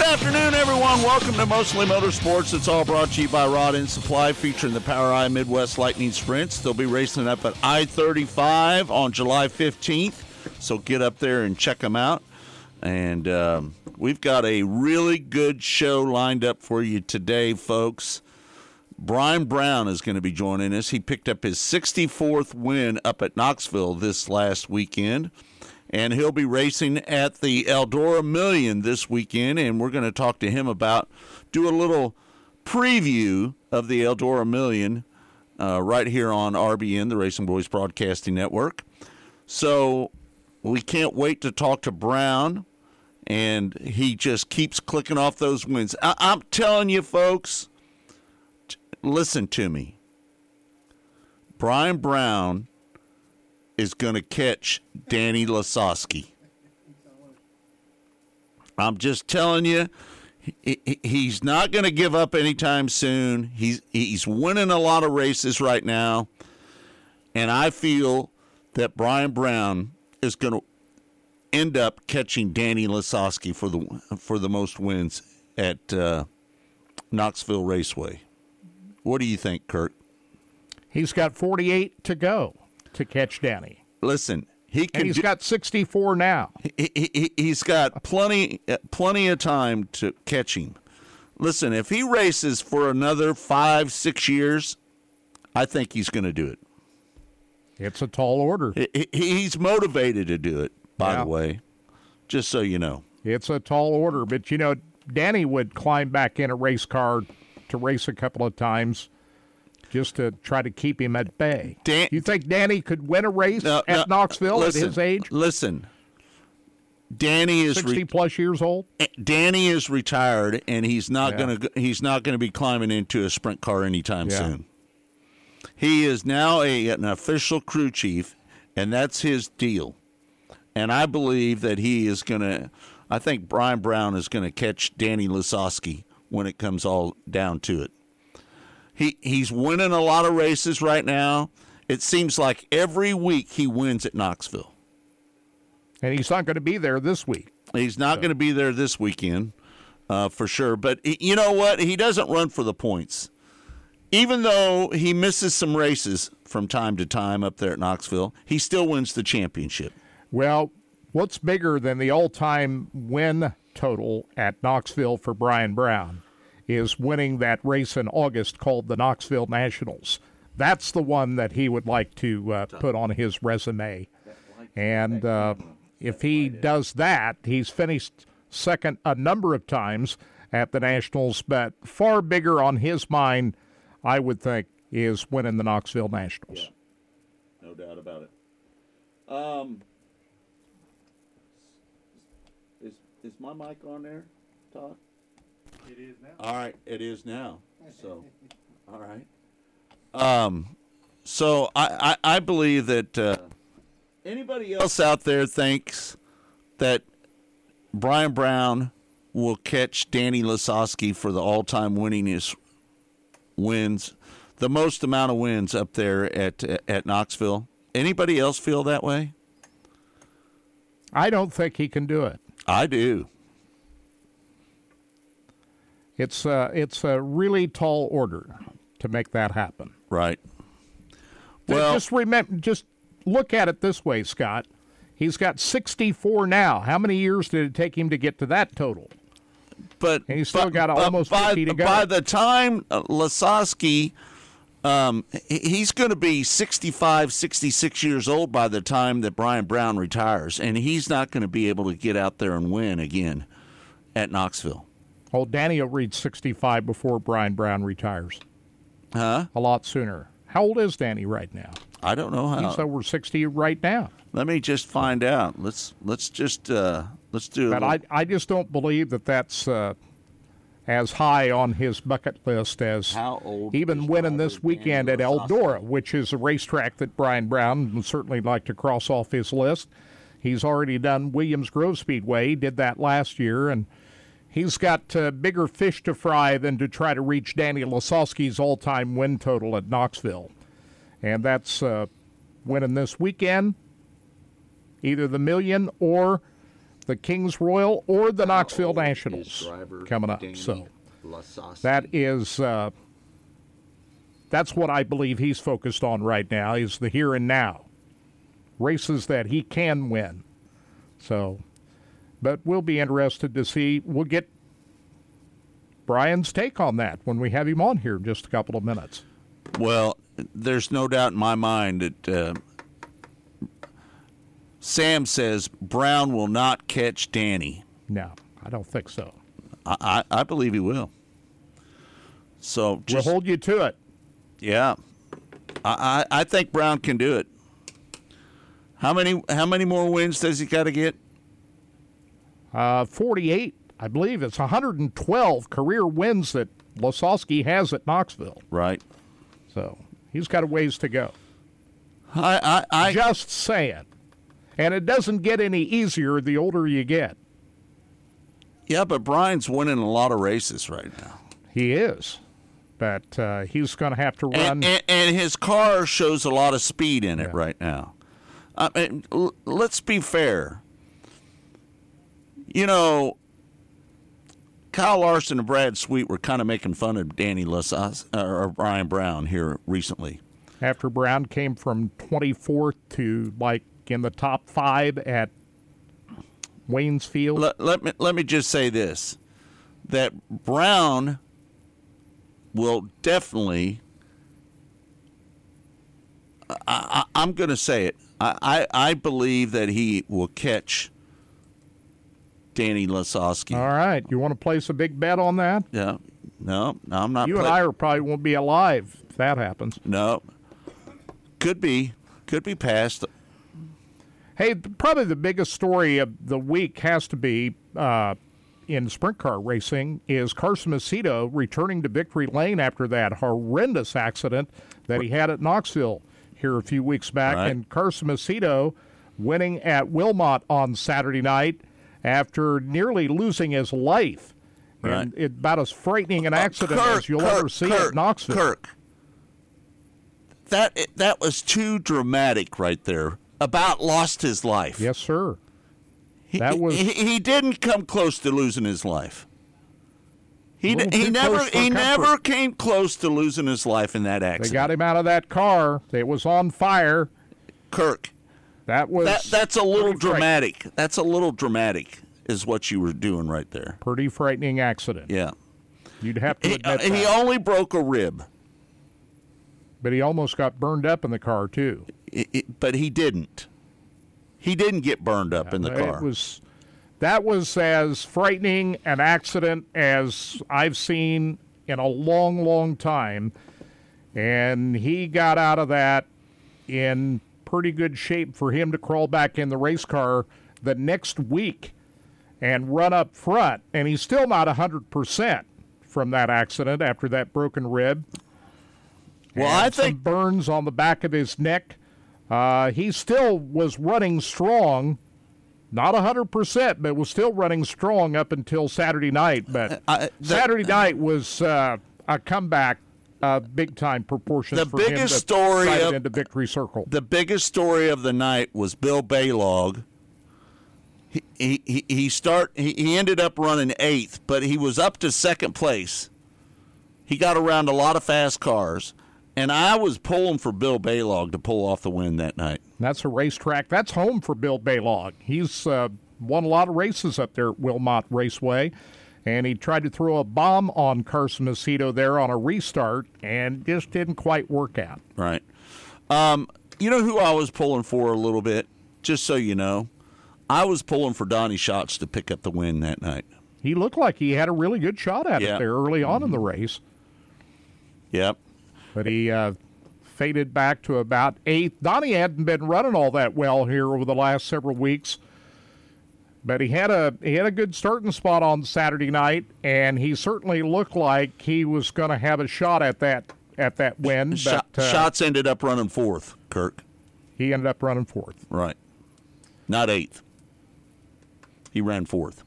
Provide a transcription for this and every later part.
Good afternoon, everyone. Welcome to Mostly Motorsports. It's all brought to you by Rod End Supply, featuring the POWRi Midwest Lightning Sprints. They'll be racing up at I 35 on July 15th, so get up there and check them out. And um, we've got a really good show lined up for you today, folks. Brian Brown is going to be joining us. He picked up his 64th win up at Knoxville this last weekend and he'll be racing at the Eldora Million this weekend. And we're going to talk to him about do a little preview of the Eldora Million uh, right here on RBN, the Racing Boys Broadcasting Network. So we can't wait to talk to Brown, and he just keeps clicking off those wins. I- I'm telling you, folks, t- listen to me. Brian Brown is going to catch Danny Lasoski. I'm just telling you, he, he's not going to give up anytime soon. He's he's winning a lot of races right now, and I feel that Brian Brown is going to end up catching Danny Lasoski for the for the most wins at uh, Knoxville Raceway. What do you think, Kirk? He's got 48 to go to catch Danny. Listen, he can. And he's do- got 64 now. he, he, he's got plenty uh, plenty of time to catch him. Listen, if he races for another five six years, I think he's going to do it. It's a tall order. He- he- He's motivated to do it. By Yeah. the way, just so you know. It's a tall order. But, you know, Danny would climb back in a race car to race a couple of times just to try to keep him at bay. Dan- you think Danny could win a race No, at no, Knoxville listen, at his age? Listen, Danny is 60 re- plus years old? Danny is retired, and he's not Yeah. going to he's not going to be climbing into a sprint car anytime Yeah. soon. He is now a an official crew chief, and that's his deal. And I believe that he is going to. I think Brian Brown is going to catch Danny Lasoski when it comes all down to it. He he's winning a lot of races right now. It seems like every week he wins at Knoxville. And he's not going to be there this week. He's not going to be there this weekend uh, for sure. But he- you know what? He doesn't run for the points. Even though he misses some races from time to time up there at Knoxville, he still wins the championship. Well, what's bigger than the all time win total at Knoxville for Brian Brown is winning that race in August called the Knoxville Nationals. That's the one that he would like to uh, put on his resume. And uh, if he does that, he's finished second a number of times at the Nationals, but far bigger on his mind, I would think, is winning the Knoxville Nationals. No doubt about it. Um, is is my mic on there, Todd? It is now. All right, it is now. So, all right. Um, so I I, I believe that uh, anybody else out there thinks that Brian Brown will catch Danny Lasoski for the all-time winningest wins, the most amount of wins up there at at Knoxville. Anybody else feel that way? I don't think he can do it. I do. It's uh, it's a really tall order to make that happen. Right. Well- just remember, just look at it this way, Scott. He's got 64 now. How many years did it take him to get to that total? But And he's still but- got almost by, 50 to go. By the time uh, Lasoski, um, he's going to be 65, 66 years old by the time that Brian Brown retires, and he's not going to be able to get out there and win again at Knoxville. Oh, Danny will reach 65 before Brian Brown retires. Huh? A lot sooner. How old is Danny right now? I don't know how. He's over 60 right now. Let me just find out. Let's let's just uh, let's do. But I, I just don't believe that that's uh, as high on his bucket list as old even winning this weekend at Eldora, which is a racetrack that Brian Brown would certainly like to cross off his list. He's already done Williams Grove Speedway. He did that last year, and he's got uh, bigger fish to fry than to try to reach Danny Lasoski's all-time win total at Knoxville, and that's uh, winning this weekend, either the million or the Kings Royal or the Knoxville Nationals coming up. Danny So. That is uh, that's what I believe he's focused on right now is the here and now. Races that he can win. So, but we'll be interested to see. We'll get Brian's take on that when we have him on here in just a couple of minutes. Well, there's no doubt in my mind that uh, Sam says Brown will not catch Danny. No, I don't think so. I, I, I believe he will. So just we'll hold you to it. yeah, I, I I think Brown can do it. How many how many more wins does he got to get? Uh, 48, I believe it's 112 career wins that Lasoski has at Knoxville. Right. So he's got a ways to go. I I, I Just saying. And it doesn't get any easier the older you get. yeah, but Brian's winning a lot of races right now, He is. But uh, he's going to have to run. and, and, and his car shows a lot of speed in it right now. I mean, l- let's be fair. You know, Kyle Larson and Brad Sweet were kind of making fun of Danny Lasas uh, uh, or Brian Brown here recently. after Brown came from 24th to like in the top five at Waynesfield. Let, let me let me just say this: that Brown will definitely. I, I, I'm going to say it. I, I, I believe that he will catch Danny Lasoski. All right. You want to place a big bet on that? Yeah. No, no, I'm not. You and I are probably won't be alive if that happens. No. Could be. Could be passed. Hey, probably the biggest story of the week has to be uh, in sprint car racing is Carson Macedo returning to victory lane after that horrendous accident that he had at Knoxville here a few weeks back. Right. And Carson Macedo winning at Wilmot on Saturday night after nearly losing his life. Right. And it, about as frightening an uh, accident Kirk, as you'll Kirk, ever see Kirk, at Knoxville. Kirk. That that was too dramatic right there. About lost his life. Yes, sir. He, that was- he, he didn't come close to losing his life. He, he never he comfort. never came close to losing his life in that accident. They got him out of that car. It was on fire. Kirk. That was That that's a little dramatic. That's a little dramatic is what you were doing right there. Pretty frightening accident. Yeah. You'd have to He, admit uh, he that. only broke a rib, but he almost got burned up in the car too. I- I- but he didn't. He didn't get burned up in the car. It was that was as frightening an accident as I've seen in a long, long time. And he got out of that in pretty good shape for him to crawl back in the race car the next week and run up front. And he's still not 100% from that accident after that broken rib. well, and I some think burns on the back of his neck. Uh, he still was running strong, not 100%, but was still running strong up until Saturday night. But I- the- Saturday night was uh, a comeback, uh, big time proportions The biggest to story of- into victory circle. the biggest story of the night was Bill Balog. He he he, he start he, he ended up running eighth, but he was up to second place. He got around a lot of fast cars, and I was pulling for Bill Balog to pull off the win that night. That's a racetrack. That's home for Bill Balog. He's uh, won a lot of races up there at Wilmot Raceway. And he tried to throw a bomb on Carson Macedo there on a restart and just didn't quite work out. Right. Um, you know who I was pulling for a little bit, just so you know. I was pulling for Donny Schatz to pick up the win that night. He looked like he had a really good shot at Yeah. Mm-hmm. it there early on in the race, Yep. but he uh, faded back to about eighth. Donny hadn't been running all that well here over the last several weeks, but he had a he had a good starting spot on Saturday night, and he certainly looked like he was going to have a shot at that at that win. But uh, Schatz ended up running fourth. Kirk. he ended up running fourth. Right. Not eighth. He ran fourth.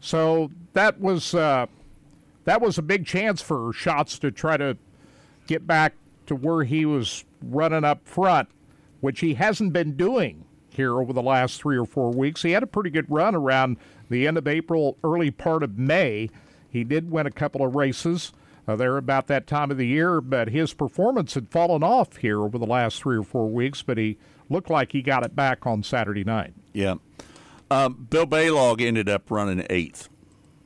So that was uh, that was a big chance for Schatz to try to get back to where he was running up front, which he hasn't been doing here over the last three or four weeks. He had a pretty good run around the end of April, early part of May. He did win a couple of races uh, there about that time of the year, but his performance had fallen off here over the last three or four weeks. But he looked like he got it back on Saturday night. Yeah. Um, Bill Balog ended up running eighth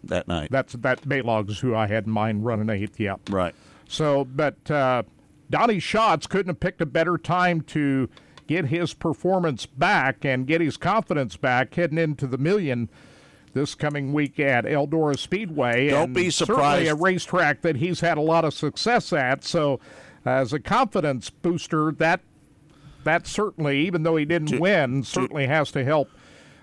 that night. That's that Balog is who I had in mind running eighth. Yeah. Right. So, but uh, Donny Schatz couldn't have picked a better time to get his performance back and get his confidence back heading into the million this coming week at Eldora Speedway. Don't and be Certainly surprised. a racetrack that he's had a lot of success at. So, as a confidence booster, that that certainly, even though he didn't win, certainly has to help.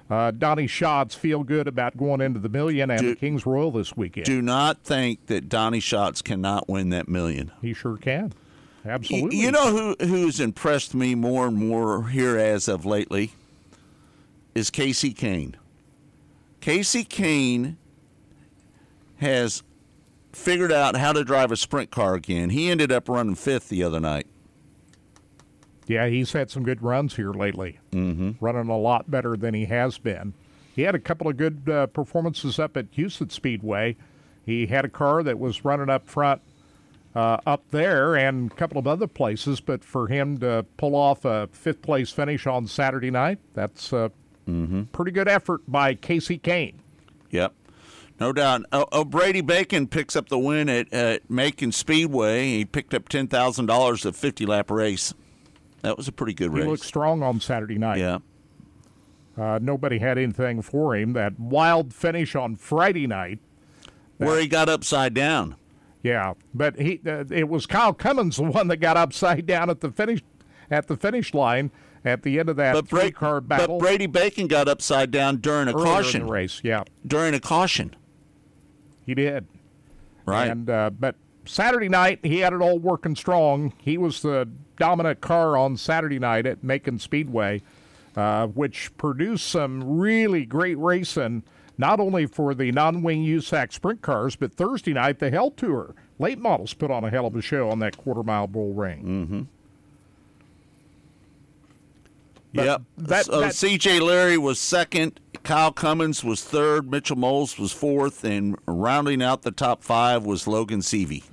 Uh, Donny Schatz feel good about going into the million and Do- the Kings Royal this weekend. Do not think that Donny Schatz cannot win that million. he sure can. Absolutely. You know who who's impressed me more and more here as of lately is Kasey Kahne. Kasey Kahne has figured out how to drive a sprint car again. He ended up running fifth the other night. Yeah, he's had some good runs here lately. Mm-hmm. Running a lot better than he has been. He had a couple of good uh, performances up at Houston Speedway. He had a car that was running up front uh, up there and a couple of other places, but for him to pull off a fifth place finish on Saturday night, that's a pretty good effort by Kasey Kahne. Yep. No doubt. Oh, oh, Brady Bacon picks up the win at, at Macon Speedway. He picked up ten thousand dollars at fifty lap race. That was a pretty good He race. He looked strong on Saturday night. yeah. Uh, nobody had anything for him. That wild finish on Friday night Where he got upside down. Yeah, but he uh, it was Kyle Cummins the one that got upside down at the finish at the finish line at the end of that But, Bra- three car battle but Brady Bacon got upside down during a earlier caution. race. Yeah, During a caution. he did. Right. And uh, but Saturday night he had it all working strong. He was the dominant car on Saturday night at Macon Speedway, uh, which produced some really great racing. Not only for the non-wing USAC sprint cars, but Thursday night the Hell Tour late models put on a hell of a show on that quarter mile bull ring. Mm. But yep. that- so that- CJ Leary was second. Kyle Cummins was third. Mitchell Moles was fourth. And rounding out the top five was Logan Seavey.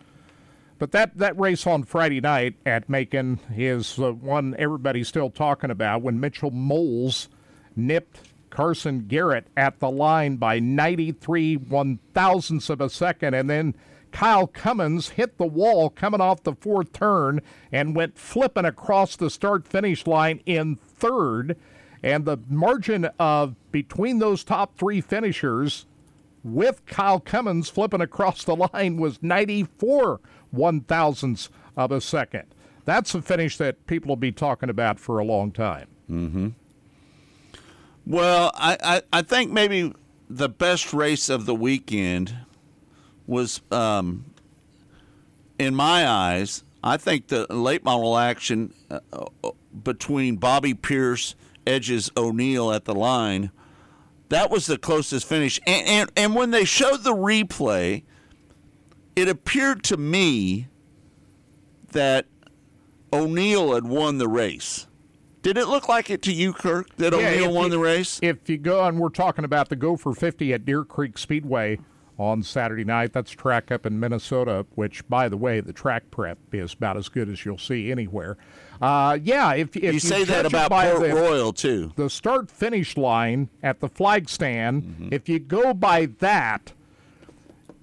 But that, that race on Friday night at Macon is uh, one everybody's still talking about when Mitchell Moles nipped Carson Garrett at the line by 93 one thousandths of a second. And then Kyle Cummins hit the wall coming off the fourth turn and went flipping across the start finish line in third. And the margin of between those top three finishers with Kyle Cummins flipping across the line was 94 one thousandths of a second. That's a finish that people will be talking about for a long time. Mm-hmm. Well, I, I, I think maybe the best race of the weekend was, um, in my eyes, I think the late model action uh, between Bobby Pierce, Hudson O'Neal at the line, that was the closest finish. And, and, and when they showed the replay, it appeared to me that O'Neal had won the race. Did it look like it to you, Kirk, that Yeah, O'Neal won you- the race? If you go and we're talking about the Gopher 50 at Deer Creek Speedway on Saturday night, that's track up in Minnesota, which, by the way, the track prep is about as good as you'll see anywhere. Uh, yeah, if, if you, you say that about Port the, Royal too. the start finish line at the flag stand, Mm-hmm. if you go by that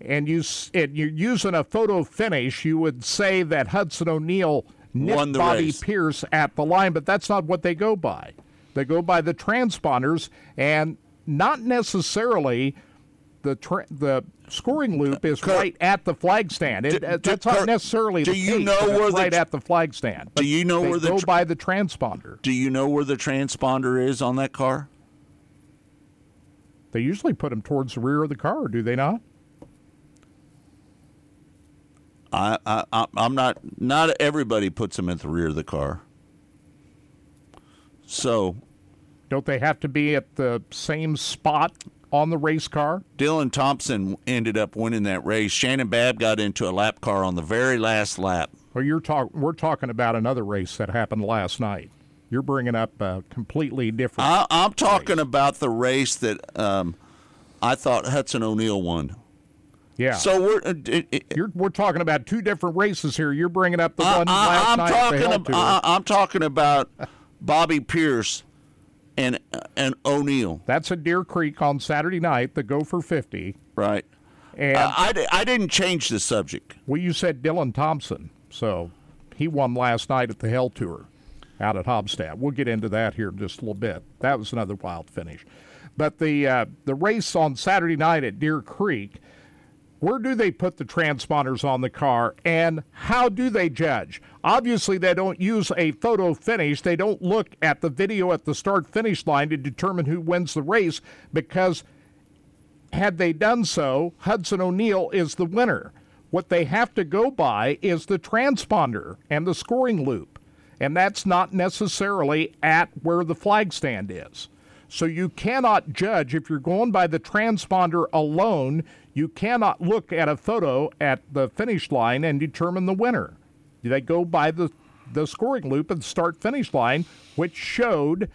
and you and you're using a photo finish, you would say that Hudson O'Neal the Bobby race. Pierce at the line, but that's not what they go by. They go by the transponders and not necessarily the tra- the scoring loop is Kirk, right at the flag stand. It, do- do- that's not necessarily do the you case, know where the right at the flag stand. But you know they where the go by the transponder? Do you know where the transponder is on that car? They usually put them towards the rear of the car, do they not? I, I I'm not. Not everybody puts them at the rear of the car. So Don't they have to be at the same spot on the race car? Dylan Thompson ended up winning that race. Shannon Babb got into a lap car on the very last lap. Or you're talk we're talking about another race that happened last night. You're bringing up a completely different. I, I'm talking about the race that um, I thought Hudson O'Neal won. Yeah. So we're uh, it, it, You're, we're talking about two different races here. You're bringing up the I, one last am night talking. Ab- I, I'm talking about Bobby Pierce and and O'Neal. That's at Deer Creek on Saturday night. The Gopher 50. Right. And Uh, I, I didn't change the subject. well, you said Dylan Thompson, so he won last night at the Hell Tour out at Hobstadt. We'll get into that here in just a little bit. That was another wild finish. But the uh, the race on Saturday night at Deer Creek, where do they put the transponders on the car and how do they judge? Obviously, they don't use a photo finish. They don't look at the video at the start finish line to determine who wins the race because had they done so, Hudson O'Neal is the winner. What they have to go by is the transponder and the scoring loop, and that's not necessarily at where the flag stand is. So you cannot judge if you're going by the transponder alone, you cannot look at a photo at the finish line and determine the winner. They go by the the scoring loop the start finish line, which showed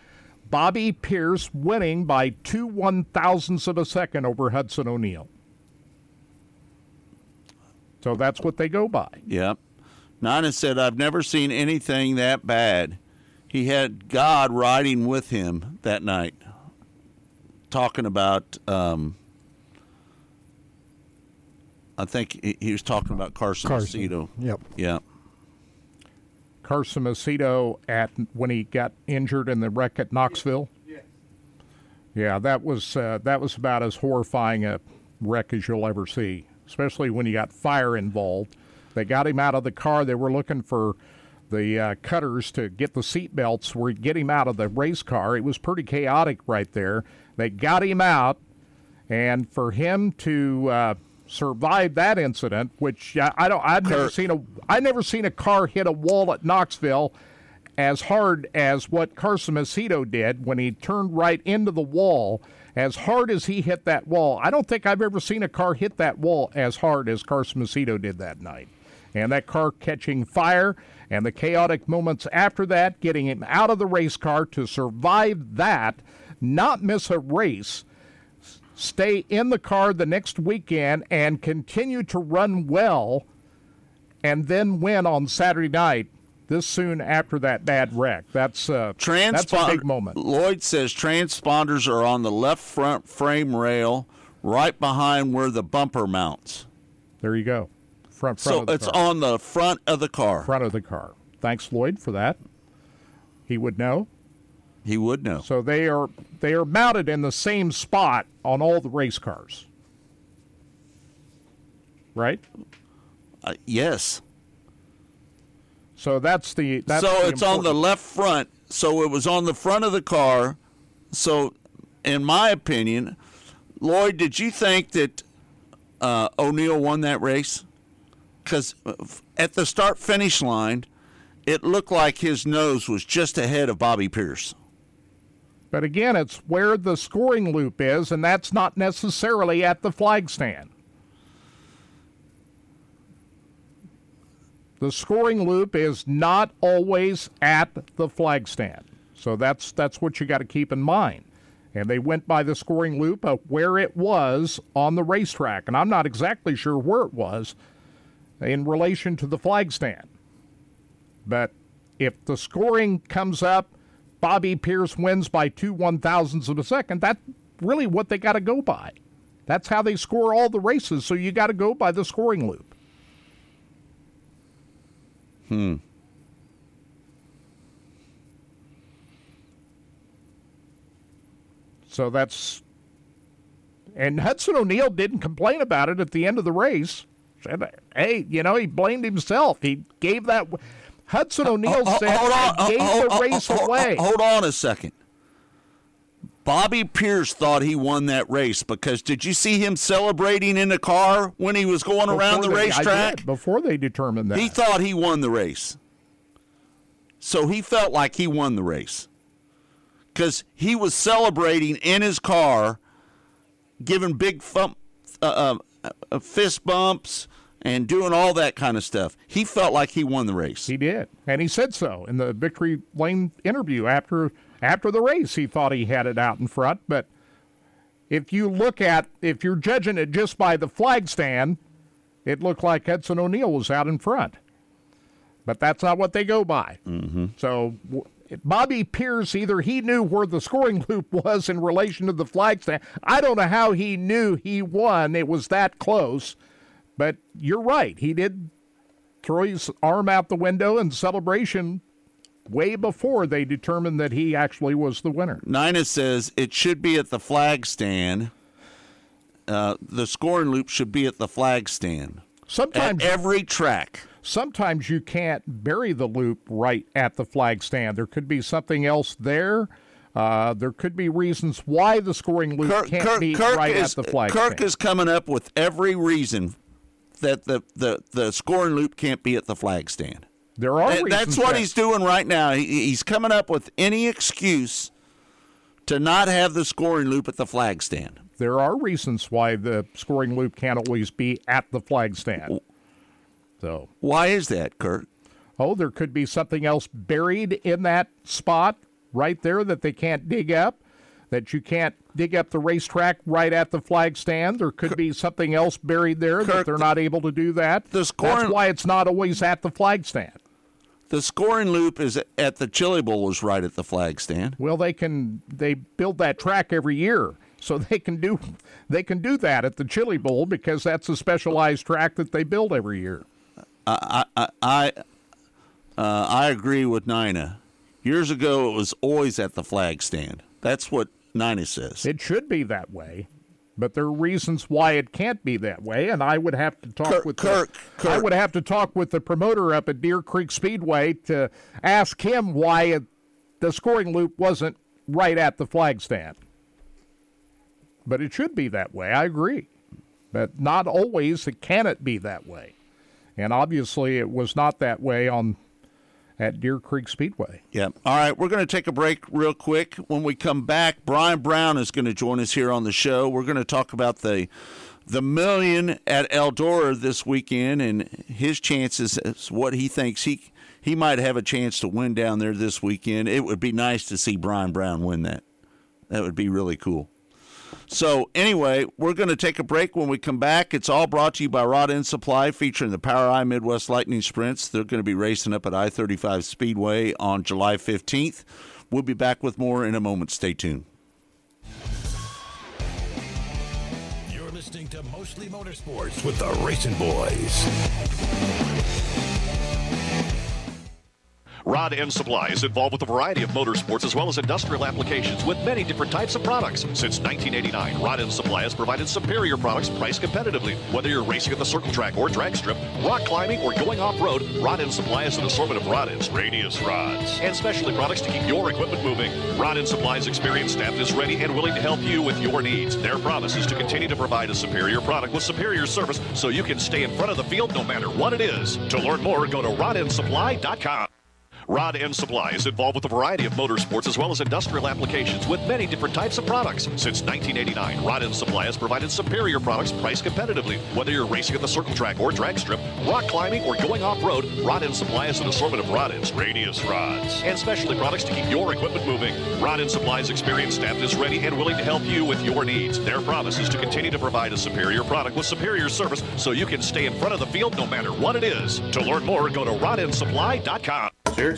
Bobby Pierce winning by two one thousandths of a second over Hudson O'Neal. So that's what they go by. Yep. Nina said, I've never seen anything that bad. He had God riding with him that night, talking about, um, I think he, he was talking about Carson, Carson. Macedo. Yep. Yeah. Carson Macedo at when he got injured in the wreck at Knoxville. Yes. Yeah, that was uh, that was about as horrifying a wreck as you'll ever see, especially when you got fire involved. They got him out of the car. They were looking for the uh, cutters to get the seat belts, were get him out of the race car. It was pretty chaotic right there. They got him out, and for him to uh, survive that incident, which I, I don't, I've never Kirk. seen a, I never seen a car hit a wall at Knoxville as hard as what Carson Macedo did when he turned right into the wall. As hard as he hit that wall, I don't think I've ever seen a car hit that wall as hard as Carson Macedo did that night. And that car catching fire and the chaotic moments after that, getting him out of the race car to survive that, not miss a race, stay in the car the next weekend and continue to run well and then win on Saturday night this soon after that bad wreck. That's uh, that's a big moment. Lloyd says transponders are on the left front frame rail, right behind where the bumper mounts. There you go. Front front So it's car. on the front of the car. front of the car. Thanks Lloyd for that. He would know. He would know. So they are they are mounted in the same spot on all the race cars. Right? Uh, yes. So that's the that's so the it's on the left front. So it was on the front of the car. So, in my opinion, Lloyd, did you think that uh, O'Neal won that race? Because at the start finish line, it looked like his nose was just ahead of Bobby Pierce. But again, it's where the scoring loop is, and that's not necessarily at the flag stand. The scoring loop is not always at the flag stand. So that's that's what you got to keep in mind. And they went by the scoring loop of where it was on the racetrack, and I'm not exactly sure where it was in relation to the flag stand. But if the scoring comes up, Bobby Pierce wins by two one thousandths of a second, that's really what they got to go by. That's how they score all the races, so you got to go by the scoring loop. Hmm. So that's. And Hudson O'Neal didn't complain about it at the end of the race. Said, hey, you know, he blamed himself. He gave that. Hudson uh, O'Neal Ho- said, hold on, I gave ho- the ho- race away. Hold on a second. Bobby Pierce thought he won that race because did you see him celebrating in the car when he was going around the Before they- racetrack? before they determined that. He thought he won the race. So he felt like he won the race. Because he was celebrating in his car, giving big thump, uh, uh, uh, fist bumps, and doing all that kind of stuff. He felt like he won the race. He did, and he said so in the victory lane interview after after the race. He thought he had it out in front, but if you look at if you're judging it just by the flag stand, it looked like Hudson O'Neal was out in front. But that's not what they go by. Mm-hmm. So Bobby Pierce either he knew where the scoring loop was in relation to the flag stand. I don't know how he knew he won. It was that close. But you're right. He did throw his arm out the window in celebration way before they determined that he actually was the winner. Nina says it should be at the flag stand. Uh, the scoring loop should be at the flag stand. Sometimes at every track. Sometimes you can't bury the loop right at the flag stand. There could be something else there. Uh, there could be reasons why the scoring loop Kirk, can't Kirk, be Kirk right is, at the flag Kirk stand. is coming up with every reason that the, the, the scoring loop can't be at the flag stand. There are That- that's what that- he's doing right now. He, he's coming up with any excuse to not have the scoring loop at the flag stand. There are reasons why the scoring loop can't always be at the flag stand. So, Why is that, Kirk? oh, there could be something else buried in that spot right there that they can't dig up. That you can't dig up the racetrack right at the flag stand. There could be something else buried there that they're not able to do that. the scoring- That's why it's not always at the flag stand. The scoring loop is at the Chili Bowl is right at the flag stand. Well, they can they build that track every year, so they can do they can do that at the Chili Bowl because that's a specialized track that they build every year. I I I, uh, I agree with Nina. Years ago, it was always at the flag stand. That's what Nina says. It should be that way, but there are reasons why it can't be that way, and I would have to talk Kirk- with Kirk- the, I would have to talk with the promoter up at Deer Creek Speedway to ask him why it, the scoring loop wasn't right at the flag stand. But it should be that way. I agree, but not always. It can it be that way? And obviously, it was not that way on at Deer Creek Speedway. Yeah. All right, we're going to take a break real quick. When we come back, Brian Brown is going to join us here on the show. We're going to talk about the the million at Eldora this weekend and his chances what he thinks he he might have a chance to win down there this weekend. It would be nice to see Brian Brown win that. That would be really cool. So anyway, we're going to take a break. When we come back, it's all brought to you by Rod End Supply, featuring the POWRi Midwest Lightning Sprints. They're going to be racing up at I-35 Speedway on July 15th. We'll be back with more in a moment. Stay tuned. You're listening to Mostly Motorsports with the Racing Boys. Rod End Supply is involved with a variety of motorsports as well as industrial applications with many different types of products. Since 1989, Rod End Supply has provided superior products priced competitively. Whether you're racing at the circle track or drag strip, rock climbing, or going off-road, Rod End Supply has an assortment of rod ends, radius rods, and specialty products to keep your equipment moving. Rod End Supply's experienced staff is ready and willing to help you with your needs. Their promise is to continue to provide a superior product with superior service so you can stay in front of the field no matter what it is. To learn more, go to rodendsupply.com. Rod End Supply is involved with a variety of motorsports as well as industrial applications with many different types of products. Since 1989, Rod End Supply has provided superior products priced competitively. Whether you're racing at the circle track or drag strip, rock climbing, or going off-road, Rod End Supply has an assortment of rod ends, radius rods, and specialty products to keep your equipment moving. Rod End Supply's experienced staff is ready and willing to help you with your needs. Their promise is to continue to provide a superior product with superior service so you can stay in front of the field no matter what it is. To learn more, go to rodendsupply.com. Zurich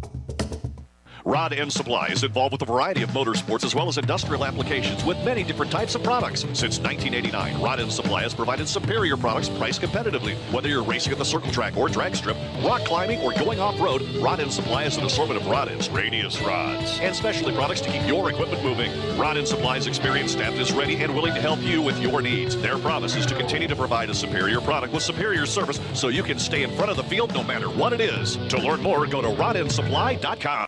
Rod End Supply is involved with a variety of motorsports as well as industrial applications with many different types of products. Since 1989, Rod End Supply has provided superior products priced competitively. Whether you're racing at the circle track or drag strip, rock climbing, or going off road, Rod End Supply has an assortment of rod ends, radius rods, and specialty products to keep your equipment moving. Rod End Supply's experienced staff is ready and willing to help you with your needs. Their promise is to continue to provide a superior product with superior service so you can stay in front of the field no matter what it is. To learn more, go to rodendsupply.com.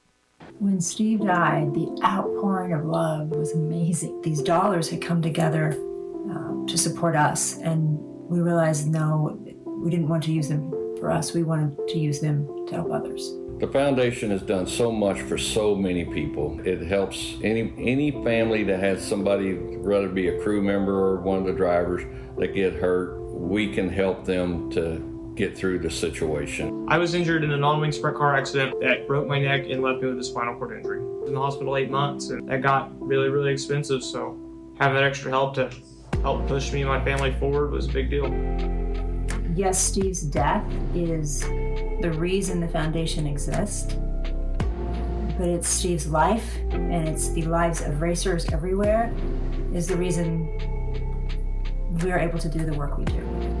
When Steve died, the outpouring of love was amazing. These dollars had come together um, to support us, and we realized no, we didn't want to use them for us. We wanted to use them to help others. The foundation has done so much for so many people. It helps any any family that has somebody, rather be a crew member or one of the drivers that get hurt. We can help them to get through the situation. I was injured in a non-wing sprint car accident that broke my neck and left me with a spinal cord injury. In the hospital eight months, and that got really, really expensive. So having that extra help to help push me and my family forward was a big deal. Yes, Steve's death is the reason the foundation exists, but it's Steve's life and it's the lives of racers everywhere is the reason we are able to do the work we do.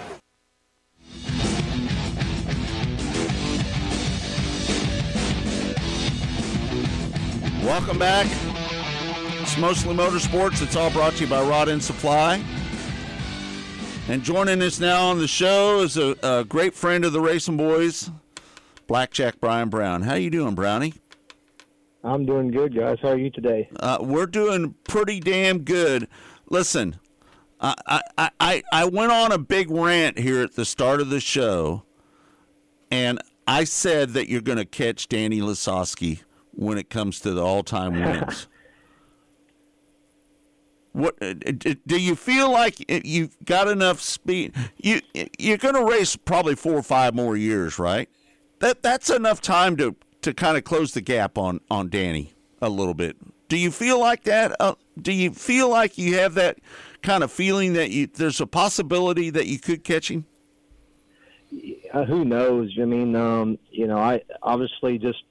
Welcome back. It's mostly motorsports. It's all brought to you by Rod End Supply. And joining us now on the show is a, a great friend of the Racing Boys, Blackjack Brian Brown. How you doing, Brownie? I'm doing good, guys. How are you today? Uh, we're doing pretty damn good. Listen, I, I, I, I went on a big rant here at the start of the show, and I said that you're going to catch Danny Lasoski when it comes to the all-time wins. what uh, do you feel like you've got enough speed? You you're going to race probably four or five more years, right? That that's enough time to to kind of close the gap on on Danny a little bit. Do you feel like that? Uh, do you feel like you have that kind of feeling that you there's a possibility that you could catch him? Uh, who knows? I mean, um, you know, I obviously just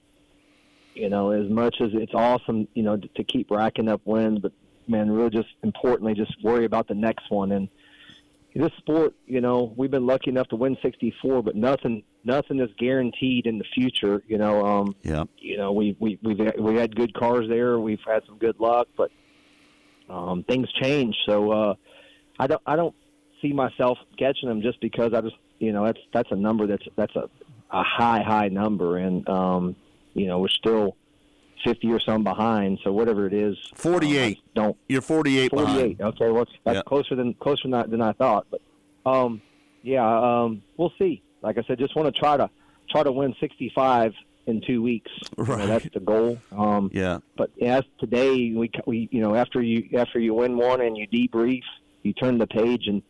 you know, as much as it's awesome, you know, to, to keep racking up wins, but man, really just importantly, just worry about the next one. And this sport, you know, we've been lucky enough to win 64, but nothing, nothing is guaranteed in the future. You know, um, yeah, you know, we we we've we had good cars there, we've had some good luck, but um, things change. So uh, I don't, I don't see myself catching them just because I just, you know, that's that's a number that's that's a a high high number, and um, you know, we're still 50 or some behind. So whatever it is, 48. Um, don't you're 48. 48. Behind. Okay, well that's yeah. closer than closer than I, than I thought. But um, yeah, um, we'll see. Like I said, just want to try to try to win 65 in two weeks. Right. That's the goal. Um, yeah. But as today, we we you know after you after you win one and you debrief, you turn the page and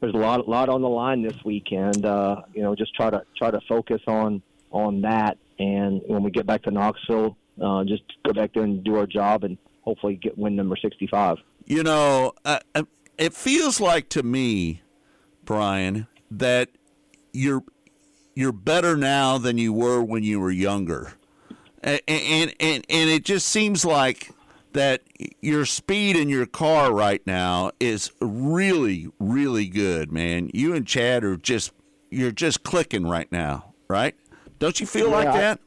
there's a lot lot on the line this weekend. Uh, you know, just try to try to focus on on that and when we get back to Knoxville, uh, just go back there and do our job and hopefully get win number 65. You know, uh, it feels like to me, Brian, that you're you're better now than you were when you were younger, and and and, and it just seems like that your speed in your car right now is really really good, man. You and Chad are just you're just clicking right now, right? Don't you feel Yeah, like that?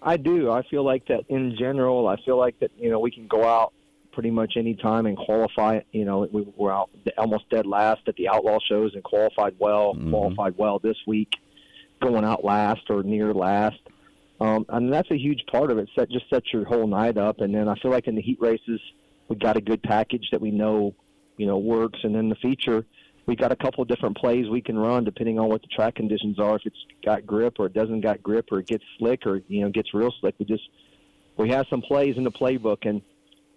I do. I feel like that in general. I feel like that you know we can go out pretty much any time and qualify. You know, we were out almost dead last at the outlaw shows and qualified well. Qualified well this week, going out last or near last. Um, and that's a huge part of it. Set just sets your whole night up. And then I feel like in the heat races, we got a good package that we know, you know, works. And then the feature, we got a couple of different plays we can run depending on what the track conditions are. If it's got grip or it doesn't got grip or it gets slick or you know gets real slick, we just we have some plays in the playbook. And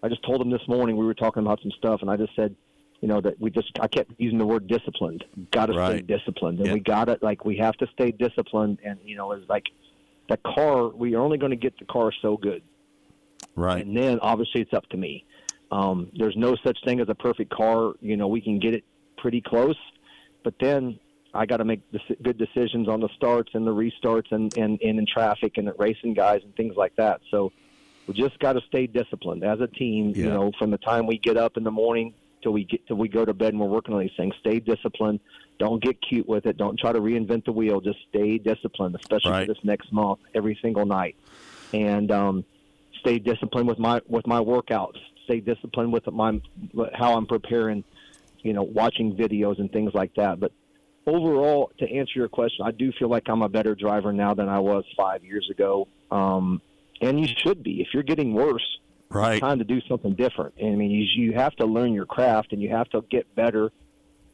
I just told him this morning we were talking about some stuff, and I just said, you know, that we just I kept using the word disciplined. Got to stay disciplined, and Yeah. we got to like we have to stay disciplined. And you know, it's like the car. We are only going to get the car so good. Right. And then obviously it's up to me. Um, there's no such thing as a perfect car. You know, we can get it pretty close, but then I got to make good decisions on the starts and the restarts and, and, and in traffic and racing guys and things like that. So we just got to stay disciplined as a team. You know, from the time we get up in the morning till we get till we go to bed and we're working on these things. Stay disciplined. Don't get cute with it. Don't try to reinvent the wheel. Just stay disciplined, especially Right. for this next month, every single night. And um, stay disciplined with my with my workouts. Stay disciplined with my how I'm preparing. You know, watching videos and things like that. But overall, to answer your question, I do feel like I'm a better driver now than I was five years ago. Um, and you should be. If you're getting worse, Right. it's time to do something different. And I mean, you, you have to learn your craft and you have to get better.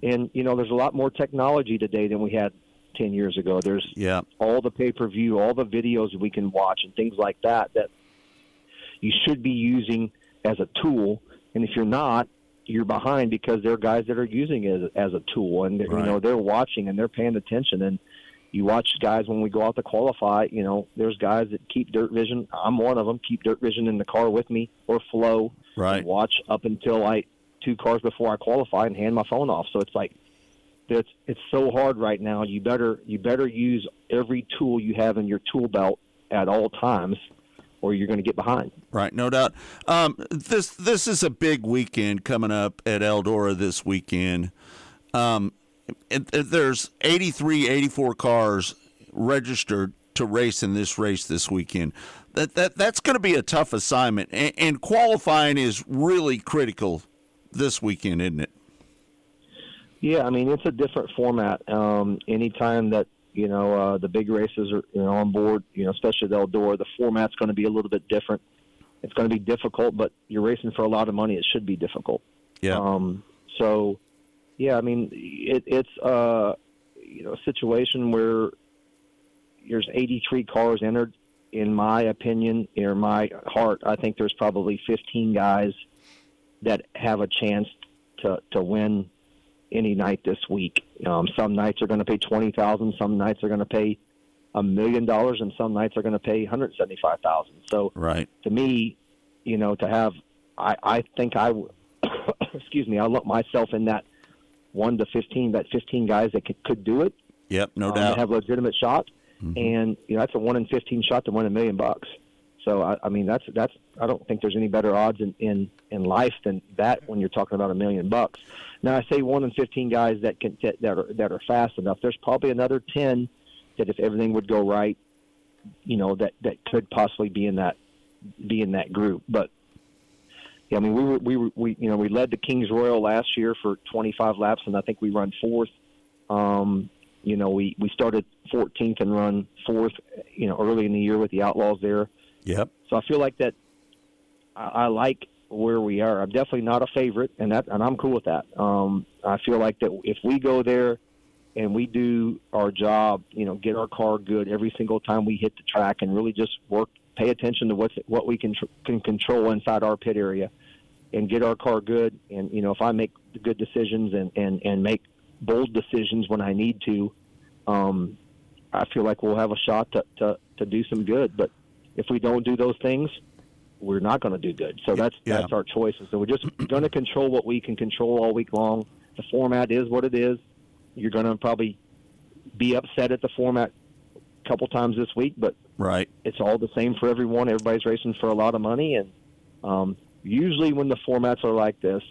And you know, there's a lot more technology today than we had ten years ago. There's Yeah. all the pay per view, all the videos we can watch, and things like that that you should be using as a tool. And if you're not, you're behind because there are guys that are using it as, as a tool, and you know they're watching and they're paying attention. And you watch guys when we go out to qualify. You know, there's guys that keep dirt vision. I'm one of them. Keep dirt vision in the car with me or flow. Right. And watch up until I two cars before I qualify and hand my phone off. So it's like it's it's so hard right now. You better you better use every tool you have in your tool belt at all times, or you're going to get behind. Right, no doubt. Um, this this is a big weekend coming up at Eldora this weekend. Um, it, it- there's 83, 84 cars registered to race in this race this weekend. That that that's going to be a tough assignment, and, and qualifying is really critical this weekend, isn't it? Yeah, I mean it's a different format. Um, anytime that you know uh, the big races are you know on board, you know especially the Eldora, the format's going to be a little bit different. It's going to be difficult, but you're racing for a lot of money. It should be difficult. Yeah. Um, so, yeah, I mean, it, it's uh, you know a situation where there's 83 cars entered. In my opinion, in my heart, I think there's probably 15 guys that have a chance to to win any night this week. Um, some nights are going to pay twenty thousand. Some nights are going to pay a million dollars, and some nights are going to pay one hundred seventy-five thousand. So, Right. to me, you know, to have, I, I think I, w- excuse me, I look myself in that one to fifteen, that fifteen guys that could, could do it. Yep, no um, doubt. have legitimate shot, and you know that's a one in fifteen shot to win a million bucks. So I, I mean that's that's I don't think there's any better odds in, in in life than that when you're talking about a million bucks. Now I say one in fifteen guys that can that are that are fast enough. There's probably another ten that if everything would go right, you know that that could possibly be in that be in that group. But yeah, I mean we were we were we you know we led the Kings Royal last year for 25 laps, and I think we run fourth. Um, you know, we we started 14th and run fourth. You know, early in the year with the Outlaws there. Yep. So I feel like that. I, I like where we are. I'm definitely not a favorite, and that and I'm cool with that. Um, I feel like that if we go there and we do our job, you know, get our car good every single time we hit the track, and really just work, pay attention to what's what we can can control inside our pit area, and get our car good. And you know, if I make good decisions and and and make bold decisions when I need to, um, I feel like we'll have a shot to to to do some good. But if we don't do those things, we're not going to do good. So that's Yeah. that's our choices. So we're just going to control what we can control all week long. The format is what it is. You're going to probably be upset at the format a couple times this week, but Right. it's all the same for everyone. Everybody's racing for a lot of money, and um, usually when the formats are like this,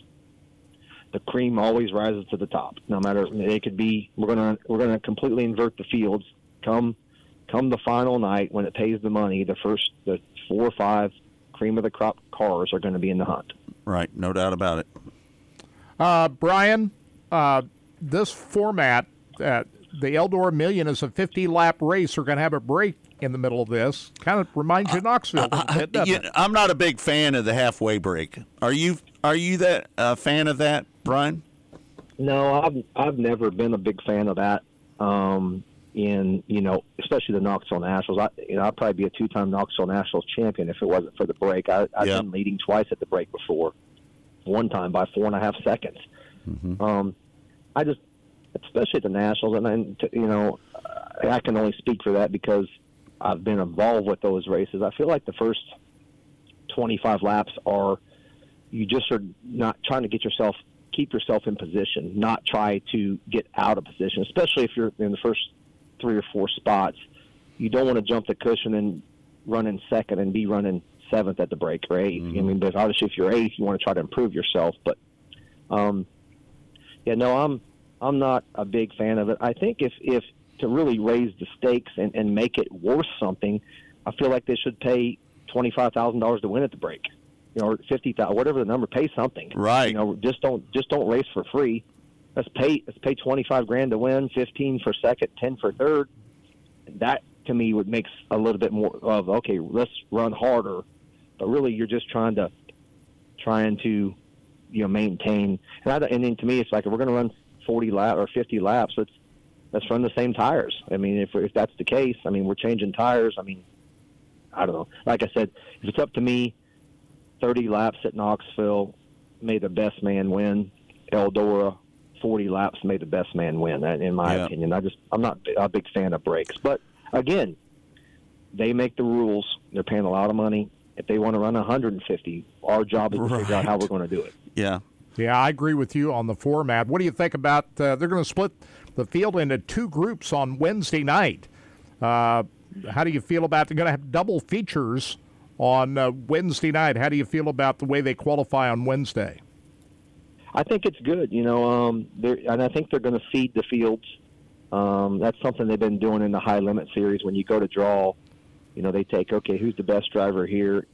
the cream always rises to the top. No matter it could be, we're gonna we're gonna completely invert the fields. Come come the final night when it pays the money, the first the four or five cream of the crop cars are going to be in the hunt. Right. No doubt about it. Uh, Brian, uh, this format, uh, the Eldora Million is a 50 lap race. We're going to have a break in the middle of this. Kind of reminds you of Knoxville a little bit, You- I'm not a big fan of the halfway break. Are you? Are you that a fan of that, Brian? No, I've I've never been a big fan of that. Um, in you know, especially the Knoxville Nationals. I you know I'd probably be a two time Knoxville Nationals champion if it wasn't for the break. I, I've Yeah. been leading twice at the break before, one time by four and a half seconds. Um, I just, especially at the Nationals, and then you know, I I can only speak for that because I've been involved with those races. I feel like the first 25 laps are you just are not trying to get yourself keep yourself in position, not try to get out of position, especially if you're in the first three or four spots. You don't want to jump the cushion and run in second and be running seventh at the break or 8th I mean, but obviously if you're eighth, you want to try to improve yourself. But um, yeah, no, I'm I'm not a big fan of it. I think if if to really raise the stakes and, and make it worth something, I feel like they should pay twenty five thousand dollars to win at the break, you know, or fifty thousand, whatever the number. Pay something, Right. You know, just don't just don't race for free. Let's pay let's pay twenty five grand to win, fifteen for second, ten for third. That to me would makes a little bit more of okay. Let's run harder, but really you're just trying to trying to you know maintain. And, I, and then to me, it's like if we're going to run 40 lap or 50 laps, let's let's run the same tires. I mean, if if that's the case, I mean we're changing tires. I mean, I don't know. Like I said, if it's up to me, 30 laps at Knoxville, may the best man win. Eldora, 40 laps, may the best man win. In my Yeah. opinion, I just I'm not a big fan of breaks, but again, they make the rules. They're paying a lot of money. If they want to run 150, our job is to figure out how we're going to do it. Yeah. Yeah, I agree with you on the format. What do you think about? Uh, they're going to split the field into two groups on Wednesday night. Uh, how do you feel about? They're going to have double features on uh, Wednesday night. How do you feel about the way they qualify on Wednesday? I think it's good, you know, um, and I think they're going to feed the fields. Um, that's something they've been doing in the high limit series. When you go to draw, you know, they take okay, who's the best driver here?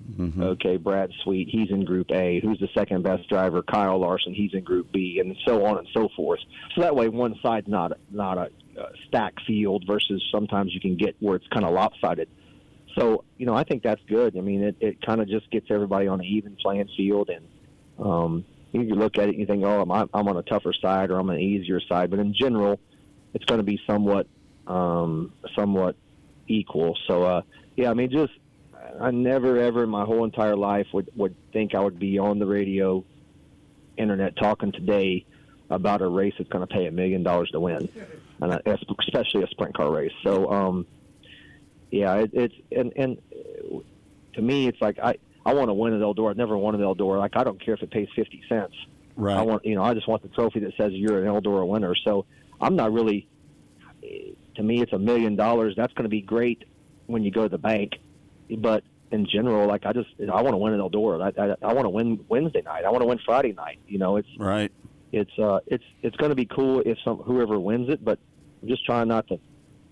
Okay, Brad Sweet, he's in Group A. Who's the second best driver? Kyle Larson, he's in Group B, and so on and so forth. So that way, one side's not not a, a stack field versus sometimes you can get where it's kind of lopsided. So you know, I think that's good. I mean, it, it kind of just gets everybody on an even playing field, and um, you look at it and you think, oh, I'm, I'm on a tougher side or I'm on an easier side. But in general, it's going to be somewhat um, somewhat equal. So uh, yeah, I mean, just I never ever in my whole entire life would would think I would be on the radio, internet talking today about a race that's going to pay a million dollars to win, and especially a sprint car race. So um, yeah, it, it's and and to me, it's like I I want to win at Eldora. I've never won at Eldora. Like I don't care if it pays fifty cents. Right. I want you know I just want the trophy that says you're an Eldora winner. So I'm not really. To me, it's a million dollars. That's going to be great when you go to the bank, but in general, like I just I want to win at Eldora. I, I, I want to win Wednesday night. I want to win Friday night. You know, it's Right. it's uh it's it's going to be cool if some whoever wins it, but I'm just trying not to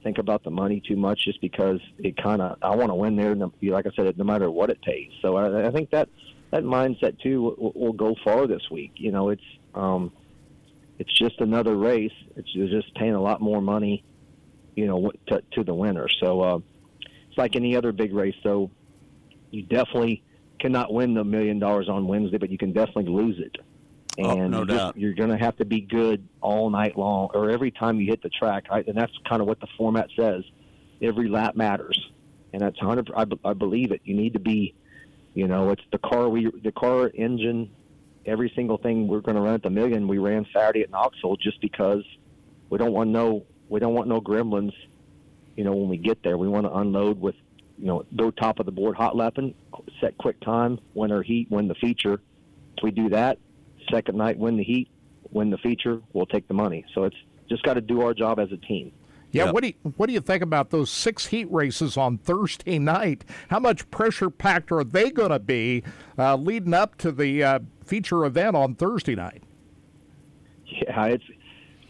think about the money too much, just because it kind of I want to win there. no- Like I said, no matter what it pays. So I, I think that that mindset too will, will go far this week. You know, it's um it's just another race. It's just paying a lot more money, you know, to, to the winner. So uh, it's like any other big race. So you definitely cannot win the million dollars on Wednesday, but you can definitely lose it. Oh, And no you just- doubt. you're going to have to be good all night long, or every time you hit the track. And that's kind of what the format says. Every lap matters, and that's hundred. I, I believe it. You need to be, you know, it's the car we, the car engine, every single thing we're going to run at the million. We ran Saturday at Knoxville just because we don't want no, we don't want no gremlins. You know, when we get there, we want to unload with you know, go top of the board hot lapping, set quick time, win our heat, win the feature. If we do that, second night, win the heat, win the feature, we'll take the money. So it's just got to do our job as a team. Yeah, yep. what do you what do you think about those six heat races on Thursday night? How much pressure packed are they going to be uh, leading up to the uh, feature event on Thursday night? Yeah, it's.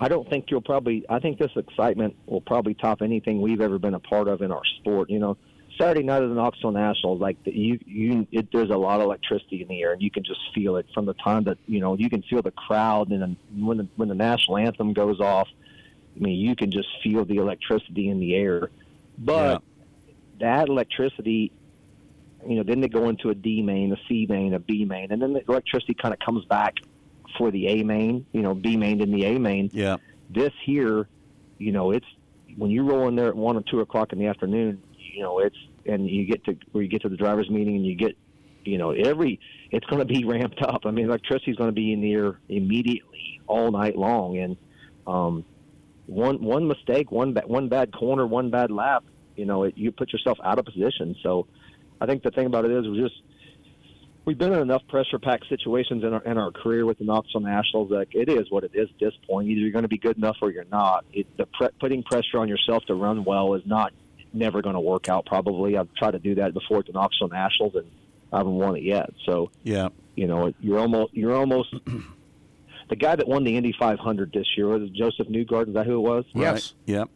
I don't think you'll probably. I think this excitement will probably top anything we've ever been a part of in our sport. You know, Saturday night of the Knoxville Nationals, like the, you, you, it, there's a lot of electricity in the air, and you can just feel it from the time that you know you can feel the crowd, and then when the when the national anthem goes off, I mean, you can just feel the electricity in the air. But yeah. that electricity, you know, then they go into a D main, a C main, a B main, and then the electricity kind of comes back for the A main, you know, B main and the A main. Yeah. This here, you know, it's when you roll in there at one or two o'clock in the afternoon, you know, it's and you get to where you get to the drivers' meeting and you get, you know, every it's going to be ramped up. I mean, electricity is going to be in the air immediately all night long, and um, one one mistake, one ba- one bad corner, one bad lap, you know, it, you put yourself out of position. So, I think the thing about it is we just we've been in enough pressure packed situations in our in our career with the Knoxville Nationals that it is what it is at this point. Either you're going to be good enough or you're not. It, the pre- putting pressure on yourself to run well is not never going to work out. Probably I've tried to do that before at the Knoxville Nationals and I haven't won it yet. So yeah, you know, you're almost you're almost the guy that won the Indy 500 this year was Josef Newgarden. Is that who it was? Yes. Right. Yep.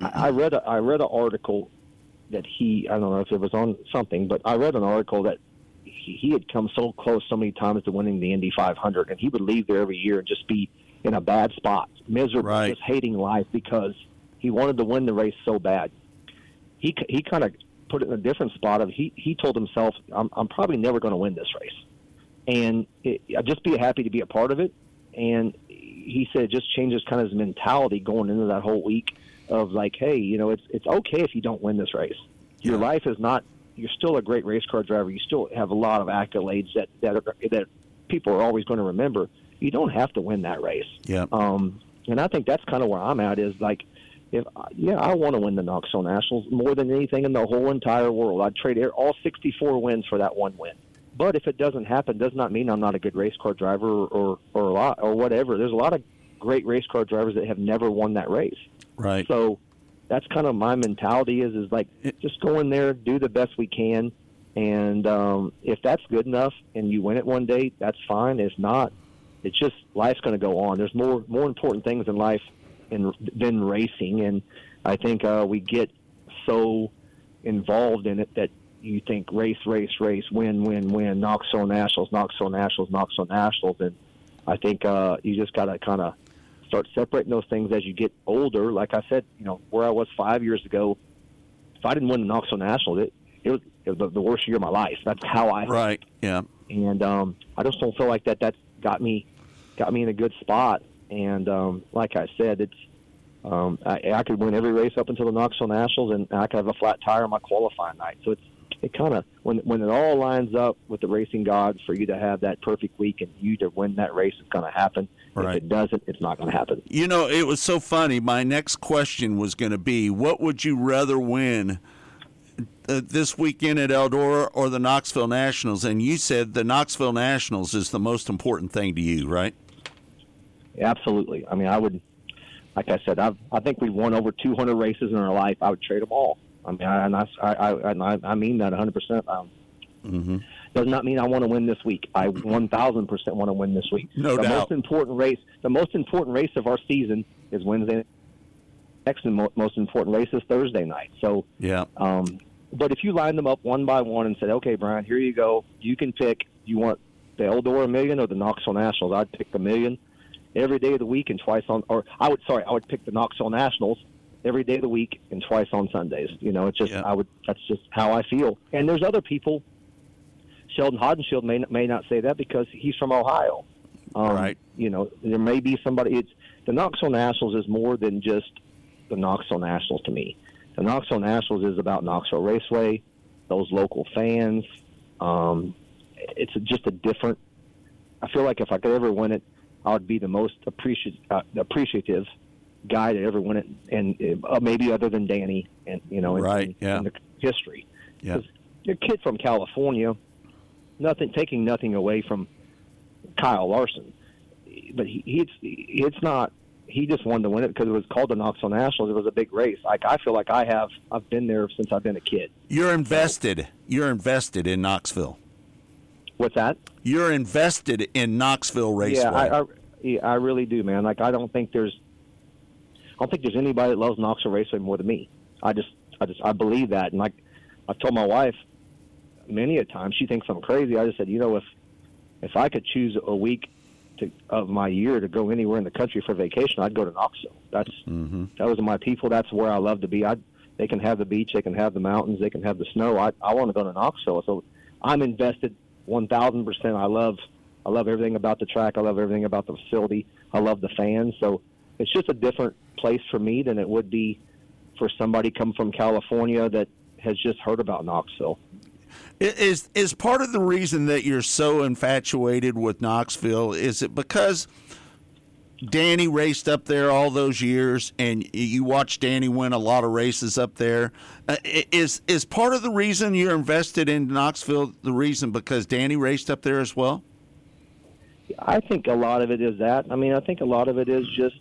I read a, I read an article that he I don't know if it was on something, but I read an article that he, he had come so close so many times to winning the Indy 500, and he would leave there every year and just be in a bad spot, miserable, right. just hating life because he wanted to win the race so bad. He he kind of put it in a different spot of he he told himself I'm I'm probably never going to win this race and it, I'd just be happy to be a part of it. And he said it just changes kind of his mentality going into that whole week of like, hey, you know, it's it's okay if you don't win this race. Your yeah. life is not. You're still a great race car driver. You still have a lot of accolades that that are, that people are always going to remember. You don't have to win that race. Yeah. Um, and I think that's kind of where I'm at. Is like, if yeah, I want to win the Knoxville Nationals more than anything in the whole entire world. I'd trade all 64 wins for that one win. But if it doesn't happen, does not mean I'm not a good race car driver or or or, a lot, or whatever. There's a lot of great race car drivers that have never won that race. Right. So that's kind of my mentality is is like just go in there, do the best we can, and um, if that's good enough and you win it one day, that's fine. If not, it's just life's going to go on. There's more more important things in life in, than racing, and I think uh, we get so involved in it that you think race, race, race, win, win, win, Knoxville Nationals, Knoxville Nationals, Knoxville Nationals, and I think uh, you just got to kind of start separating those things as you get older. Like I said, you know, where I was five years ago, if I didn't win the Knoxville Nationals, it, it was, it was the worst year of my life. That's how I right, yeah. And um, I just don't feel like that. That's got me got me in a good spot. And um, like I said, it's um, I, I could win every race up until the Knoxville Nationals, and I could have a flat tire on my qualifying night. So it's it kind of when when it all lines up with the racing gods for you to have that perfect week and you to win that race, it's going to happen. Right. If it doesn't, it's not going to happen. You know, it was so funny. My next question was going to be, what would you rather win? Uh, this weekend at Eldora or the Knoxville Nationals, and you said the Knoxville Nationals is the most important thing to you, right? Absolutely. I mean, I would, like I said, I've, I think we've won over 200 races in our life. I would trade them all. I mean, I, and I, I, I, I mean that 100. percent um, mm-hmm. Does not mean I want to win this week. I 1,000 percent want to win this week. No the doubt. most important race, the most important race of our season is Wednesday. Next, most important race is Thursday night. So, yeah. Um, but if you line them up one by one and said, "Okay, Brian, here you go. You can pick. You want the Eldora Million or the Knoxville Nationals?" I'd pick the Million every day of the week and twice on. Or I would sorry, I would pick the Knoxville Nationals every day of the week and twice on Sundays. You know, it's just yeah. I would that's just how I feel. And there's other people. Sheldon Haudenschild may may not say that because he's from Ohio. Um, right. You know, there may be somebody. It's the Knoxville Nationals is more than just the Knoxville Nationals to me. The Knoxville Nationals is about Knoxville Raceway, those local fans. Um, it's just a different. I feel like if I could ever win it, I would be the most appreciative, uh, appreciative guy that ever won it, and uh, maybe other than Danny, and you know, right, and, yeah. and the, history. Yeah. a kid from California, nothing taking nothing away from Kyle Larson, but he, it's it's not. He just wanted to win it because it was called the Knoxville Nationals. It was a big race. Like I feel like I have. I've been there since I've been a kid. You're invested. You're invested in Knoxville. What's that? You're invested in Knoxville Raceway. Yeah, I, I, yeah, I really do, man. Like I don't think there's, I don't think there's anybody that loves Knoxville Raceway more than me. I just, I just, I believe that, and like I've told my wife many a time, she thinks I'm crazy. I just said, you know, if if I could choose a week to, of my year to go anywhere in the country for vacation, I'd go to Knoxville. That's Mm-hmm. those are my people. That's where I love to be. I they can have the beach, they can have the mountains, they can have the snow. I I want to go to Knoxville, so I'm invested one thousand percent. I love I love everything about the track. I love everything about the facility. I love the fans. So it's just a different place for me than it would be for somebody come from California that has just heard about Knoxville. Is is part of the reason that you're so infatuated with Knoxville? Is it because Danny raced up there all those years, and you watched Danny win a lot of races up there? Uh, is is part of the reason you're invested in Knoxville the reason because Danny raced up there as well? I think a lot of it is that. I mean, I think a lot of it is just,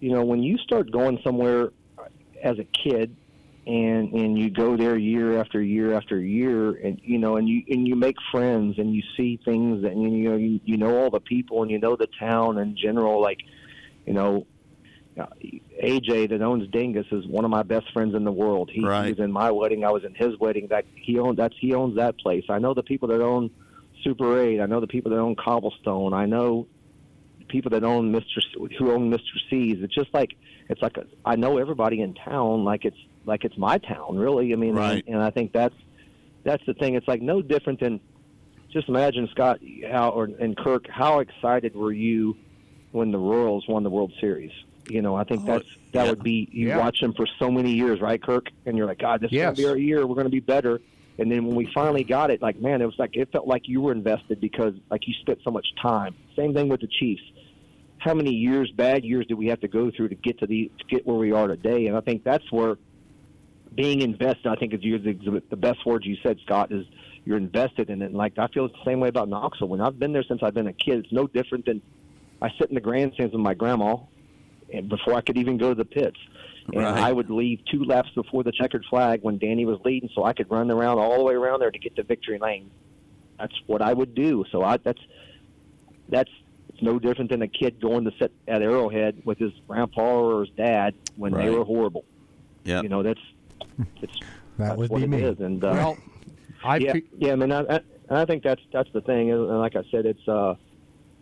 you know, when you start going somewhere as a kid and and you go there year after year after year and you know and you and you make friends and you see things and you know you, you know all the people and you know the town in general like you know uh, AJ that owns Dingus is one of my best friends in the world. He, Right. he was in my wedding. I was in his wedding. That he owned. That's he owns that place. I know the people that own Super Eight. I know the people that own Cobblestone. I know people that own Mr. C- who own Mr. C's. It's just like it's like a, I know everybody in town. Like it's like it's my town. Really. I mean, Right. and, and I think that's that's the thing. It's like no different than just imagine Scott how or and Kirk. How excited were you when the Royals won the World Series? You know, I think oh, that's that yeah. would be you Yeah. watch them for so many years, right, Kirk? And you're like, God, this Yes. is gonna be our year. We're gonna be better. And then when we finally got it, like man, it was like it felt like you were invested because like you spent so much time. Same thing with the Chiefs. How many years, bad years, did we have to go through to get to the to get where we are today? And I think that's where being invested. I think is the, the best word you said, Scott, is you're invested in it. And like I feel the same way about Knoxville. When I've been there since I've been a kid, it's no different than I sit in the grandstands with my grandma, and before I could even go to the pits. And Right. I would leave two laps before the checkered flag when Danny was leading, so I could run around all the way around there to get to victory lane. That's what I would do. So I that's that's it's no different than a kid going to sit at Arrowhead with his grandpa or his dad when they were horrible. Yeah. You know that's it's That that's would what be it me. is. And uh, Well, I yeah, fe- yeah, I mean, I, I, I think that's that's the thing. And like I said, it's uh,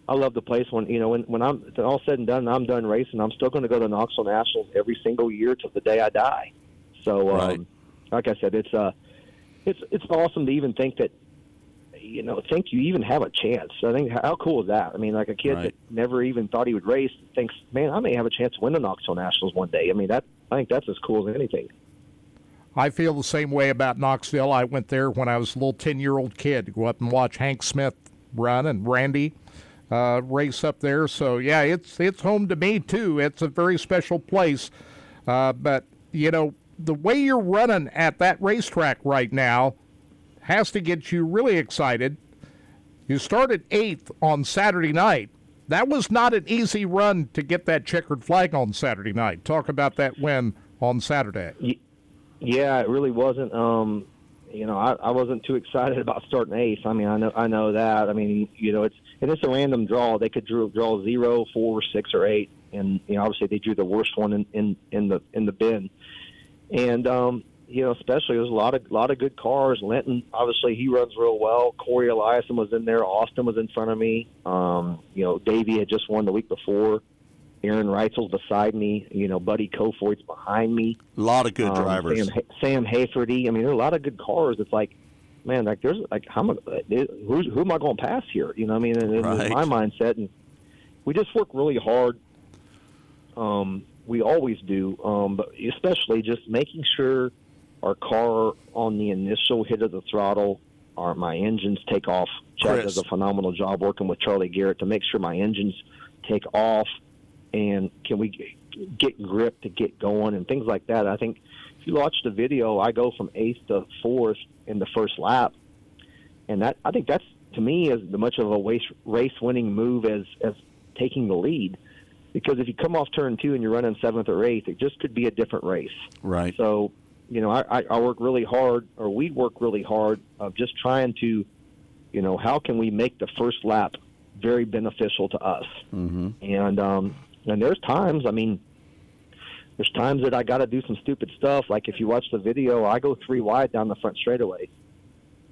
I love the place. When you know, when when I'm all said and done, and I'm done racing. I'm still going to go to Knoxville Nationals every single year till the day I die. So, um, Right. like I said, it's uh, it's it's awesome to even think that. You know, think you even have a chance. I think how cool is that? I mean, like a kid Right. that never even thought he would race thinks, man, I may have a chance to win the Knoxville Nationals one day. I mean, that I think that's as cool as anything. I feel the same way about Knoxville. I went there when I was a little 10 year old kid to go up and watch Hank Smith run and Randy uh, race up there. So, yeah, it's, it's home to me, too. It's a very special place. Uh, but, you know, the way you're running at that racetrack right now has to get you really excited. You started eighth on Saturday night. That was not an easy run to get that checkered flag on Saturday night. Talk about that win on Saturday. Yeah, it really wasn't. Um, you know, I, I wasn't too excited about starting Ace. I mean, I know I know that. I mean, you know, it's and it's a random draw. They could draw, draw zero, four, six, or eight, and you know, obviously they drew the worst one in in, in the in the bin. And um, you know, especially there's a lot of lot of good cars. Lynton, obviously, he runs real well. Corey Eliason was in there. Austin was in front of me. Um, you know, Davey had just won the week before. Aaron Reutzel's beside me. You know, Buddy Kofoid's behind me. A lot of good Um, drivers. Sam, Sam Hafertepe. I mean, there are a lot of good cars. It's like, man, like there's like how am I, who am I going to pass here? You know, what I mean, and Right. my mindset, and we just work really hard. Um, we always do, um, but especially just making sure our car on the initial hit of the throttle, our my engines take off. Chad Chris. does a phenomenal job working with Charlie Garrett to make sure my engines take off. And can we get grip to get going and things like that. I think if you watch the video, I go from eighth to fourth in the first lap, and that I think that's to me as much of a race race winning move as as taking the lead. Because if you come off turn two and you're running seventh or eighth, it just could be a different race. Right. So, you know, I, I work really hard, or we work really hard of just trying to, you know, how can we make the first lap very beneficial to us? Mm-hmm. And um, and there's times, I mean, there's times that I got to do some stupid stuff. Like if you watch the video, I go three wide down the front straightaway.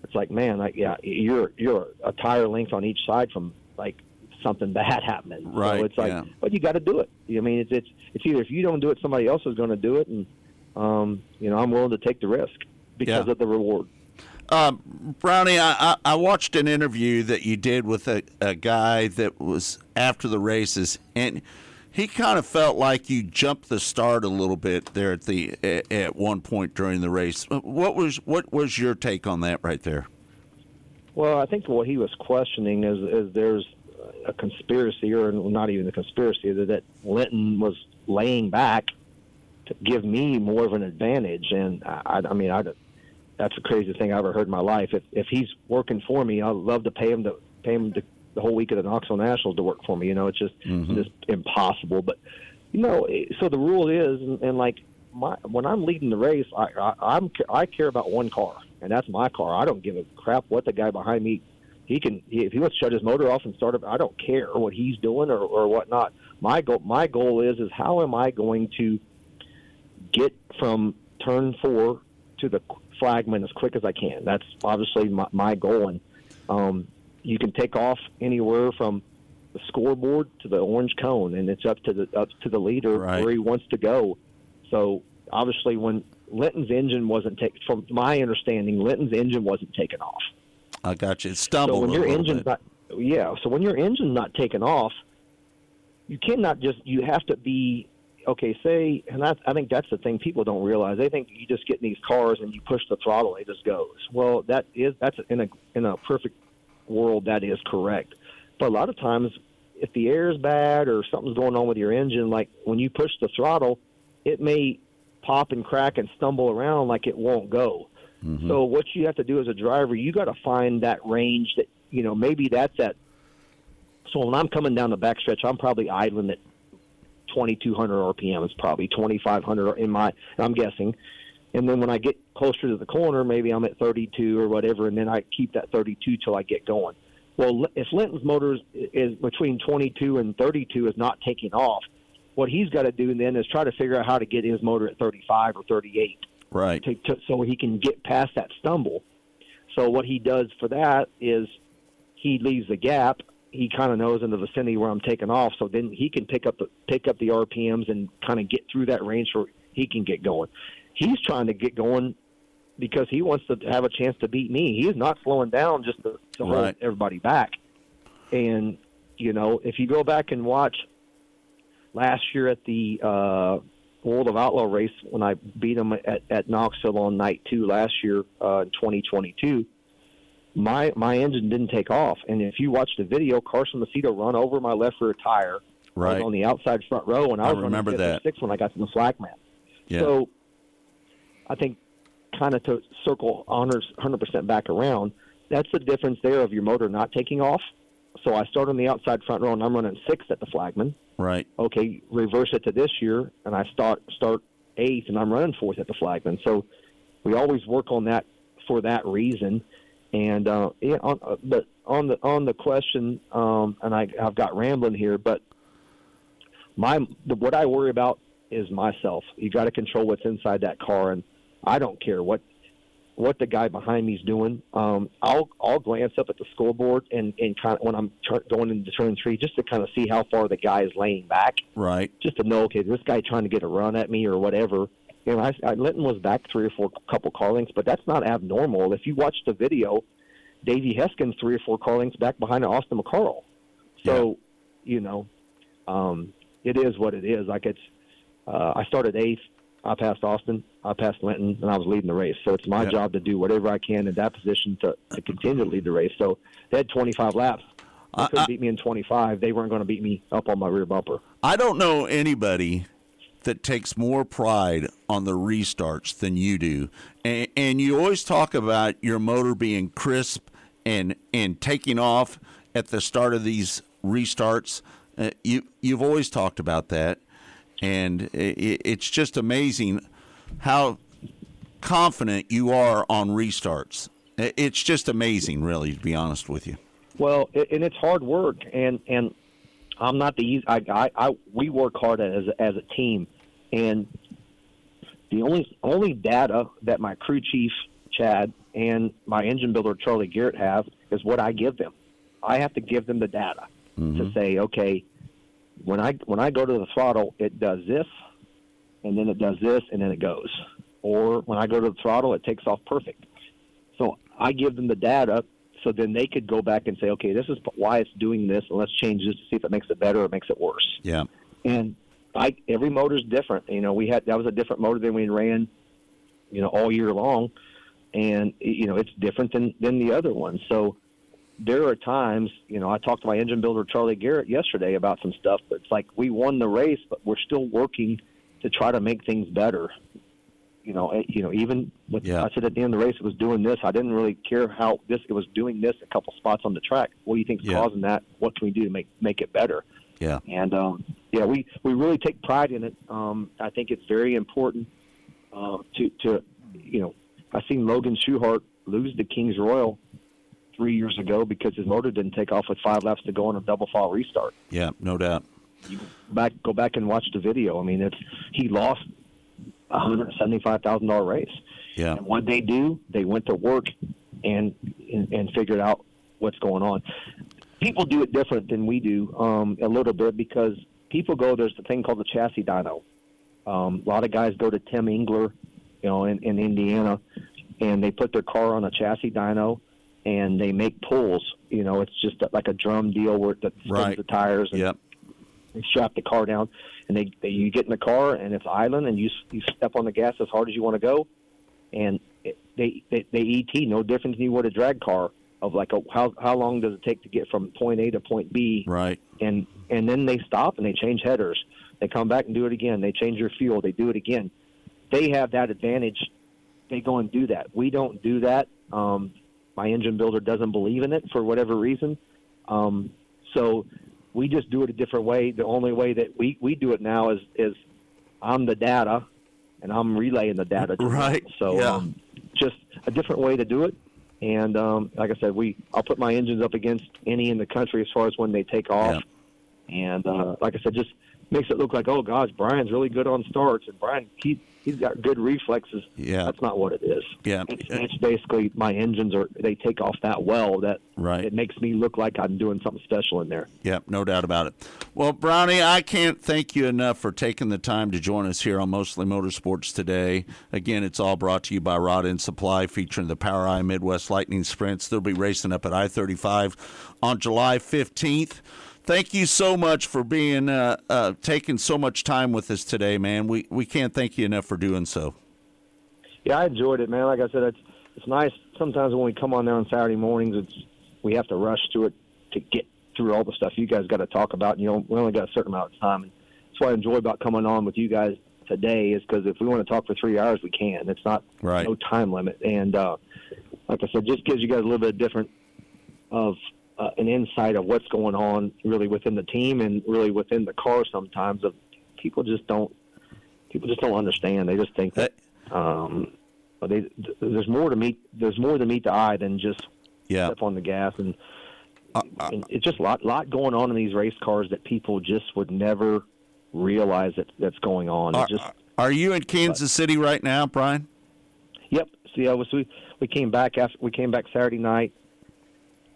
It's like, man, like, yeah, you're you're a tire length on each side from like something bad happening. Right, So it's like, yeah. but you got to do it. I mean, it's it's it's either if you don't do it, somebody else is going to do it, and um, you know, I'm willing to take the risk because Yeah. of the reward. Um, Brownie, I, I, I watched an interview that you did with a, a guy that was after the races, and he kind of felt like you jumped the start a little bit there at the at, one point during the race. Uh, what was what was your take on that right there? Well, I think what he was questioning is is there's a conspiracy, or not even a conspiracy, that, that Lynton was laying back to give me more of an advantage. And I, I mean, I, that's the craziest thing I ever heard in my life. If if he's working for me, I'd love to pay him to pay him to, the whole week of the Knoxville Nationals to work for me. You know, it's just Mm-hmm. just impossible. But you know, eh, so the rule is, and, and like my when I'm leading the race, I, I I'm I care about one car, and that's my car. I don't give a crap what the guy behind me. He can if he wants to shut his motor off and start it. I don't care what he's doing or or whatnot. My goal my goal is is how am I going to get from turn four to the flagman as quick as I can. That's obviously my, my goal. And um, you can take off anywhere from the scoreboard to the orange cone, and it's up to the up to the leader Right. where he wants to go. So obviously, when Lynton's engine wasn't taken, from my understanding, Lynton's engine wasn't taken off. I got you. It So when a your engine's bit. not, yeah. So when your engine's not taken off, you cannot just. You have to be okay. Say, and I, I think that's the thing people don't realize. They think you just get in these cars and you push the throttle, it just goes. Well, that is that's in a in a perfect world that is correct. But a lot of times, if the air is bad or something's going on with your engine, like when you push the throttle, it may pop and crack and stumble around like it won't go. Mm-hmm. So what you have to do as a driver, you got to find that range that you know maybe that's at. So when I'm coming down the backstretch, I'm probably idling at 2,200 RPM. It's probably 2,500 in my. I'm guessing. And then when I get closer to the corner, maybe I'm at 32 or whatever, and then I keep that 32 till I get going. Well, if Lynton's motor is, is between 22 and 32 is not taking off, what he's got to do then is try to figure out how to get his motor at 35 or 38 Right. to, to, so he can get past that stumble. So what he does for that is he leaves the gap. He kind of knows in the vicinity where I'm taking off, so then he can pick up the pick up the RPMs and kind of get through that range so he can get going. He's trying to get going because he wants to have a chance to beat me. He is not slowing down just to, to hold everybody back. And you know, if you go back and watch last year at the uh, World of Outlaw race when I beat him at, at Knoxville on night two last year uh, in 2022. My my engine didn't take off, and if you watch the video, Carson Macedo run over my left rear tire. Right. on the outside front row, and I, I was remember that. sixth when I got to the flagman. Yeah. So I think kind of to circle honors 100% back around, that's the difference there of your motor not taking off. So I start on the outside front row, and I'm running sixth at the flagman right. okay, reverse it to this year, and I start start eighth, and I'm running fourth at the flagman. So we always work on that for that reason. And uh, yeah, on, uh, but on the on the question, um, and I, I've got rambling here, but my the, what I worry about is myself. You got to control what's inside that car, and I don't care what what the guy behind me's doing. Um, I'll I'll glance up at the scoreboard and and kind of when I'm tur going into turn three just to kind of see how far the guy is laying back, Right. just to know okay, this guy trying to get a run at me or whatever. You know, I, I Lynton was back three or four couple car lengths, but that's not abnormal. If you watch the video, Davey Heskin's three or four car lengths back behind Austin McCarl. So, you know, um, it is what it is. Like it's, uh, I started eighth. I passed Austin. I passed Lynton, and I was leading the race. So it's my Yeah. job to do whatever I can in that position to, to continue to lead the race. So they had 25 laps. They couldn't I- beat me in 25. They weren't going to beat me up on my rear bumper. I don't know anybody that takes more pride on the restarts than you do, and, and you always talk about your motor being crisp and and taking off at the start of these restarts. Uh, you you've always talked about that, and it, it's just amazing how confident you are on restarts. It's just amazing, really, to be honest with you. Well, and it's hard work, and and I'm not the easy. I, I, I we work hard as as a team, and the only only data that my crew chief Chad and my engine builder Charlie Garrett have is what I give them. I have to give them the data mm-hmm. to say, okay, when I when I go to the throttle, it does this, and then it does this, and then it goes. Or when I go to the throttle, it takes off perfect. So I give them the data so then they could go back and say, okay, this is why it's doing this, and let's change this to see if it makes it better or makes it worse. Yeah. And I every motor's different. You know, we had that was a different motor than we ran, you know, all year long, and you know it's different than than the other one. So there are times, you know, I talked to my engine builder Charlie Garrett yesterday about some stuff, but it's like we won the race, but we're still working to try to make things better you know, eh, you know, even with yeah. I said at the end of the race, it was doing this. I didn't really care how this. It was doing this a couple spots on the track. What do you think's yeah. causing that? What can we do to make make it better? Yeah. And um, yeah, we we really take pride in it. Um, I think it's very important uh, to to you know. I seen Logan Schuchart lose the Kings Royal three years ago because his motor didn't take off with five laps to go on a double fall restart. Yeah, no doubt. You back go back and watch the video. I mean, it's he lost a hundred seventy five thousand dollar race. Yeah. And what they do, they went to work and, and and figured out what's going on. People do it different than we do um, a little bit because people go. There's the thing called the chassis dyno. Um, a lot of guys go to Tim Engler, you know, in, in Indiana, and they put their car on a chassis dyno and they make pulls. You know, it's just like a drum deal where it spins right. the tires and yep. They strap the car down and they, they you get in the car and it's idling and you you step on the gas as hard as you want to go, and it, they, they they ET no different than you would a drag car of like a, how how long does it take to get from point A to point B? Right. And and then they stop and they change headers. They come back and do it again. They change your fuel. They do it again. They have that advantage. They go and do that. We don't do that. Um, my engine builder doesn't believe in it for whatever reason. Um, so we just do it a different way. The only way that we, we do it now is is I'm the data, and I'm relaying the data. To right. Them. So yeah. um, just a different way to do it. And um, like I said, we I'll put my engines up against any in the country as far as when they take off. Yeah. And uh, like I said, just makes it look like oh gosh, Brian's really good on starts, and Brian he he's got good reflexes. Yeah, that's not what it is. Yeah, it's, it's basically my engines are they take off that well that right. it makes me look like I'm doing something special in there. Yeah, no doubt about it. Well, Brownie, I can't thank you enough for taking the time to join us here on Mostly Motorsports today. Again, it's all brought to you by Rod End Supply, featuring the POWRi Midwest Lightning Sprints. They'll be racing up at I-35 on July 15th thank you so much for being uh, uh, taking so much time with us today, man. We we can't thank you enough for doing so. Yeah, I enjoyed it, man. Like I said, it's it's nice. Sometimes when we come on there on Saturday mornings, it's we have to rush through it to get through all the stuff you guys got to talk about. And you know, we only got a certain amount of time, and that's what I enjoy about coming on with you guys today. Is because if we want to talk for three hours, we can. It's not right. no time limit, and uh, like I said, just gives you guys a little bit of different of uh, an insight of what's going on really within the team and really within the car sometimes of people just don't people just don't understand. They just think that um they there's more to meet there's more to meet the eye than just yeah. step on the gas and, uh, uh, and it's just a lot lot going on in these race cars that people just would never realize that that's going on. Are, just, are you in Kansas but, City right now Brian? Yep. See I was we we came back after we came back Saturday night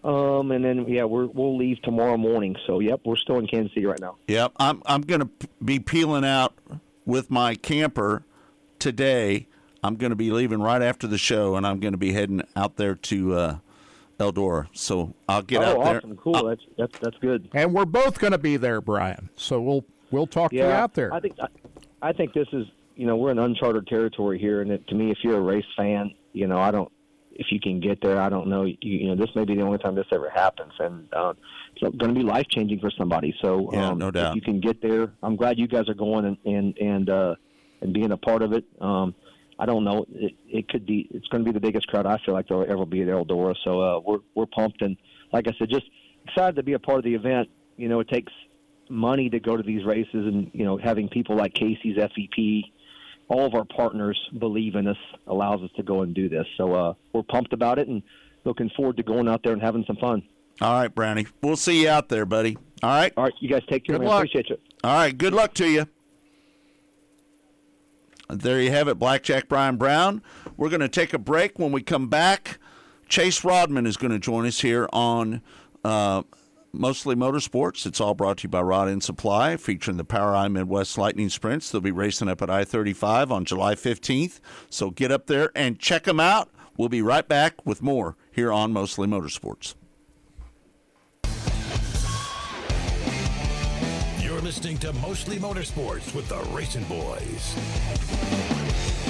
um, and then yeah, we're we'll leave tomorrow morning. So yep, we're still in Kansas City right now. Yep, I'm I'm gonna be peeling out with my camper today. I'm gonna be leaving right after the show, and I'm gonna be heading out there to uh, Eldora. So I'll get oh, out there. awesome, cool. that's that's that's good. And we're both gonna be there, Brian. So we'll we'll talk yeah, to you out there. I think I, I think this is you know we're in uncharted territory here, and it, to me, if you're a race fan, you know I don't if you can get there, I don't know. You, you know, this may be the only time this ever happens, and uh, it's going to be life changing for somebody. So, Yeah, um, no doubt. if you can get there, I'm glad you guys are going and and and uh, and being a part of it. Um, I don't know. It, it could be. It's going to be the biggest crowd I feel like there'll ever be at Eldora. So uh, we're we're pumped and like I said, just excited to be a part of the event. You know, it takes money to go to these races, and you know, having people like Casey's FVP, all of our partners believe in us, allows us to go and do this. So uh, we're pumped about it and looking forward to going out there and having some fun. All right, Brownie. We'll see you out there, buddy. All right. All right, you guys take care. Good man. luck. Appreciate you. All right. Good luck to you. There you have it, Blackjack Brian Brown. We're going to take a break. When we come back, Chase Raudman is going to join us here on uh, Mostly Motorsports. It's all brought to you by Rod End Supply, featuring the POWRi Midwest Lightning Sprints. They'll be racing up at I 35 on July 15th. So get up there and check them out. We'll be right back with more here on Mostly Motorsports. You're listening to Mostly Motorsports with the RacinBoys.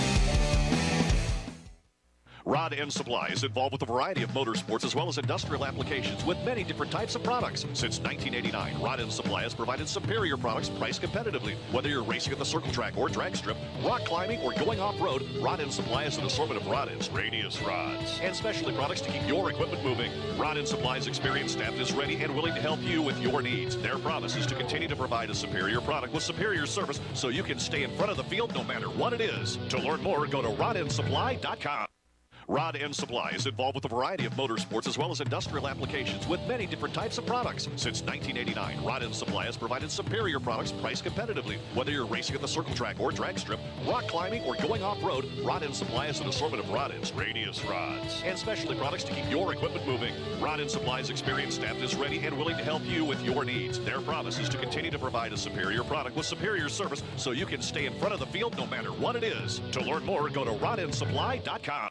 Rod End Supply is involved with a variety of motorsports as well as industrial applications with many different types of products. Since 1989, Rod End Supply has provided superior products priced competitively. Whether you're racing at the circle track or drag strip, rock climbing, or going off-road, Rod End Supply has an assortment of rod ends, radius rods, and specialty products to keep your equipment moving. Rod End Supply's experienced staff is ready and willing to help you with your needs. Their promise is to continue to provide a superior product with superior service so you can stay in front of the field no matter what it is. To learn more, go to rodendsupply.com. Rod End Supply is involved with a variety of motorsports as well as industrial applications with many different types of products. Since 1989, Rod End Supply has provided superior products priced competitively. Whether you're racing at the circle track or drag strip, rock climbing, or going off-road, Rod End Supply has an assortment of rod ends, radius rods, and specialty products to keep your equipment moving. Rod End Supply's experienced staff is ready and willing to help you with your needs. Their promise is to continue to provide a superior product with superior service so you can stay in front of the field no matter what it is. To learn more, go to rodendsupply.com.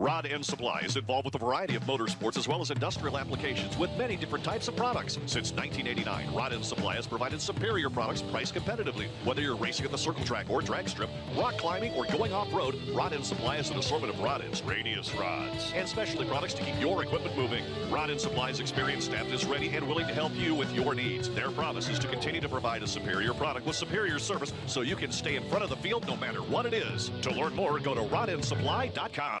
Rod End Supply is involved with a variety of motorsports as well as industrial applications with many different types of products. Since 1989, Rod End Supply has provided superior products priced competitively. Whether you're racing at the circle track or drag strip, rock climbing, or going off-road, Rod End Supply has an assortment of rod ends, radius rods, and specialty products to keep your equipment moving. Rod End Supply's experienced staff is ready and willing to help you with your needs. Their promise is to continue to provide a superior product with superior service so you can stay in front of the field no matter what it is. To learn more, go to rodendsupply.com.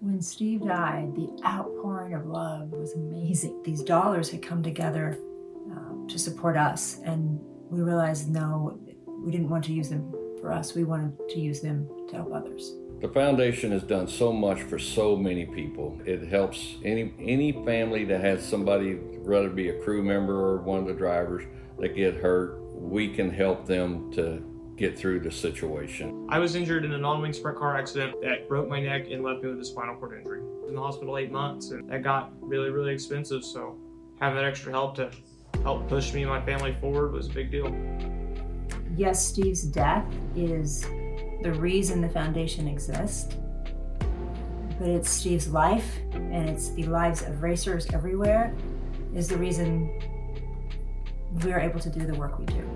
When Steve died, the outpouring of love was amazing. These dollars had come together um, to support us, and we realized no, we didn't want to use them for us. We wanted to use them to help others. The foundation has done so much for so many people. It helps any any family that has somebody, whether be a crew member or one of the drivers, that get hurt. We can help them to get through the situation. I was injured in a non-wing sprint car accident that broke my neck and left me with a spinal cord injury. I was in the hospital eight months, and that got really, really expensive. So having that extra help to help push me and my family forward was a big deal. Yes, Steve's death is the reason the foundation exists, but it's Steve's life and it's the lives of racers everywhere is the reason we're able to do the work we do.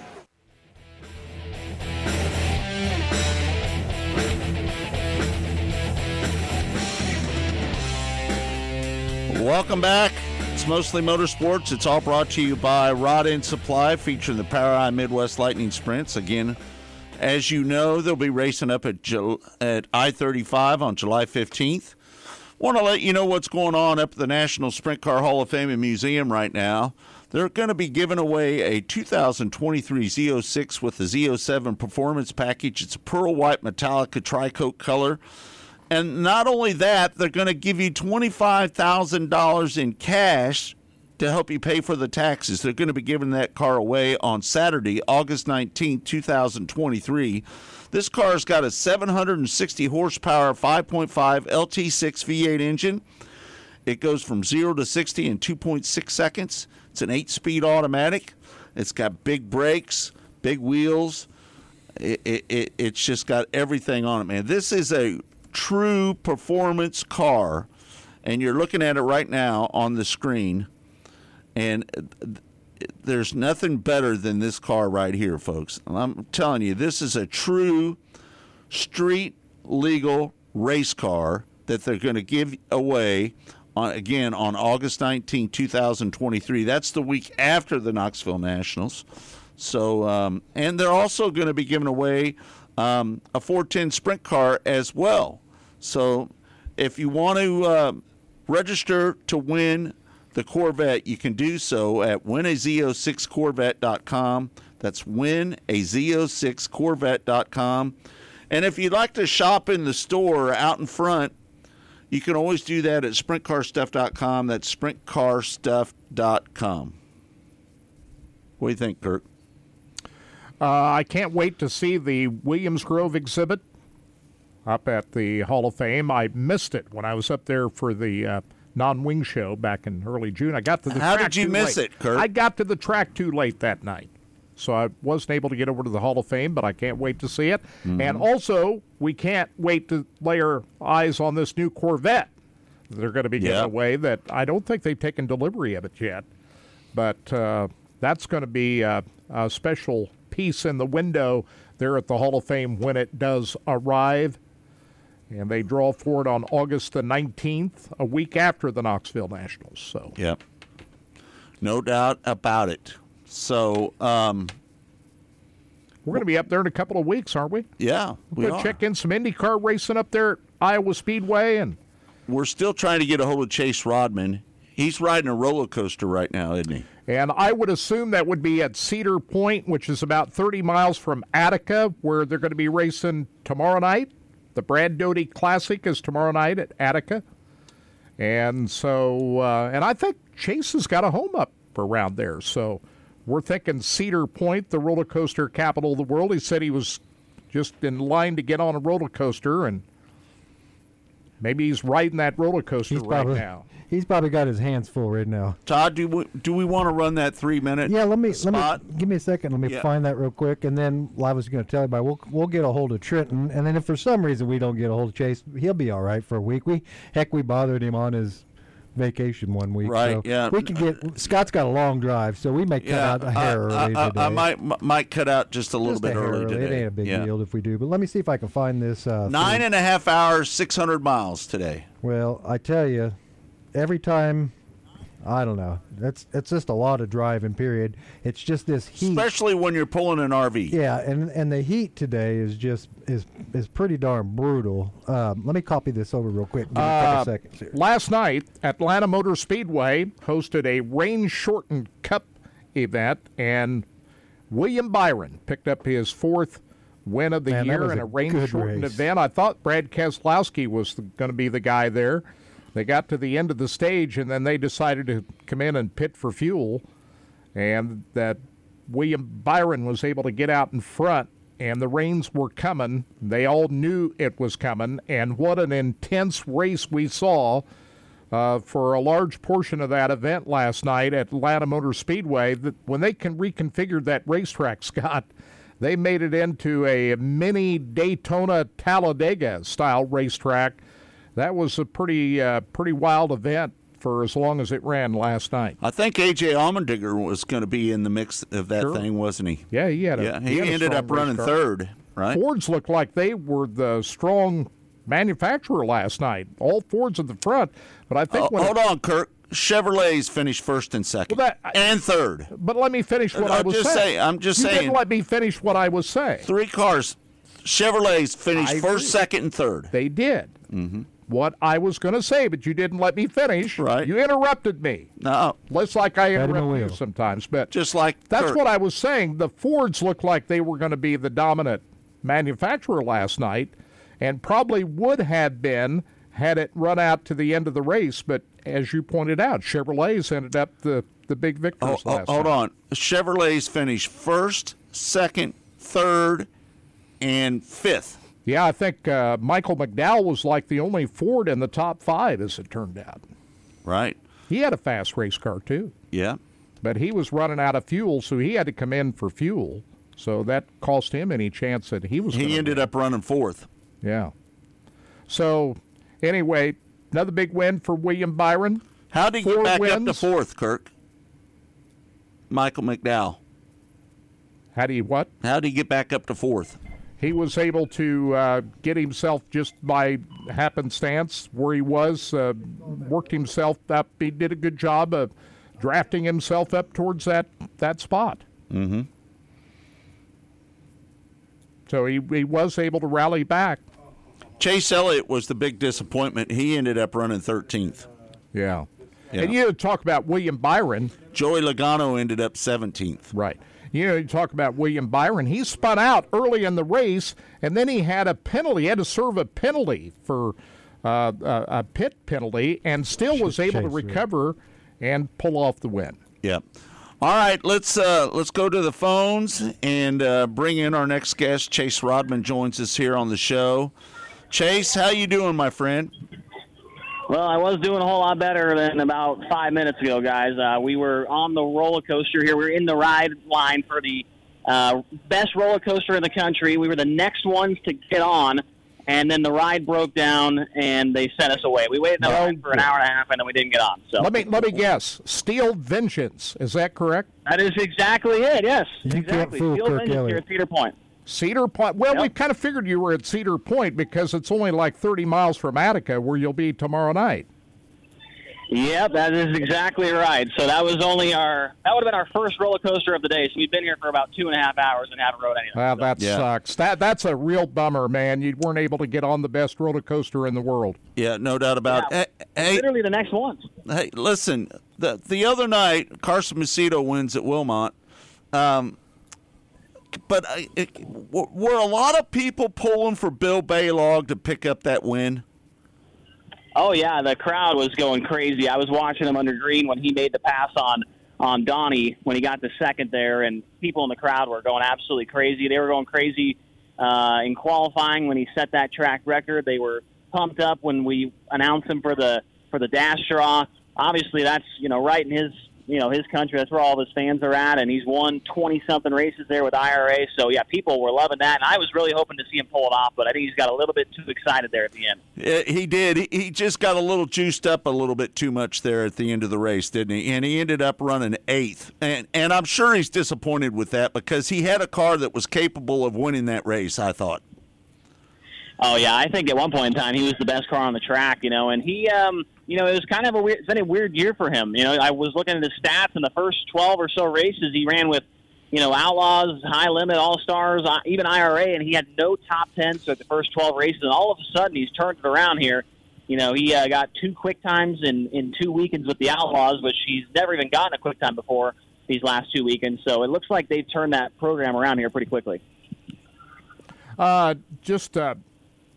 Welcome back. It's mostly motorsports. It's all brought to you by Rod End Supply, featuring the POWRi Midwest Lightning Sprints. Again, as you know, they'll be racing up at at I-35 on July 15th. Want to let you know what's going on up at the National Sprint Car Hall of Fame and Museum right now. They're going to be giving away a 2023 Z06 with the Z07 Performance Package. It's a pearl white Metallica tricoat color. And not only that, they're going to give you $25,000 in cash to help you pay for the taxes. They're going to be giving that car away on Saturday, August 19, 2023. This car's got a 760 horsepower 5.5 LT6 V8 engine. It goes from 0 to 60 in 2.6 seconds. It's an 8 speed automatic. It's got big brakes, big wheels. It, it, it, it's just got everything on it, man. This is a true performance car, and you're looking at it right now on the screen, and there's nothing better than this car right here, folks. I'm telling you, this is a true street legal race car that they're going to give away on again on August 19, 2023. That's the week after the Knoxville Nationals. So, um, and they're also going to be giving away um, a 410 sprint car as well. So, if you want to uh, register to win the Corvette, you can do so at winaz06corvette.com. That's winaz06corvette.com. And if you'd like to shop in the store out in front, you can always do that at sprintcarstuff.com. That's sprintcarstuff.com. What do you think, Kirk? Uh, I can't wait to see the Williams Grove exhibit up at the Hall of Fame. I missed it when I was up there for the uh, non-wing show back in early June. I got to the How track did you miss late. it, Kirk? I got to the track too late that night. So I wasn't able to get over to the Hall of Fame, but I can't wait to see it. Mm-hmm. And also, we can't wait to lay our eyes on this new Corvette. They're going to be giving away that I don't think they've taken delivery of it yet. But uh, that's going to be a, a special piece in the window there at the Hall of Fame when it does arrive. And they draw for it on August the 19th, a week after the Knoxville Nationals. So Yep. No doubt about it. So, um, we're going to be up there in a couple of weeks, aren't we? yeah, we We're going to check in some IndyCar racing up there at Iowa Speedway. And We're still trying to get a hold of Chase Raudman. He's riding a roller coaster right now, isn't he? And I would assume that would be at Cedar Point, which is about 30 miles from Attica, where they're going to be racing tomorrow night. The Brad Doty Classic is tomorrow night at Attica. And so, uh, and I think Chase has got a home up around there. So we're thinking Cedar Point, the roller coaster capital of the world. He said he was just in line to get on a roller coaster, and maybe he's riding that roller coaster He's right probably now. He's probably got his hands full right now. Todd, do we, do we want to run that three minute? Yeah, let me spot? let me give me a second. Let me Yeah. find that real quick, and then I was going to tell everybody we'll we'll get a hold of Trenton, and then if for some reason we don't get a hold of Chase, he'll be all right for a week. We heck, we bothered him on his vacation one week, Right, So yeah. we can get Scott's got a long drive, so we may cut Yeah, out a hair I, early I, today. I might might cut out just a little Just bit a early early. today. It ain't a big yeah. deal if we do, but let me see if I can find this. Uh, Nine thing. and a half hours, six hundred miles today. Well, I tell you, every time, I don't know. That's it's just a lot of driving. Period. It's just this heat. Especially when you're pulling an RV. Yeah, and and the heat today is just is is pretty darn brutal. Um, let me copy this over real quick. Give me a Uh, couple seconds here. Last night, Atlanta Motor Speedway hosted a rain shortened cup event, and William Byron picked up his fourth win of the Man, year in a a rain shortened race. event. I thought Brad Keselowski was going to be the guy there. They got to the end of the stage, and then they decided to come in and pit for fuel, and that William Byron was able to get out in front, and the rains were coming. They all knew it was coming, and what an intense race we saw. Uh, for a large portion of that event last night at Atlanta Motor Speedway, that when they can reconfigure that racetrack, Scott, they made it into a mini Daytona Talladega style racetrack. That was a pretty uh, pretty wild event for as long as it ran last night. I think AJ Allmendinger was going to be in the mix of that Sure. thing, wasn't he? Yeah, he had a Yeah, he had ended up running third, right? Fords looked like they were the strong manufacturer last night. All Fords at the front, but I think Oh, when hold on, Kirk. Chevrolets finished first and second, and third. But let me finish what I'm I was just saying. saying- I'm just you saying. Didn't let me finish what I was saying. Three cars. Chevrolets finished I first, agree. second, and third. They did. Mm-hmm. What I was going to say, but you didn't let me finish. Right. You interrupted me. No. Less like I Fed him a interrupt you sometimes, but just like that's Kirk. what I was saying. The Fords looked like they were going to be the dominant manufacturer last night, and probably would have been had it run out to the end of the race. But as you pointed out, Chevrolets ended up the the big victors Oh, oh, hold night. on. Chevrolets finished first, second, third, and fifth. Yeah, I think uh, Michael McDowell was like the only Ford in the top five, as it turned out. Right. He had a fast race car too, Yeah. but he was running out of fuel, so he had to come in for fuel. So that cost him any chance that he was. He ended up running fourth. Yeah. So, anyway, another big win for William Byron. How did he get back up to fourth, Kirk? Michael McDowell. How do you what? How did he get back up to fourth? He was able to uh, get himself just by happenstance where he was, uh, worked himself up. He did a good job of drafting himself up towards that, that spot. Mm-hmm. So he, he was able to rally back. Chase Elliott was the big disappointment. He ended up running 13th. Yeah. Yeah. And you talk about William Byron. Joey Logano ended up 17th. Right. You know, you talk about William Byron. He spun out early in the race, and then he had a penalty. He had to serve a penalty for uh, a, a pit penalty, and still was able to recover and pull off the win. Yep. All right, let's uh, let's go to the phones and uh, bring in our next guest. Chase Raudman joins us here on the show. Chase, how you doing, my friend? Well, I was doing a whole lot better than about five minutes ago, guys. Uh, we were on the roller coaster here. We were in the ride line for the uh, best roller coaster in the country. We were the next ones to get on, and then the ride broke down and they sent us away. We waited No line for an hour and a half, and then we didn't get on. So Let me let me guess. Steel Vengeance is that correct? that is exactly it. Yes, You exactly. Steel Kirk Vengeance here at Cedar Point. Cedar Point. Well, we kind of figured you were at Cedar Point because it's only like 30 miles from Attica, where you'll be tomorrow night. Yep, that is exactly right. So that was only our that would have been our first roller coaster of the day. So we've been here for about two and a half hours and haven't rode anything. Well, that sucks. That that's a real bummer, man. You weren't able to get on the best roller coaster in the world. Yeah, no doubt about it. Hey, Literally the next ones. Hey, listen, the the other night Carson Macedo wins at Wilmot, um, but were were a lot of people pulling for Bill Balog to pick up that win? Oh yeah, the crowd was going crazy. I was watching him under green when he made the pass on on Donnie when he got the second there, and people in the crowd were going absolutely crazy. They were going crazy uh, in qualifying when he set that track record. They were pumped up when we announced him for the for the dash draw. Obviously, that's you know right in his you know his country. That's where all of his fans are at, and he's won twenty something races there with IRA. So yeah, people were loving that, and I was really hoping to see him pull it off, but I think he's got a little bit too excited there at the end. Yeah, he did. He, he just got a little juiced up a little bit too much there at the end of the race, didn't he? And he ended up running eighth. And and I'm sure he's disappointed with that because he had a car that was capable of winning that race. I thought. Oh yeah, I think at one point in time he was the best car on the track, you know, and he, um, you know, it was kind of a weird, it's been a weird year for him. You know, I was looking at his stats in the first twelve or so races he ran with, you know, Outlaws, High Limit, All Stars, even IRA, and he had no top tens at the first twelve races, and all of a sudden he's turned it around here. You know, he uh, got two quick times in in two weekends with the Outlaws, which he's never even gotten a quick time before these last two weekends. So it looks like they've turned that program around here pretty quickly. Uh, just uh,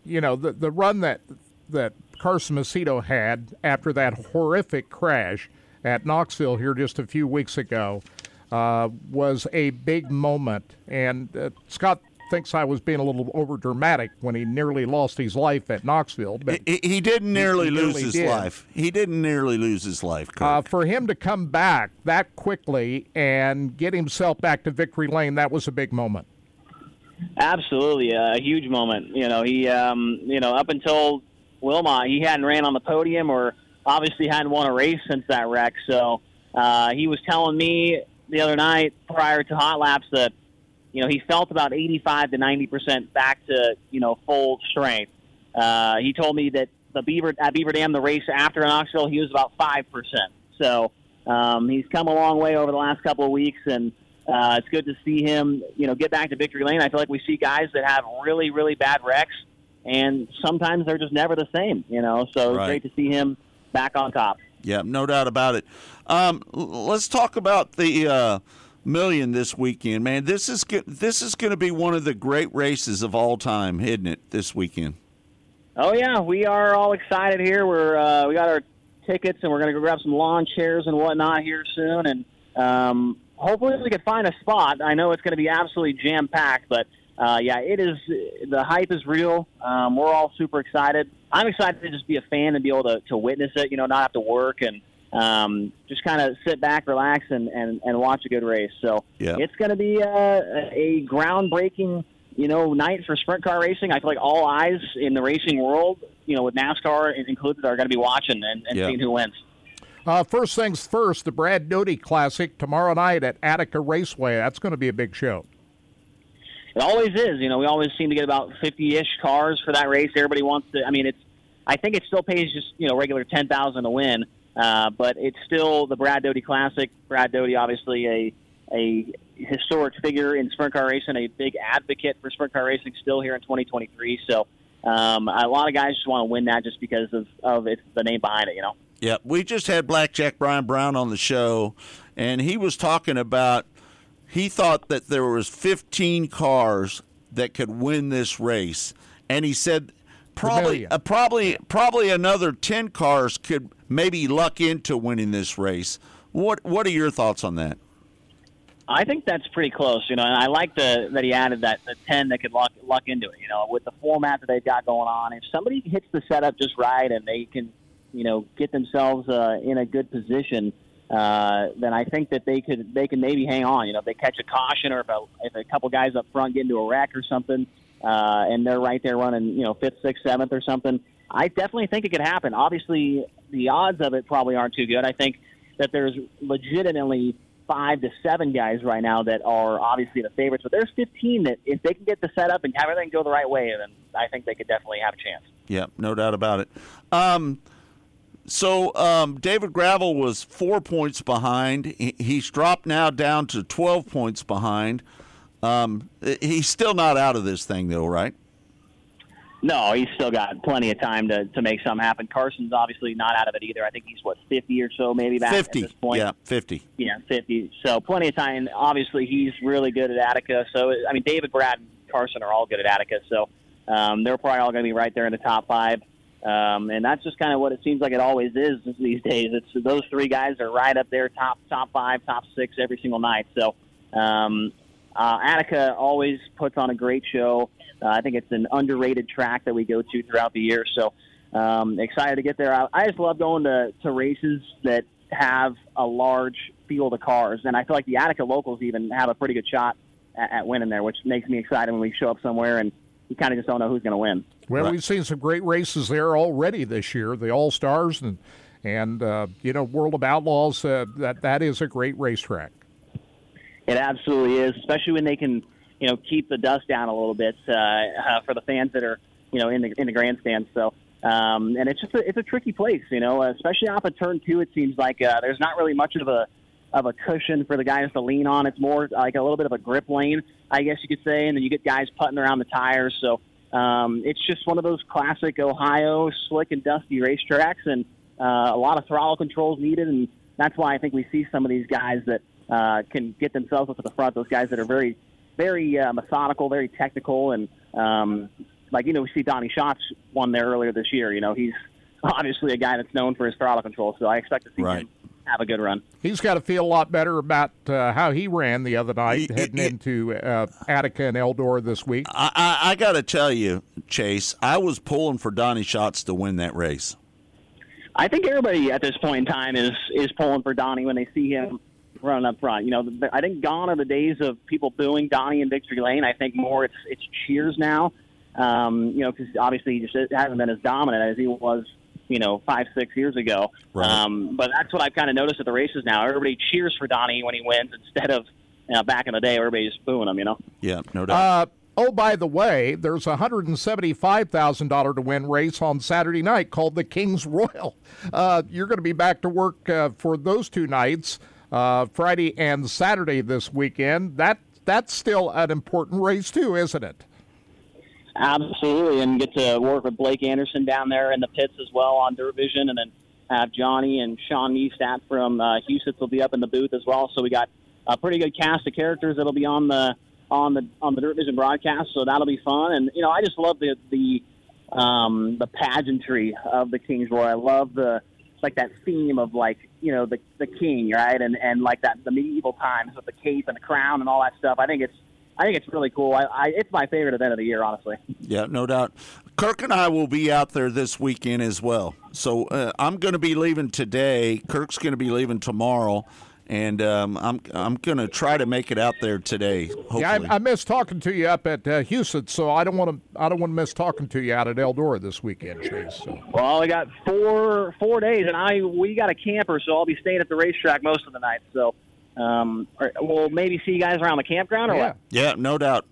you know, the the run that that Carson Macedo had after that horrific crash at Knoxville here just a few weeks ago. uh, was a big moment. And uh, Scott thinks I was being a little over dramatic when he nearly lost his life at Knoxville. But he, he didn't nearly he lose nearly his did. life. He didn't nearly lose his life. Kirk. Uh, for him to come back that quickly and get himself back to victory lane, that was a big moment. Absolutely, a huge moment. You know, he, um, you know, up until Wilmot, he hadn't ran on the podium or obviously hadn't won a race since that wreck. So uh, he was telling me the other night prior to hot laps that you know he felt about 85 to 90 percent back to you know full strength. Uh, he told me that the Beaver at Beaver Dam, the race after Knoxville, he was about five percent. So um, he's come a long way over the last couple of weeks, and uh, it's good to see him you know get back to victory lane. I feel like we see guys that have really really bad wrecks, and sometimes they're just never the same. You know, so it's Right. great to see him back on top. Yeah, no doubt about it. Um, let's talk about the uh, million this weekend, man. This is this is going to be one of the great races of all time, isn't it? This weekend. Oh yeah, we are all excited here. We're uh, we got our tickets and we're gonna go grab some lawn chairs and whatnot here soon, and um, hopefully we can find a spot. I know it's gonna be absolutely jam packed, but uh, yeah, it is. The hype is real. Um, we're all super excited. I'm excited to just be a fan and be able to, to witness it. You know, not have to work and um, just kind of sit back, relax, and, and, and watch a good race. So Yeah. it's going to be uh, a groundbreaking, you know, night for sprint car racing. I feel like all eyes in the racing world, you know, with NASCAR included, are going to be watching and, and Yeah. seeing who wins. Uh, first things first, the Brad Doty Classic tomorrow night at Attica Raceway. That's going to be a big show. It always is. You know, we always seem to get about 50-ish cars for that race. Everybody wants to. I mean, it's. I think it still pays just you know regular ten thousand to win, uh, but it's still the Brad Doty Classic. Brad Doty, obviously a a historic figure in sprint car racing, a big advocate for sprint car racing, still here in 2023. So um, a lot of guys just want to win that just because of of the name behind it. You know. Yeah, we just had Blackjack Brian Brown on the show, and he was talking about he thought that there was 15 cars that could win this race, and he said probably uh, probably probably another 10 cars could maybe luck into winning this race. What what are your thoughts on that? I think that's pretty close, you know. And I like the that he added that the ten that could luck luck into it. You know, with the format that they've got going on, if somebody hits the setup just right and they can, you know, get themselves uh, in a good position, uh, then I think that they could they can maybe hang on. You know, if they catch a caution or if a if a couple guys up front get into a wreck or something, uh, and they're right there running, you know, fifth, sixth, seventh or something. I definitely think it could happen. Obviously, the odds of it probably aren't too good. I think that there's legitimately five to seven guys right now that are obviously the favorites, but there's 15 that if they can get the setup and have everything go the right way, then I think they could definitely have a chance. Yeah, no doubt about it. Um, so um, David Gravel was four points behind. He's dropped now down to 12 points behind. Um, he's still not out of this thing, though, right? No, he's still got plenty of time to, to make something happen. Carson's obviously not out of it either. I think he's what 50 or so maybe back 50. at this point. Yeah, 50. Yeah, 50. So plenty of time. Obviously, he's really good at Attica. So, I mean, David, Brad, and Carson are all good at Attica. So um, they're probably all going to be right there in the top five. Um, and that's just kind of what it seems like it always is these days. It's those three guys are right up there, top top five, top six every single night. So um, uh, Attica always puts on a great show. Uh, I think it's an underrated track that we go to throughout the year. So um, excited to get there. I, I just love going to, to races that have a large field of cars, and I feel like the Attica locals even have a pretty good shot at, at winning there, which makes me excited when we show up somewhere and you kind of just don't know who's going to win. Well, we've seen some great races there already this year. The All Stars and and uh, you know World of Outlaws. Uh, that that is a great racetrack. It absolutely is, especially when they can, you know, keep the dust down a little bit uh, uh, for the fans that are, you know, in the in the grandstands. So, um, and it's just a, it's a tricky place, you know, especially off of turn two. It seems like uh, there's not really much of a of a cushion for the guys to lean on. It's more like a little bit of a grip lane, I guess you could say, and then you get guys putting around the tires. So um, it's just one of those classic Ohio slick and dusty racetracks, and uh, a lot of throttle controls needed, and that's why I think we see some of these guys that uh, can get themselves up to the front. Those guys that are very, very uh, methodical, very technical, and um, like you know we see Donnie Schatz won there earlier this year. You know he's obviously a guy that's known for his throttle control, so I expect to see Right. him have a good run. He's got to feel a lot better about uh, how he ran the other night, heading into uh, Attica and Eldora this week. I, I, I got to tell you, Chase, I was pulling for Donnie Schatz to win that race. I think everybody at this point in time is is pulling for Donnie when they see him running up front. You know, I think gone are the days of people booing Donnie in Victory Lane. I think more it's it's cheers now. Um, you know, because obviously he just hasn't been as dominant as he was, you know, five six years ago. Right. Um, but that's what I've kind of noticed at the races now. Everybody cheers for Donnie when he wins instead of you know, back in the day, everybody just booing him. You know. Yeah, no doubt. Uh, oh, by the way, there's a hundred and seventy-five thousand dollar to win race on Saturday night called the King's Royal. Uh, you're going to be back to work uh, for those two nights, uh, Friday and Saturday this weekend. That that's still an important race too, isn't it? Absolutely, and get to work with Blake Anderson down there in the pits as well on Dirt Vision, and then have Johnny and Sean Neestat from uh, Houston will be up in the booth as well. So we got a pretty good cast of characters that'll be on the on the on the Dirt Vision broadcast. So that'll be fun, and you know I just love the the um, the pageantry of the King's Royal. I love the like that theme of like you know the the king, right, and and like that the medieval times with the cape and the crown and all that stuff. I think it's I think it's really cool. I, I it's my favorite event of the year, honestly. Yeah, no doubt. Kirk and I will be out there this weekend as well. So uh, I'm going to be leaving today. Kirk's going to be leaving tomorrow, and um, I'm I'm going to try to make it out there today. Hopefully. Yeah, I, I missed talking to you up at uh, Houston, so I don't want to. I don't want to miss talking to you out at Eldora this weekend, Chase. So. Well, I got four four days, and I we got a camper, so I'll be staying at the racetrack most of the night. So um, or, we'll maybe see you guys around the campground or Yeah. what? Yeah, no doubt.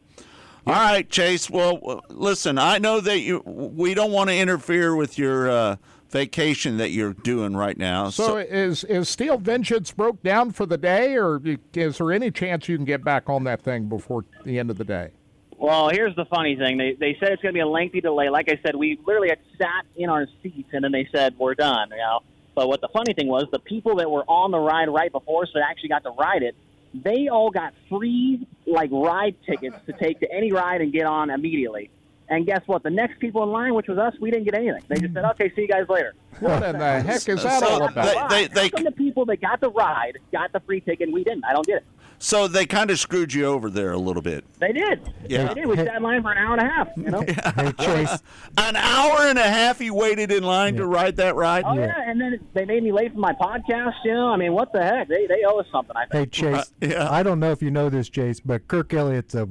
All right, Chase. Well, listen, I know that you. We don't want to interfere with your uh, vacation that you're doing right now. So, is is Steel Vengeance broke down for the day, or is there any chance you can get back on that thing before the end of the day? Well, here's the funny thing. They they said it's going to be a lengthy delay. Like I said, we literally had sat in our seats, and then they said we're done. You know. But what the funny thing was, the people that were on the ride right before, us that actually got to ride it, they all got free like ride tickets to take to any ride and get on immediately. And guess what? The next people in line, which was us, we didn't get anything. They just said, "Okay, see you guys later." What in the heck is that So all about? they- they- How come the people that got the ride got the free ticket, and we didn't. I don't get it. So they kind of screwed you over there a little bit. They did. Yeah. They did. We sat in line for an hour and a half. You know. Hey, Chase. An hour and a half you waited in line to ride that ride. Oh yeah. and then they made me late for my podcast. You know, I mean, what the heck? They they owe us something. I think. Hey think. Chase, I don't know if you know this, Chase, but Kirk Elliott's a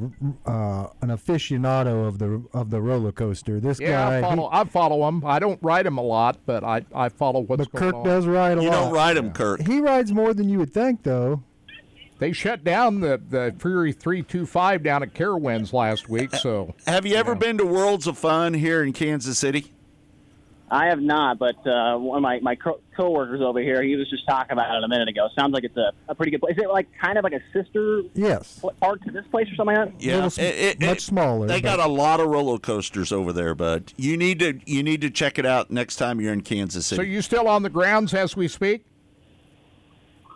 uh, an aficionado of the of the roller coaster. This Yeah, guy, I he- I follow him. I don't ride him a lot, but I, I follow what's but going Kirk on. does ride a You lot. You don't ride him, Kirk. He rides more than you would think, though. They shut down the the Fury three two five down at Carowinds last week. So Have you ever been to Worlds of Fun here in Kansas City? I have not, but uh, one of my my co- coworkers over here, he was just talking about it a minute ago. Sounds like it's a, a pretty good place. Is it like kind of like a sister Yes. pl- park to this place or something like that? Yeah, Little it- it- much it- smaller, They but- got a lot of roller coasters over there, bud. You need to you need to check it out next time you're in Kansas City. so you still on the grounds as we speak?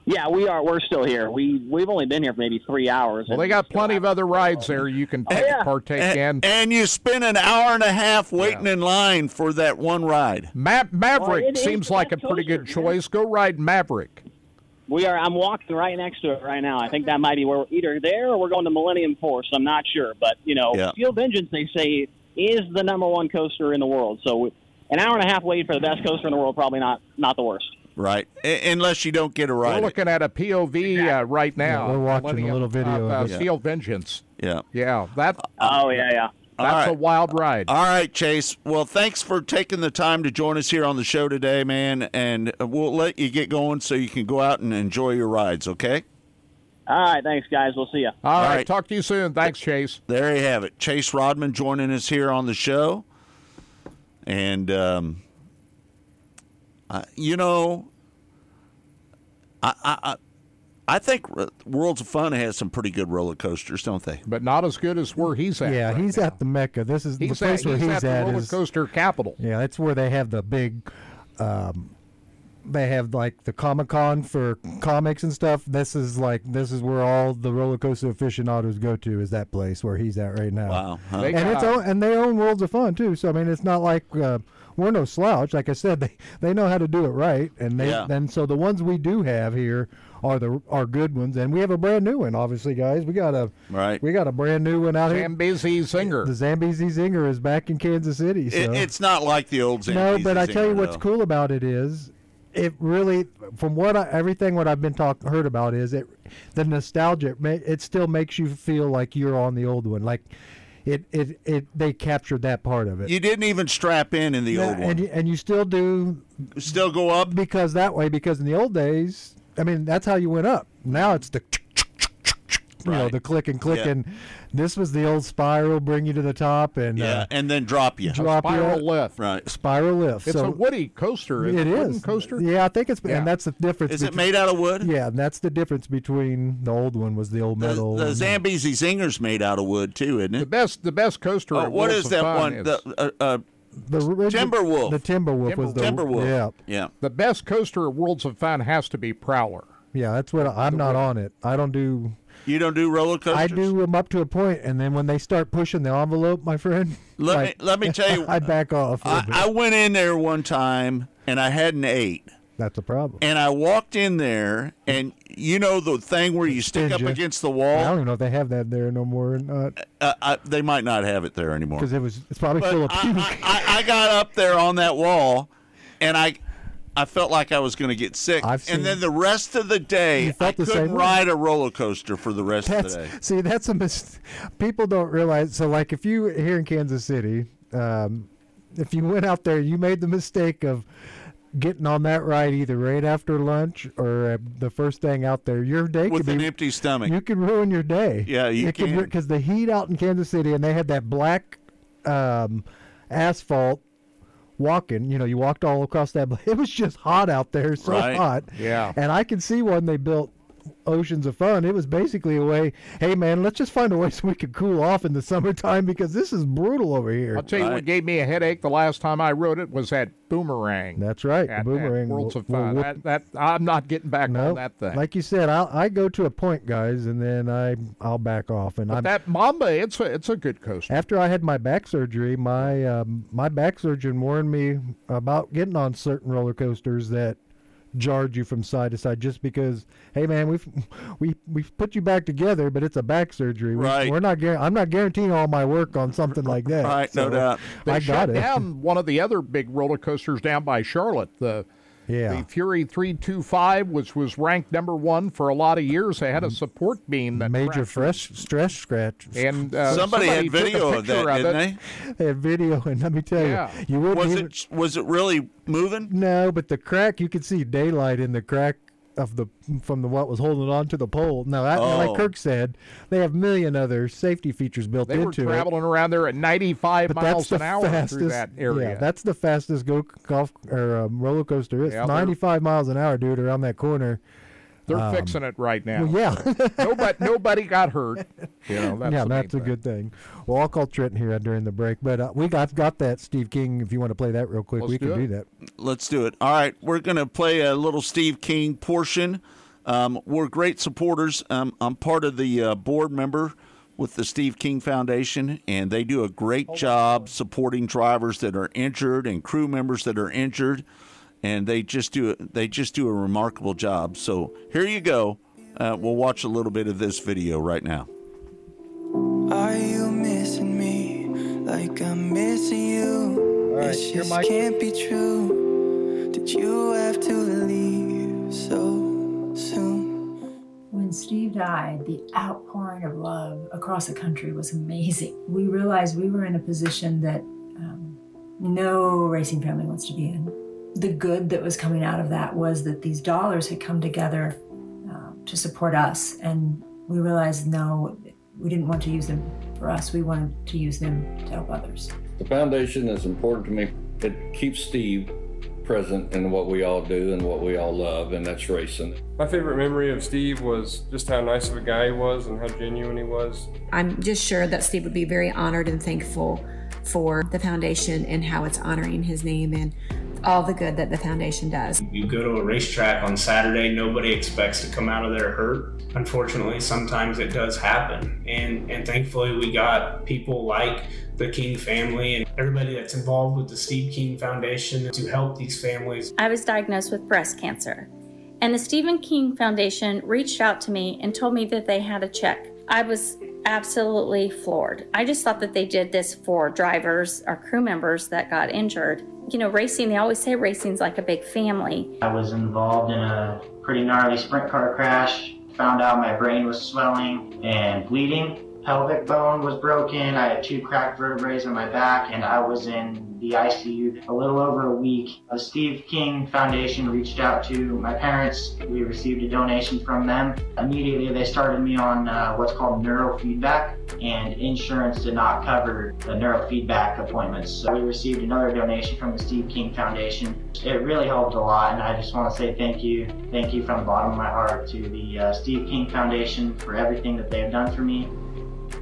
Yeah, we are. We're still here. We we've only been here for maybe three hours. Well, they got plenty of other rides there you can Oh, yeah. partake in. and, and you spent an hour and a half waiting in line for that one ride. Ma- Maverick Well, it is seems like a pretty good coaster, man. choice. Go ride Maverick. We are. I'm walking right next to it right now. I think that might be where we're either there or we're going to Millennium Force. I'm not sure, but you know, Yeah. Steel Vengeance they say is the number one coaster in the world. So an hour and a half wait for the best coaster in the world probably not not the worst. Right, A- unless you don't get a ride. We're looking at a POV uh, right now. Yeah, we're watching a little video uh, of uh, it. Steel Vengeance. yeah. Yeah, that Oh yeah, yeah. that's right. a wild ride. All right, Chase. Well, thanks for taking the time to join us here on the show today, man. And we'll let you get going so you can go out and enjoy your rides. Okay. All right, thanks guys. We'll see you. All right, right. talk to you soon. Thanks, Chase. There you have it. Chase Raudman joining us here on the show. And, um, I, you know, I, I, I, I think Worlds of Fun has some pretty good roller coasters, don't they? But not as good as where he's at. Yeah, right he's now. at the Mecca. This is He's the place at, where he's he's at the at. roller is, coaster capital. yeah, that's where they have the big. Um, they have like the Comic Con for comics and stuff. This is like this is where all the roller coaster aficionados go to. Is that place where he's at right now? Wow. Huh? And got- it's own, and they own Worlds of Fun too. So I mean, it's not like uh, we're no slouch. Like I said, they they know how to do it right, and they Yeah. and so the ones we do have here are the are good ones, and we have a brand new one. Obviously, guys, we got a right. we got a brand new one out here. Zambezi Zinger. The Zambezi Zinger is back in Kansas City. So. It, it's not like the old no, Zambezi but I tell you what's though. cool about it is. It really, from what I, everything what I've been talk heard about is it, the nostalgia. It still makes you feel like you're on the old one. Like, it, it, it. They captured that part of it. You didn't even strap in in the Yeah, old one. and and you still do still go up because that way because in the old days i mean that's how you went up now it's the you know the click and click Yeah. and this was the old spiral bring you to the top and yeah, uh, and then drop you. drop you spiral out. lift. Right. spiral lift It's so a woody coaster. It's it a wooden coaster. yeah i think it's Yeah. and that's the difference Is it made out of wood? yeah and that's the difference between the old one was the old metal the and- Zambezi Zinger's made out of wood too, isn't it The best, the best coaster. Oh, at what Worlds is that one? is- The uh, uh, the original- Timberwolf. the timberwolf was the Timberwolf. yeah Yeah. the best coaster at Worlds of Fun has to be Prowler. yeah that's what I, i'm not on it i don't do You don't do roller coasters. I do them up to a point, and then when they start pushing the envelope, my friend, Let like, me let me tell you. I back off. a little bit. I, I went in there one time and I hadn't ate. That's a problem. And I walked in there, and you know the thing where you stick up against the wall. I don't even know if they have that there no more or not, Uh, I, they might not have it there anymore. because it was it's probably But full of puke. I, I, I got up there on that wall, and I, I felt like I was going to get sick. I've and then the rest of the day, I the couldn't ride a roller coaster for the rest That's of the day. see, that's a mis- people don't realize. So, like, if you here in Kansas City, um, if you went out there, you made the mistake of getting on that ride either right after lunch or uh, the first thing out there. Your day could be. With could an be empty stomach. you could ruin your day. Yeah, you can. because the heat out in Kansas City, and they had that black um, asphalt walking. You know, you walked all across that. It was just hot out there, so Right. hot. Yeah. And I can see one they built Oceans of Fun, it was basically a way. Hey, man, let's just find a way so we can cool off in the summertime because this is brutal over here. I'll tell you what gave me a headache the last time I rode it was that boomerang. That's right. At, the boomerang. at Worlds will- of will Fun. whoop- That, that I'm not getting back no, on that thing. like you said, I I go to a point, guys, and then I I'll back off, and but I'm that Mamba, it's a it's a good coaster. After I had my back surgery, my um, my back surgeon warned me about getting on certain roller coasters that jarred you from side to side just because hey man we've we we've put you back together but it's a back surgery We- Right. we're not i'm not guaranteeing all my work on something like that Right, no So doubt. They i shut got it down one of the other big roller coasters down by Charlotte. The yeah the Fury 325, which was ranked number one for a lot of years. They had a support beam that major fresh stress scratch And uh, Somebody, had video of picture that, didn't it. they? they had video and let me tell Yeah. you you wouldn't Was even, it was it really moving? No, but the crack you could see daylight in the crack of the from the what was holding on to the pole. Now, that, Oh. like Kirk said, they have a million other safety features built They were into it. traveling around there at 95 But miles that's the an hour fastest. through that area. Yeah, that's the fastest go golf or um, roller coaster. It's Yeah, 95 miles an hour, dude, around that corner. They're um, fixing it right now. Well, yeah, nobody, nobody got hurt. You know, that's yeah, the that's a thing. good thing. Well, I'll call Trenton here during the break, but uh, we got got that Steve King. If you want to play that real quick, Let's we do can it. do that. Let's do it. All right, we're going to play a little Steve King portion. Um, we're great supporters. Um, I'm part of the uh, board member with the Steve King Foundation, and they do a great job supporting drivers that are injured and crew members that are injured, and they just do a, they just do a remarkable job. So here you go. Uh, we'll watch a little bit of this video right now. Are you missing me like I'm missing you? right, this here, just Mike. can't be true. Did you have to leave so soon? When Steve died, the outpouring of love across the country was amazing. We realized we were in a position that um, no racing family wants to be in. The good that was coming out of that was that these dollars had come together uh, to support us, and we realized no, we didn't want to use them for us. We wanted to use them to help others. The foundation is important to me. It keeps Steve present in what we all do and what we all love, and that's racing. My favorite memory of Steve was just how nice of a guy he was and how genuine he was. I'm just sure that Steve would be very honored and thankful for the foundation and how it's honoring his name and all the good that the foundation does. You go to a racetrack on Saturday, nobody expects to come out of there hurt. Unfortunately, sometimes it does happen. And and thankfully we got people like the King family and everybody that's involved with the Steve King Foundation to help these families. I was diagnosed with breast cancer. And the Stephen King Foundation reached out to me and told me that they had a check. I was absolutely floored. I just thought that they did this for drivers or crew members that got injured. You know, racing, they always say racing's like a big family. I was involved in a pretty gnarly sprint car crash. Found out my brain was swelling and bleeding. Pelvic bone was broken. I had two cracked vertebrae in my back, and I was in the ICU a little over a week. The Steve King Foundation reached out to my parents. We received a donation from them. Immediately, they started me on uh, what's called neurofeedback, and insurance did not cover the neurofeedback appointments. So we received another donation from the Steve King Foundation. It really helped a lot, and I just want to say thank you. Thank you from the bottom of my heart to the uh, Steve King Foundation for everything that they have done for me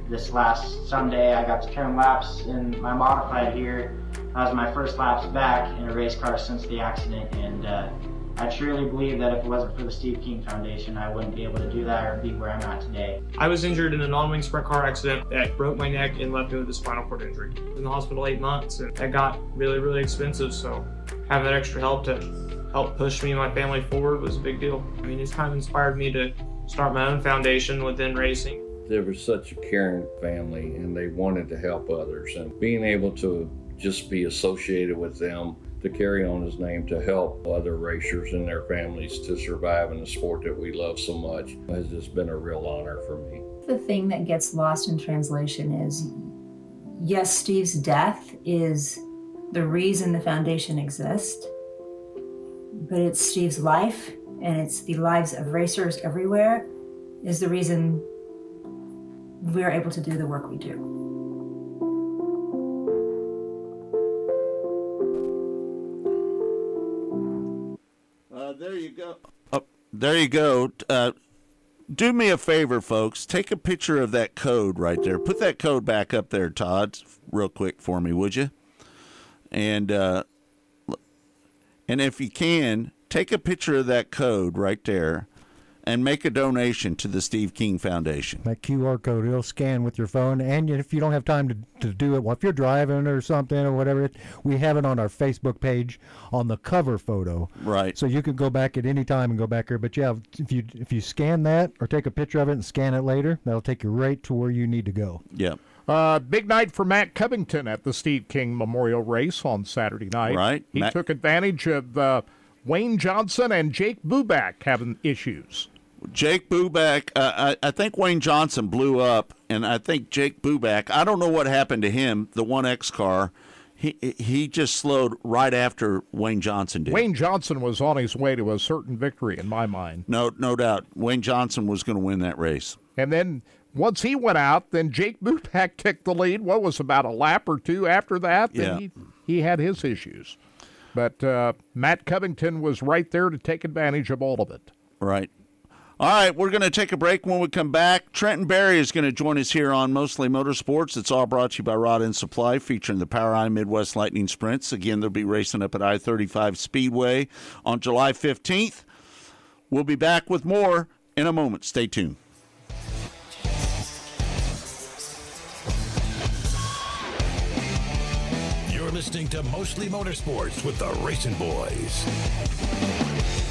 this last Sunday, I got to turn laps in my modified here. That was my first laps back in a race car since the accident, and uh, I truly believe that if it wasn't for the Steve King Foundation, I wouldn't be able to do that or be where I'm at today. I was injured in a non-wing sprint car accident that broke my neck and left me with a spinal cord injury. In the hospital eight months, and that got really, really expensive. So having that extra help to help push me and my family forward was a big deal. I mean, it's kind of inspired me to start my own foundation within racing. There was such a caring family and they wanted to help others. And being able to just be associated with them to carry on his name to help other racers and their families to survive in the sport that we love so much has just been a real honor for me. The thing that gets lost in translation is yes, Steve's death is the reason the foundation exists, but it's Steve's life and it's the lives of racers everywhere is the reason we're able to do the work we do. Go. Oh, there you go. Uh, do me a favor, folks. Take a picture of that code right there. Put that code back up there, Todd, real quick for me, would you? And uh, and if you can, take a picture of that code right there and make a donation to the Steve King Foundation. That QR code, it'll scan with your phone. And if you don't have time to, to do it, well, if you're driving or something or whatever, we have it on our Facebook page on the cover photo. Right. So you can go back at any time and go back here. But yeah, if you if you scan that or take a picture of it and scan it later, that'll take you right to where you need to go. Yeah. Uh, big night for Matt Covington at the Steve King Memorial Race on Saturday night. Right. He Matt- took advantage of uh, Wayne Johnson and Jake Bubak having issues. Jake Bubak, uh, I, I think Wayne Johnson blew up, and I think Jake Bubak. I don't know what happened to him. The one X car, he he just slowed right after Wayne Johnson did. Wayne Johnson was on his way to a certain victory in my mind. No, no doubt, Wayne Johnson was going to win that race. And then once he went out, then Jake Bubak took the lead. What was about a lap or two after that? Then Yeah. he, he had his issues. But uh, Matt Covington was right there to take advantage of all of it. Right. All right, we're going to take a break. When we come back, Trenton Berry is going to join us here on Mostly Motorsports. It's all brought to you by Rod End Supply, featuring the POWRi Midwest Lightning Sprints. Again, they'll be racing up at I 35 Speedway on July 15th. We'll be back with more in a moment. Stay tuned. You're listening to Mostly Motorsports with the RacinBoys.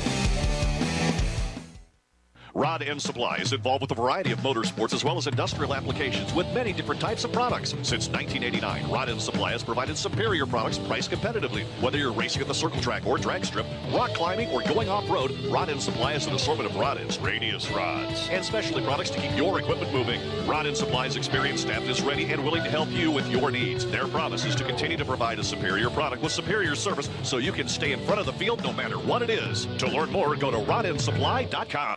Rod End Supply is involved with a variety of motorsports as well as industrial applications with many different types of products. Since 1989, Rod End Supply has provided superior products priced competitively. Whether you're racing at the circle track or drag strip, rock climbing, or going off-road, Rod End Supply has an assortment of rod ends, radius rods, and specialty products to keep your equipment moving. Rod End Supply's experienced staff is ready and willing to help you with your needs. Their promise is to continue to provide a superior product with superior service so you can stay in front of the field no matter what it is. To learn more, go to rodendsupply.com.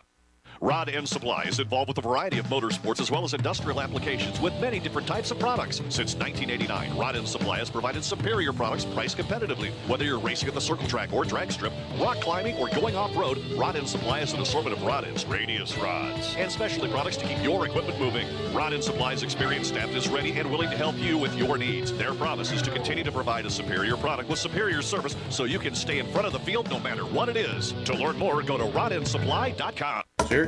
Rod End Supply is involved with a variety of motorsports as well as industrial applications with many different types of products. Since 1989, Rod End Supply has provided superior products priced competitively. Whether you're racing at the circle track or drag strip, rock climbing, or going off-road, Rod End Supply has an assortment of rod ends, radius rods, and specialty products to keep your equipment moving. Rod End Supply's experienced staff is ready and willing to help you with your needs. Their promise is to continue to provide a superior product with superior service so you can stay in front of the field no matter what it is. To learn more, go to rodendsupply.com. Here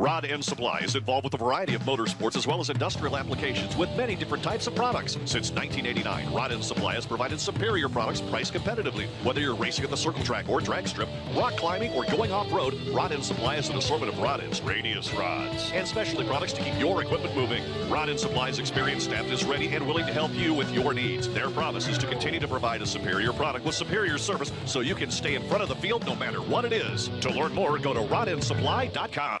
Rod End Supply is involved with a variety of motorsports as well as industrial applications with many different types of products. Since 1989, Rod End Supply has provided superior products priced competitively. Whether you're racing at the circle track or drag strip, rock climbing, or going off-road, Rod End Supply has an assortment of rod ends, radius rods, and specialty products to keep your equipment moving. Rod End Supply's experienced staff is ready and willing to help you with your needs. Their promise is to continue to provide a superior product with superior service so you can stay in front of the field no matter what it is. To learn more, go to rodendsupply.com.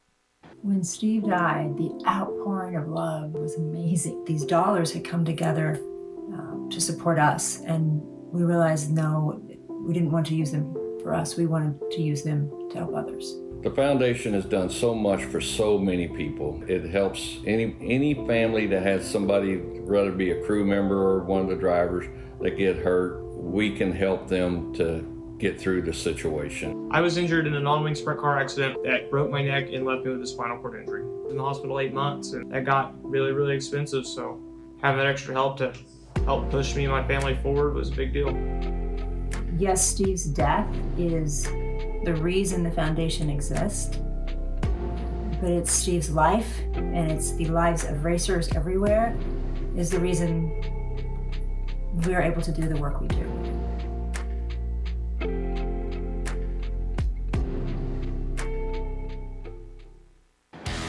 When Steve died, the outpouring of love was amazing. These dollars had come together um, to support us, and we realized no, we didn't want to use them for us. We wanted to use them to help others. The foundation has done so much for so many people. It helps any any family that has somebody, rather be a crew member or one of the drivers, that get hurt. We can help them to get through the situation. I was injured in a non-wing sprint car accident that broke my neck and left me with a spinal cord injury. I was in the hospital eight months, and that got really, really expensive. So having that extra help to help push me and my family forward was a big deal. Yes, Steve's death is the reason the foundation exists, but it's Steve's life and it's the lives of racers everywhere is the reason we're able to do the work we do.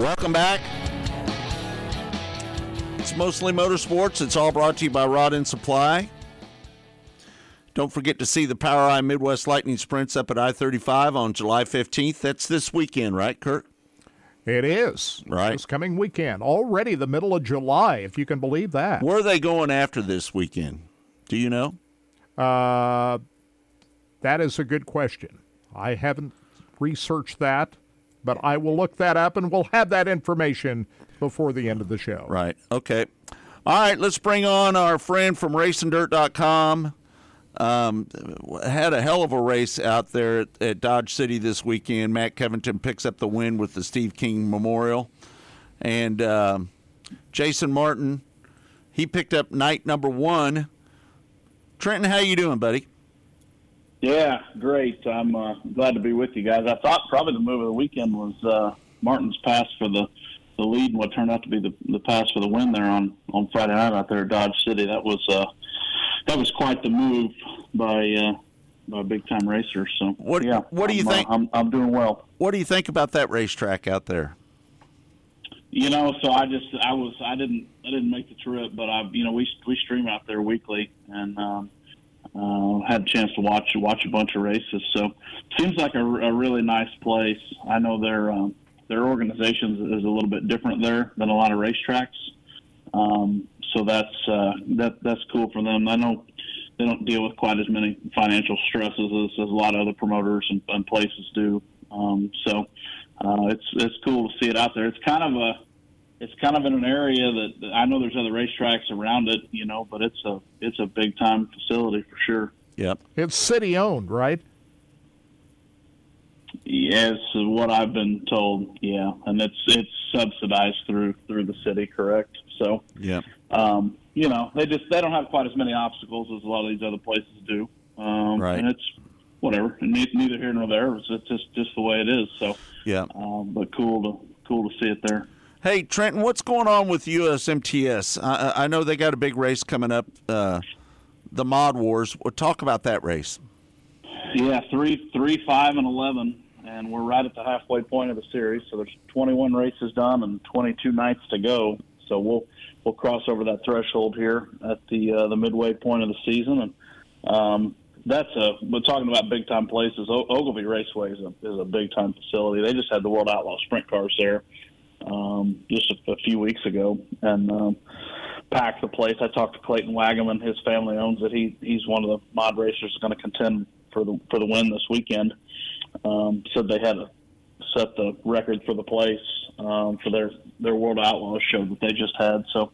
Welcome back. It's mostly motorsports. It's all brought to you by Rod End Supply. Don't forget to see the POWRi Midwest Lightning Sprints up at I 35 on July 15th. That's this weekend, right, Kirk? It is. Right. This coming weekend. Already the middle of July, if you can believe that. Where are they going after this weekend? Do you know? Uh, that is a good question. I haven't researched that, but I will look that up and we'll have that information before the end of the show. Right. Okay. All right, let's bring on our friend from racingdirt.com. Um, had a hell of a race out there at, at, Dodge City this weekend. Matt Covington picks up the win with the Steve King Memorial. And um, Jason Martin, he picked up night number one. Trenton, how you doing, buddy? Yeah, great. I'm uh, glad to be with you guys. I thought probably the move of the weekend was uh, Martin's pass for the the lead and what turned out to be the, the pass for the win there on on Friday night out there at Dodge City. That was uh, that was quite the move by uh, by big time racers. So what yeah, what do you I'm, uh, think? I'm I'm doing well. What do you think about that racetrack out there? You know, so I just I was I didn't I didn't make the trip, but I you know we we stream out there weekly and um, uh, had a chance to watch watch a bunch of races. So seems like a, a really nice place. I know their um, their organization is a little bit different there than a lot of racetracks. Um, so that's uh, that that's cool for them. I know they don't deal with quite as many financial stresses as, as a lot of other promoters and, and places do. Um, so uh, it's it's cool to see it out there. It's kind of a it's kind of in an area that, that I know there's other racetracks around it, you know, but it's a it's a big time facility for sure. Yep. It's city owned, right? Yes, what I've been told. Yeah, and it's it's subsidized through through the city, correct? So, Yeah. um, you know, they just they don't have quite as many obstacles as a lot of these other places do. Um, Right. And it's whatever, neither here nor there. It's it's just just the way it is. So, Yeah. um, but cool to cool to see it there. Hey Trenton, what's going on with USMTS? I, I know they got a big race coming up, uh, the Mod Wars. Well, talk about that race. Yeah, three, three, five, and eleven, and we're right at the halfway point of the series. So there's 21 races done and 22 nights to go. So we'll we'll cross over that threshold here at the uh, the midway point of the season, and um, that's a. We're talking about big time places. O- Ogilvie Raceway is a is a big time facility. They just had the World Outlaw Sprint cars there um, just a, a few weeks ago, and. Um, packed the place. I talked to Clayton Wagaman. His family owns it. He he's one of the mod racers going to contend for the for the win this weekend. Um, said they had to set the record for the place um, for their their World Outlaws show that they just had. So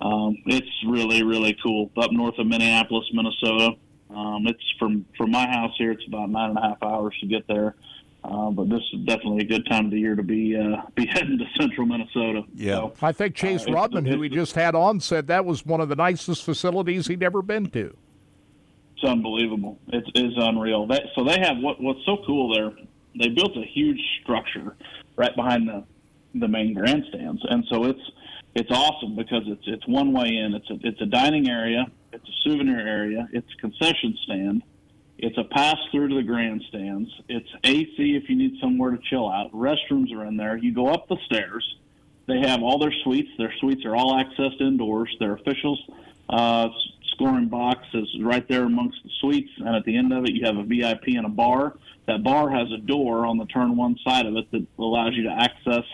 um, it's really really cool. Up north of Minneapolis, Minnesota. Um, it's from from my house here. It's about nine and a half hours to get there. Uh, but this is definitely a good time of the year to be uh, be heading to central Minnesota. So, I think Chase uh, Raudman, who we just had on, said that was one of the nicest facilities he'd ever been to. It's unbelievable. It's, it's unreal. That, so they have what what's so cool there. They built a huge structure right behind the the main grandstands, and so it's it's awesome because it's it's one way in. It's a it's a dining area. It's a souvenir area. It's a concession stand. It's a pass through to the grandstands. It's AC if you need somewhere to chill out. Restrooms are in there. You go up the stairs. They have all their suites. Their suites are all accessed indoors. Their officials uh, scoring box is right there amongst the suites, and at the end of it, you have a VIP and a bar. That bar has a door on the turn one side of it that allows you to access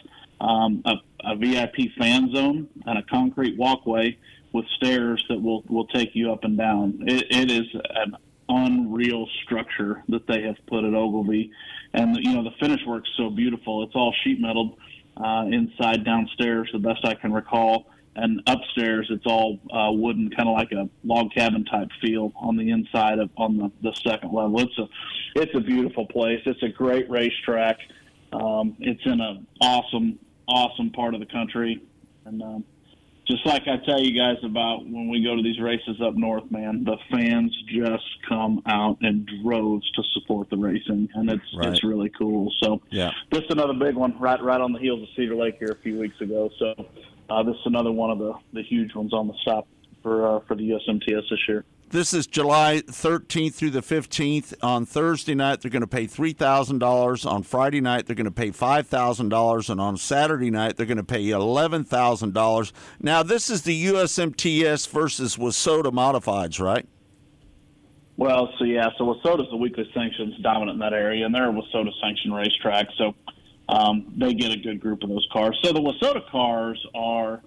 um, a, a VIP fan zone and a concrete walkway with stairs that will will take you up and down. It, it is an unreal structure that they have put at Ogilvie, and you know the finish work's so beautiful. It's all sheet metaled uh, inside downstairs, the best I can recall, and upstairs it's all uh, wooden, kind of like a log cabin type feel on the inside of on the, the second level. It's a it's a beautiful place. It's a great racetrack. Um, it's in an awesome awesome part of the country, and um, just like I tell you guys about when we go to these races up north, man, the fans just come out in droves to support the racing, and it's Right. it's really cool. So Yeah. this is another big one, right right on the heels of Cedar Lake here a few weeks ago. So uh, this is another one of the the huge ones on the stop for uh, for the USMTS this year. This is July 13th through the 15th. On Thursday night, they're going to pay $3,000. On Friday night, they're going to pay $5,000. And on Saturday night, they're going to pay $11,000. Now, this is the USMTS versus WISSOTA Modifieds, right? Well, so yeah, so WISSOTA's the weekly sanctions dominant in that area, and they're a WISSOTA sanctioned racetrack, so um, they get a good group of those cars. So the WISSOTA cars are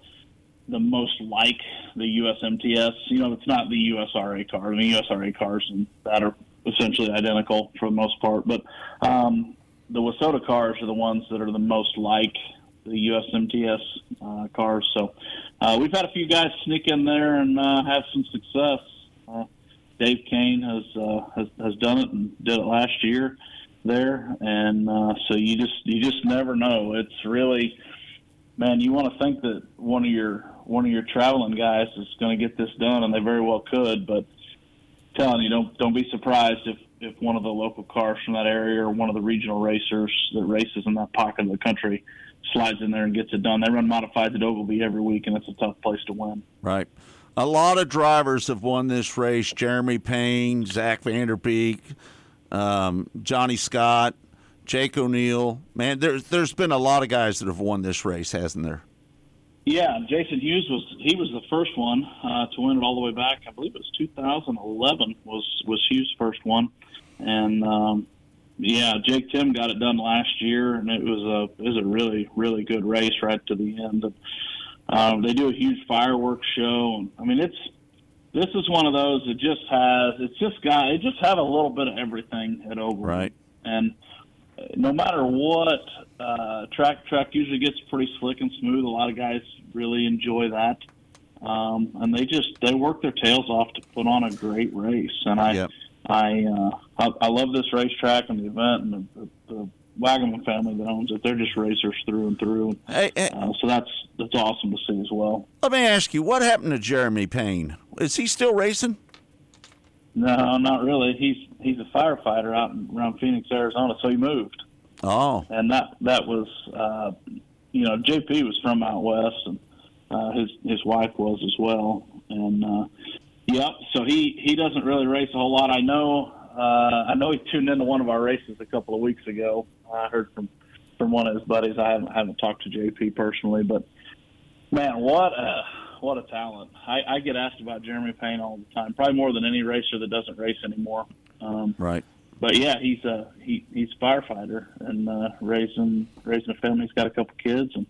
the most like the USMTS. You know, it's not the USRA car. I mean, USRA cars and that are essentially identical for the most part, but um, the WISSOTA cars are the ones that are the most like the USMTS uh, cars. So uh, we've had a few guys sneak in there and uh, have some success. Uh, Dave Kane has, uh, has has done it and did it last year there, and uh, so you just you just never know. It's really, man, you want to think that one of your one of your traveling guys is going to get this done, and they very well could, but telling you, don't don't be surprised if if one of the local cars from that area or one of the regional racers that races in that pocket of the country slides in there and gets it done. They run modifieds at Ogilvie every week, and it's a tough place to win. Right. A lot of drivers have won this race. Jeremy Payne, Zack VanderBeek, um, Johnny Scott, Jake O'Neill. Man, there's there's been a lot of guys that have won this race, hasn't there? Yeah, Jason Hughes was he was the first one uh, to win it all the way back. I believe it was 2011 was was Hughes' first one, and um, yeah, Jake Timm got it done last year, and it was a it was a really really good race right to the end. And, um, they do a huge fireworks show, and I mean it's this is one of those that just has it's just got it just have a little bit of everything at Oval, right? And no matter what, uh, track track usually gets pretty slick and smooth. A lot of guys really enjoy that, um, and they just they work their tails off to put on a great race. And I Yep. I, uh, I I love this racetrack and the event and the, the, the Wagaman family that owns it. They're just racers through and through. Uh, so that's that's awesome to see as well. Let me ask you, what happened to Jeremy Payne? Is he still racing? No, not really. He's he's a firefighter out in, around Phoenix, Arizona. So he moved. Oh, and that that was uh, you know JP was from out west, and uh, his his wife was as well, and uh, yep. So he he doesn't really race a whole lot. I know uh, I know he tuned into one of our races a couple of weeks ago. I heard from from one of his buddies. I haven't I haven't talked to JP personally, but man, what a what a talent! I, I get asked about Jeremy Payne all the time, probably more than any racer that doesn't race anymore. Um, right. but yeah, he's a he he's a firefighter and uh, raising raising a family. He's got a couple kids and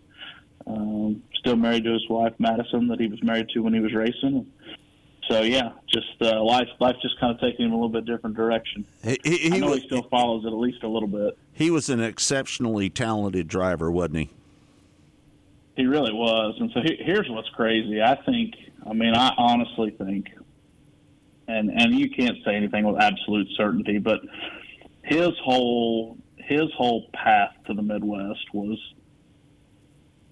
um, still married to his wife Madison that he was married to when he was racing. So yeah, just uh, life life just kind of taking him a little bit different direction. He, he, I he know was, he still follows it at least a little bit. he was an exceptionally talented driver, wasn't he? He really was. And so he, here's what's crazy. I think. I mean, I honestly think, and and you can't say anything with absolute certainty, but his whole his whole path to the Midwest was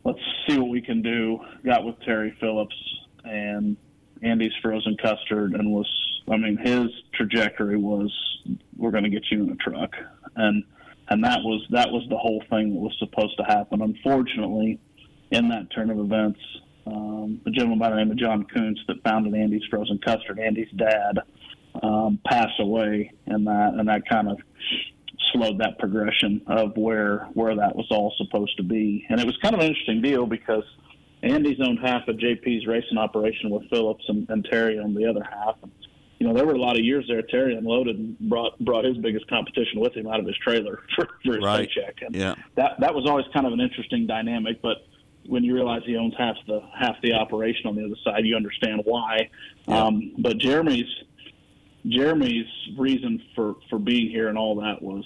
let's see what we can do. Got with Terry Phillips and Andy's frozen custard, and was I mean his trajectory was we're going to get you in a truck, and and that was that was the whole thing that was supposed to happen. Unfortunately, in that turn of events, um, a gentleman by the name of John Kuntz that founded Andy's Frozen Custard, Andy's dad, um, passed away in that, and that kind of slowed that progression of where where that was all supposed to be. And it was kind of an interesting deal because Andy's owned half of JP's racing operation with Phillips and, and Terry on the other half. And, you know, there were a lot of years there. Terry unloaded and brought brought his biggest competition with him out of his trailer for, for his Right. paycheck. And Yeah. that that was always kind of an interesting dynamic. But when you realize he owns half the half the operation on the other side, you understand why. Um, but Jeremy's Jeremy's reason for for being here and all that was,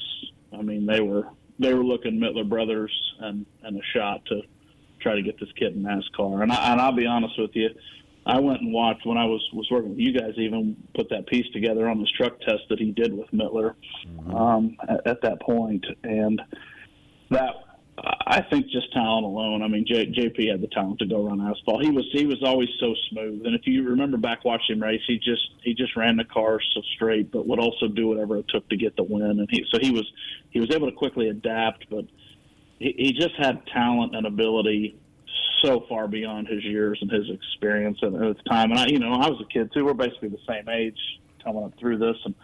I mean, they were they were looking Mittler Brothers and and a shot to try to get this kid in NASCAR. And I, and I'll be honest with you, I went and watched when I was was working with you guys. Even put that piece together on this truck test that he did with Mittler um, at, at that point, and that I think just talent alone. I mean, J, JP had the talent to go run asphalt. He was he was always so smooth, and if you remember back watching him race, he just he just ran the car so straight, but would also do whatever it took to get the win. And he so he was he was able to quickly adapt, but he, he just had talent and ability so far beyond his years and his experience at his time. And I, you know, I was a kid too. We're basically the same age coming up through this, and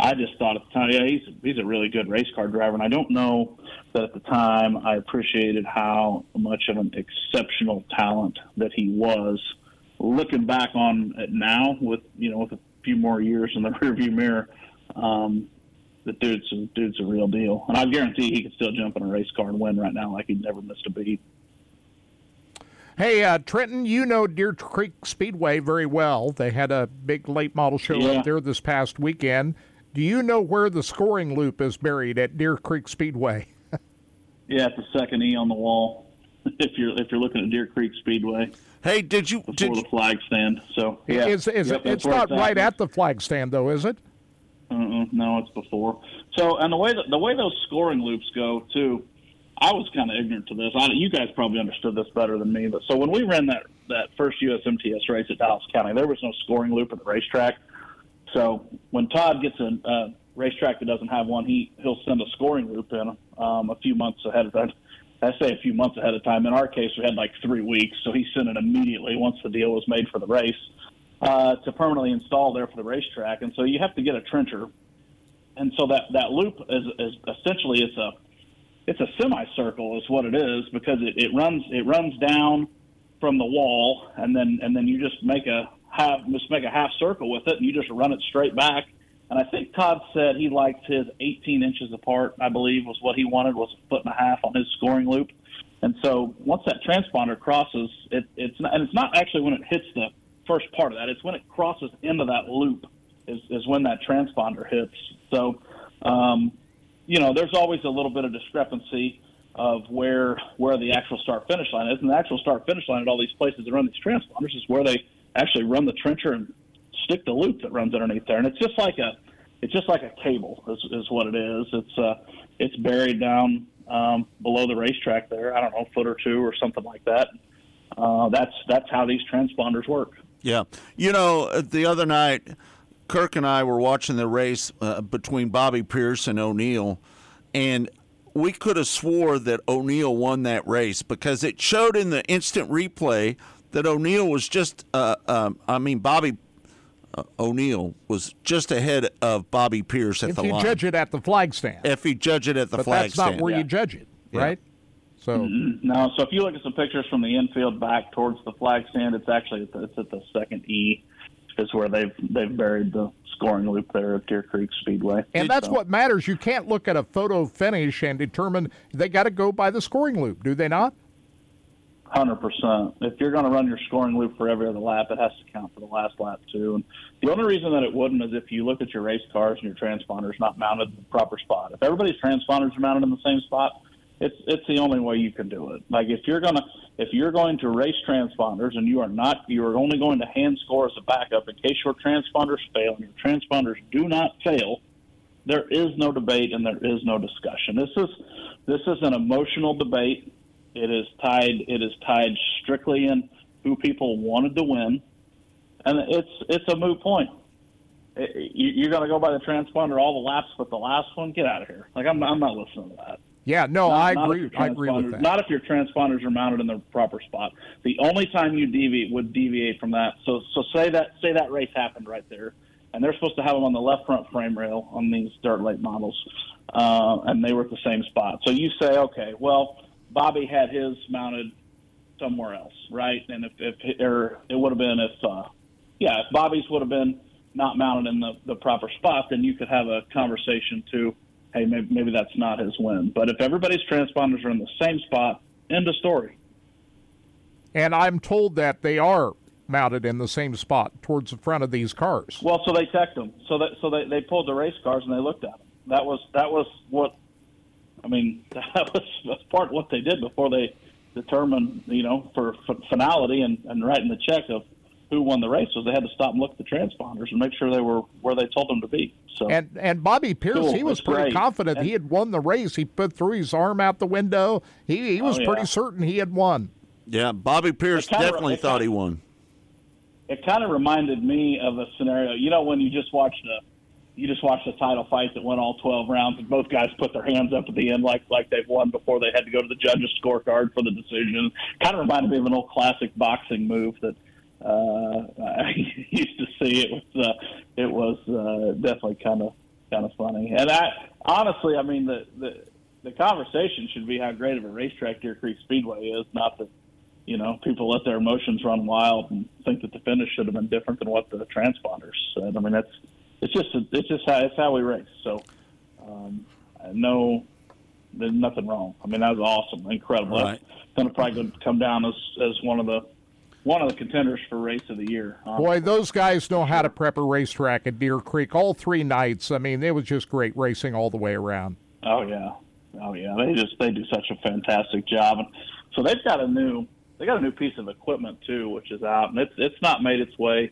I just thought at the time, yeah, he's he's a really good race car driver. And I don't know that at the time I appreciated how much of an exceptional talent that he was. Looking back on it now, with you know, with a few more years in the rearview mirror, um, the dude's a, dude's a real deal. And I guarantee he could still jump in a race car and win right now, like he'd never missed a beat. Hey, uh, Trenton, you know Deer Creek Speedway very well. They had a big late model show Yeah. up there this past weekend. Do you know where the scoring loop is buried at Deer Creek Speedway? Yeah, it's the second E on the wall. If you're if you're looking at Deer Creek Speedway. Hey, did you before the flag stand? So yeah, Is, is Yep, it, it's not at. right at the flag stand, though, is it? Uh-uh, no, it's before. So, and the way that, the way those scoring loops go too, I was kind of ignorant to this. I, you guys probably understood this better than me. But so when we ran that that first USMTS race at Dallas County, there was no scoring loop at the racetrack. So when Todd gets a, a racetrack that doesn't have one, he he'll send a scoring loop in um, a few months ahead of time. I say a few months ahead of time. In our case, we had like three weeks, so he sent it immediately once the deal was made for the race uh, to permanently install there for the racetrack. And so you have to get a trencher, and so that that loop is, is essentially it's a it's a semicircle is what it is because it, it runs it runs down from the wall and then and then you just make a half just make a half circle with it and you just run it straight back. And I think Todd said he liked his 18 inches apart. I believe was what he wanted was a foot and a half on his scoring loop. And so once that transponder crosses, it, it's not, and it's not actually when it hits the first part of that. It's when it crosses into that loop is, is when that transponder hits. So, um, you know, there's always a little bit of discrepancy of where where the actual start finish line is, and the actual start finish line at all these places that run these transponders is where they actually run the trencher and stick the loop that runs underneath there, and it's just like a it's just like a cable is, is what it is. It's uh it's buried down um, below the racetrack there. I don't know, foot or two or something like that. Uh, that's that's how these transponders work. Yeah. You know, uh, the other night, Kirk and I were watching the race uh, between Bobby Pierce and O'Neal, and we could have swore that O'Neal won that race because it showed in the instant replay that O'Neal was just, uh, um, I mean, Bobby uh, O'Neal was just ahead of Bobby Pierce at if the you judge it at the flag stand. if you judge it at the but flag that's not stand. where Yeah. you judge it, Yeah. right? So Mhm. No, so if you look at some pictures from the infield back towards the flag stand, it's actually at the, it's at the second E, is where they've they've buried the scoring loop there at Deer Creek Speedway. And that's So- what matters. You can't look at a photo finish and determine they got to go by the scoring loop, do they not? Hundred percent. If you're going to run your scoring loop for every other lap, it has to count for the last lap too. And the only reason that it wouldn't is if you look at your race cars and your transponders not mounted in the proper spot. If everybody's transponders are mounted in the same spot, it's it's the only way you can do it. Like if you're gonna if you're going to race transponders and you are not you are only going to hand score as a backup in case your transponders fail and your transponders do not fail, there is no debate and there is no discussion. This is this is an emotional debate. It is tied. It is tied strictly in who people wanted to win, and it's it's a moot point. It- you- You're going to go by the transponder all the laps, but the last one, get out of here. Like I'm, I'm not listening to that. Yeah, no, Not- I not agree. I agree with that. Not if your transponders are mounted in the proper spot. The only time you deviate would deviate from that. So, so say that say that race happened right there, and they're supposed to have them on the left front frame rail on these dirt late models, uh, and they were at the same spot. So you say, okay, well, Bobby had his mounted somewhere else, right? And if, if or it would have been if, uh, yeah, if Bobby's would have been not mounted in the, the proper spot, then you could have a conversation to, hey, maybe, maybe that's not his win. But if everybody's transponders are in the same spot, end of story. And I'm told that they are mounted in the same spot towards the front of these cars. Well, so they checked them. So that so they, they pulled the race cars and they looked at them. That was that was what I mean. That was, that's part of what they did before they determined, you know, for, for finality and, and writing the check of who won the race. Was they had to stop and look at the transponders and make sure they were where they told them to be. So And and Bobby Pierce, Cool, he was pretty great. confident And- he had won the race. He put through his arm out the window. He he oh, was Oh, yeah. pretty certain he had won. Yeah, Bobby Pierce It kinda- definitely it thought he kinda- won. it kind of reminded me of a scenario. You know, when you just watched a, you just watched a title fight that went all twelve rounds, and both guys put their hands up at the end, like like they've won before they had to go to the judges' scorecard for the decision. Kind of reminded me of an old classic boxing move that uh, I used to see. It was uh, it was uh, definitely kind of kind of funny. And I honestly, I mean, the the the conversation should be how great of a racetrack Deer Creek Speedway is, not that you know, people let their emotions run wild and think that the finish should have been different than what the transponders said. I mean, that's it's just it's just how it's how we race. So, um, no, there's nothing wrong. I mean, that was awesome, incredible. Right. That's going to probably come down as as one of the one of the contenders for race of the year. Boy, those guys know how to prep a racetrack at Deer Creek all three nights. I mean, it was just great racing all the way around. Oh yeah, oh yeah. They just they do such a fantastic job, and so they've got a new they got a new piece of equipment too, which is out, and it's it's not made its way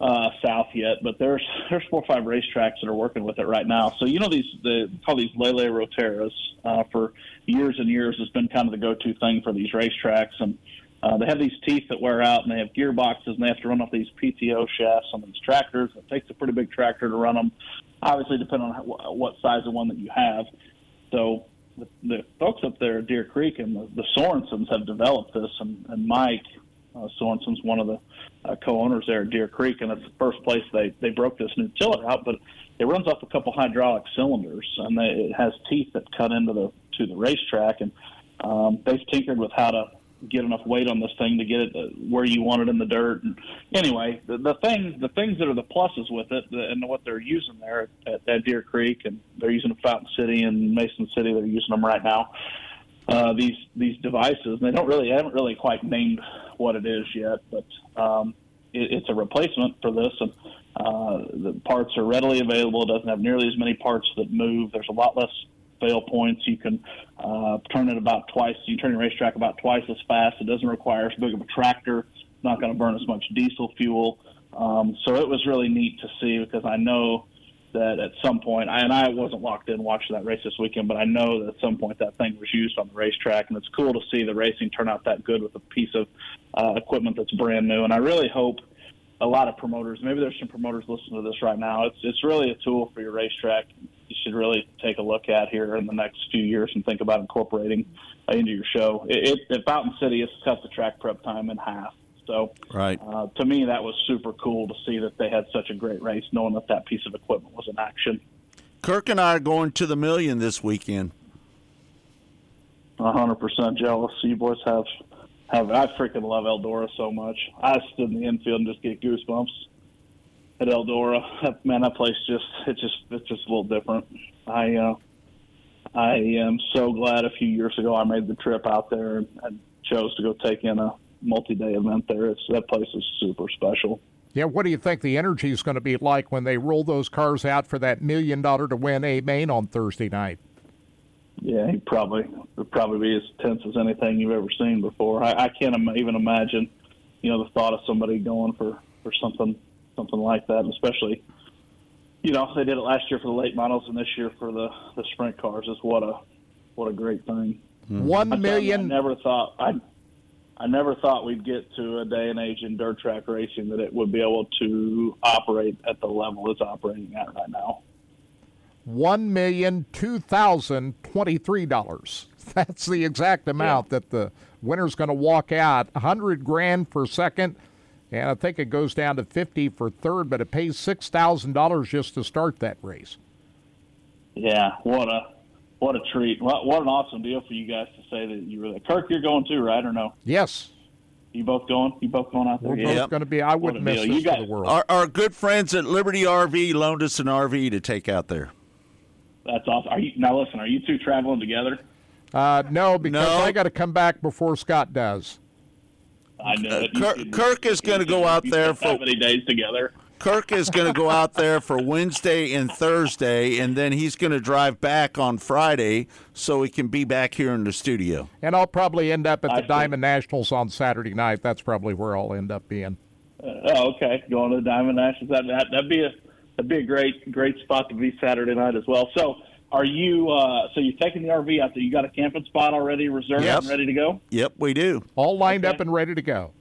uh, south yet, but there's there's four or five racetracks that are working with it right now. So you know these the call these Lely Roterras uh, for years and years has been kind of the go-to thing for these racetracks, and Uh, they have these teeth that wear out, and they have gearboxes, and they have to run off these PTO shafts on these tractors. It takes a pretty big tractor to run them, obviously, depending on how, what size of one that you have. So the, the folks up there at Deer Creek and the, the Sorensons have developed this, and, and Mike uh, Sorensen's one of the uh, co-owners there at Deer Creek, and it's the first place they they broke this new tiller out. But it runs off a couple hydraulic cylinders, and they, it has teeth that cut into the to the racetrack, and um, they've tinkered with how to get enough weight on this thing to get it uh, where you want it in the dirt. And anyway, the, the things the things that are the pluses with it, the, and what they're using there at, at Deer Creek, and they're using Fountain City and Mason City. They're using them right now. Uh, these these devices, and they don't really haven't really quite named what it is yet, but um, it, it's a replacement for this, and uh, the parts are readily available. It doesn't have nearly as many parts that move. There's a lot less fail points. You can uh, turn it about twice. You turn your racetrack about twice as fast. It doesn't require as big of a tractor. It's not going to burn as much diesel fuel. Um, so it was really neat to see because I know that at some point, and I wasn't locked in watching that race this weekend, but I know that at some point that thing was used on the racetrack, and it's cool to see the racing turn out that good with a piece of uh, equipment that's brand new. And I really hope a lot of promoters, maybe there's some promoters listening to this right now. It's it's really a tool for your racetrack. You should really take a look at here in the next few years and think about incorporating uh, into your show. It, it, at Fountain City, it's cut the track prep time in half. So, right. uh, to me, that was super cool to see that they had such a great race, knowing that that piece of equipment was in action. Kirk and I are going to the million this weekend. A hundred percent jealous. You boys have have. I freaking love Eldora so much. I stood in the infield and just get goosebumps at Eldora. Man, that place just it just it's just a little different. I uh, I am so glad a few years ago I made the trip out there and, and chose to go take in a multi-day event there. It's that place is super special. Yeah, what do you think the energy is going to be like when they roll those cars out for that million dollar to win a main on Thursday night? Yeah, he probably would probably be as tense as anything you've ever seen before. I, I can't Im- even imagine, you know, the thought of somebody going for for something something like that, and especially, you know, they did it last year for the late models and this year for the the sprint cars. Is what a what a great thing. One I million- I never thought I. I never thought we'd get to a day and age in dirt track racing that it would be able to operate at the level it's operating at right now. One million two thousand twenty-three dollars. That's the exact amount that the winner's going to walk out. A hundred grand for second, and I think it goes down to fifty for third. But it pays six thousand dollars just to start that race. Yeah, what a what a treat! What, what an awesome deal for you guys to say that you were there. Kirk, you're going too, right or no? Yes. You both going? You both going out there? We're Yeah. both going to be. I wouldn't miss this You for the world. Our, our good friends at Liberty RV loaned us an RV to take out there. That's awesome. Are you now? Listen, are you two traveling together? Uh, no, because No. I got to come back before Scott does. I know. Uh, Kirk, Kirk is going to go out there for that many days together. Kirk is going to go out there for Wednesday and Thursday, and then he's going to drive back on Friday so he can be back here in the studio. And I'll probably end up at I the see. Diamond Nationals on Saturday night. That's probably where I'll end up being. Uh, oh, okay. Going to the Diamond Nationals. That, that that'd be a that'd be a great great spot to be Saturday night as well. So, are you? Uh, so you're taking the RV out there? You got a camping spot already reserved Yep. and ready to go? Yep, we do. All lined Okay. up and ready to go.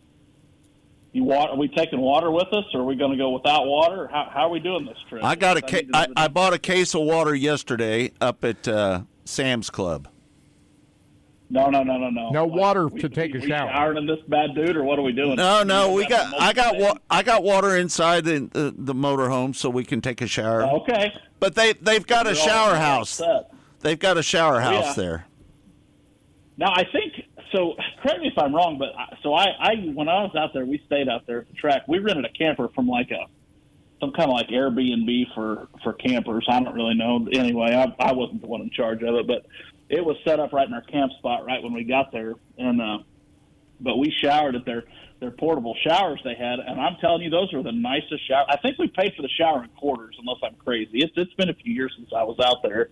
You water? Are we taking water with us, or are we going to go without water? How how are we doing this trip? I got a ca- need to know I, I bought a case of water yesterday up at uh, Sam's Club. No, no, no, no, no. No water We- to take we, a we shower. Showering in this bad dude, or what are we doing? No, no, we You got I got wa- I got water inside the the, the motorhome so we can take a shower. Okay. But they they've got a shower house. set. They've got a shower house yeah. there. Now I think so. Correct me if I'm wrong, but I, so I, I when I was out there, we stayed out there at the track. We rented a camper from like a some kind of like Airbnb for for campers. I don't really know. Anyway, I, I wasn't the one in charge of it, but it was set up right in our camp spot right when we got there, and uh, but we showered at their their portable showers they had, and I'm telling you, those were the nicest shower. I think we paid for the shower in quarters, unless I'm crazy. It's it's been a few years since I was out there,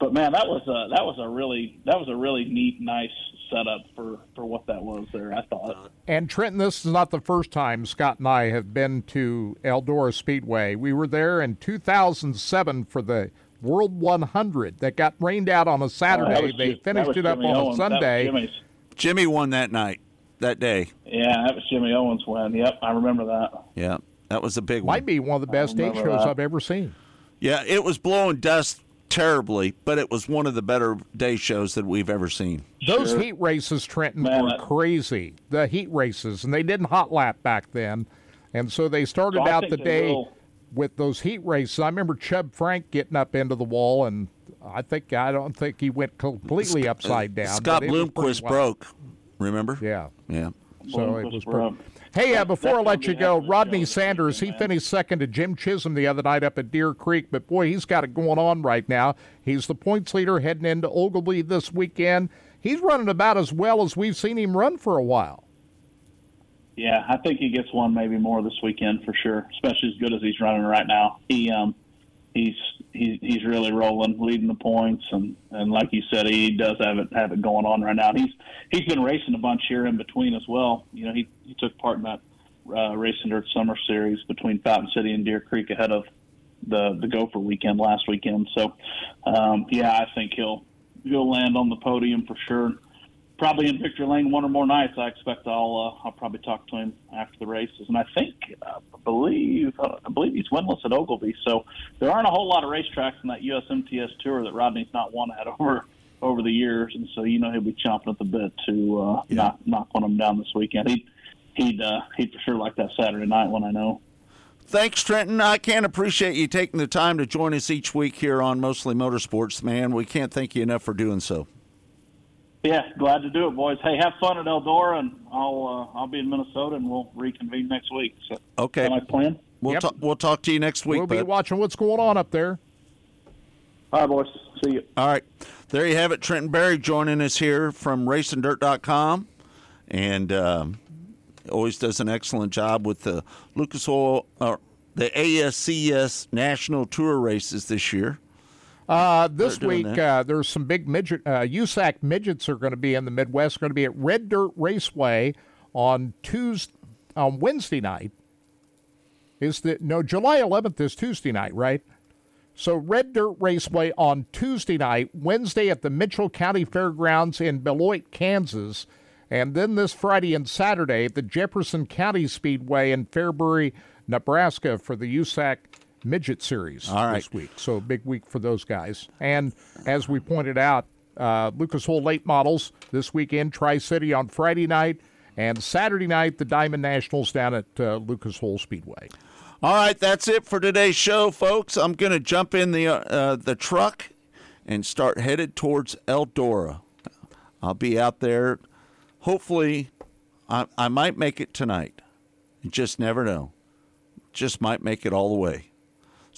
but man, that was a that was a really that was a really neat, nice setup for for what that was there. I thought. And Trenton, this is not the first time Scott and I have been to Eldora Speedway. We were there in 2007 for the World 100 that got rained out on a Oh, Saturday. was they Ji- that finished it up Jimmy on Owens. a Sunday. Jimmy won that night. that day. Yeah, that was Jimmy Owens' win. Yep, I remember that. Yeah, that was a big one. Might be one of the best day shows that. I've ever seen. Yeah, it was blowing dust terribly, but it was one of the better day shows that we've ever seen. Those heat races, Trenton, Man, were crazy. The heat races, and they didn't hot lap back then, and so they started So I out the day will. with those heat races. I remember Chub Frank getting up into the wall, and I think I don't think he went completely upside down. Scott but it was pretty Bloomquist broke. Remember? Yeah. Yeah. So it was broke. Hey, uh, before I let you go, Rodney Sanders, he finished second to Jim Chisholm the other night up at Deer Creek, but boy, he's got it going on right now. He's the points leader heading into Ogilvie this weekend. He's running about as well as we've seen him run for a while. Yeah, I think he gets one maybe more this weekend for sure, especially as good as he's running right now. He um he's he, he's really rolling, leading the points, and and like you said, he does have it have it going on right now. He's he's been racing a bunch here in between as well. You know, he he took part in that uh, racing dirt summer series between Fountain City and Deer Creek ahead of the the Gopher weekend last weekend. So, um, yeah, I think he'll he'll land on the podium for sure. Probably in Victory Lane one or more nights. I expect I'll uh, I'll probably talk to him after the races, and I think uh, I believe uh, I believe he's winless at Ogilvie. So there aren't a whole lot of racetracks in that USMTS tour that Rodney's not won at over over the years, and so you know he'll be chomping at the bit to uh, knock knock one of them down this weekend. He'd he'd uh, he'd for sure like that Saturday night one. I know. Thanks, Trenton. I can't appreciate you taking the time to join us each week here on Mostly Motorsports, man. We can't thank you enough for doing so. Yeah, glad to do it, boys. Hey, have fun at Eldora, and I'll uh, I'll be in Minnesota, and we'll reconvene next week. So, Okay. Sound like plan? We'll, Yep. ta- we'll talk to you next week, we'll be bud. watching what's going on up there. All right, boys. See you. All right. There you have it. Trenton Berry joining us here from racingdirt.com. And um, always does an excellent job with the Lucas Oil, or the ASCS National Tour races this year. Uh, this week, uh, there's some big midget, uh, USAC midgets are going to be in the Midwest. Going to be at Red Dirt Raceway on Tuesday, on Wednesday night. Is the no July 11th is Tuesday night, right? So Red Dirt Raceway on Tuesday night, Wednesday at the Mitchell County Fairgrounds in Beloit, Kansas, and then this Friday and Saturday at the Jefferson County Speedway in Fairbury, Nebraska for the USAC Midget Series All right. this week. So a big week for those guys. And as we pointed out, uh, Lucas Oil late models this weekend, Tri City on Friday night, and Saturday night the Diamond Nationals down at uh, Lucas Oil Speedway. All right, that's it for today's show, folks. I'm going to jump in the uh, uh, the truck and start headed towards Eldora. I'll be out there. Hopefully, I, I might make it tonight. You just never know. Just might make it all the way.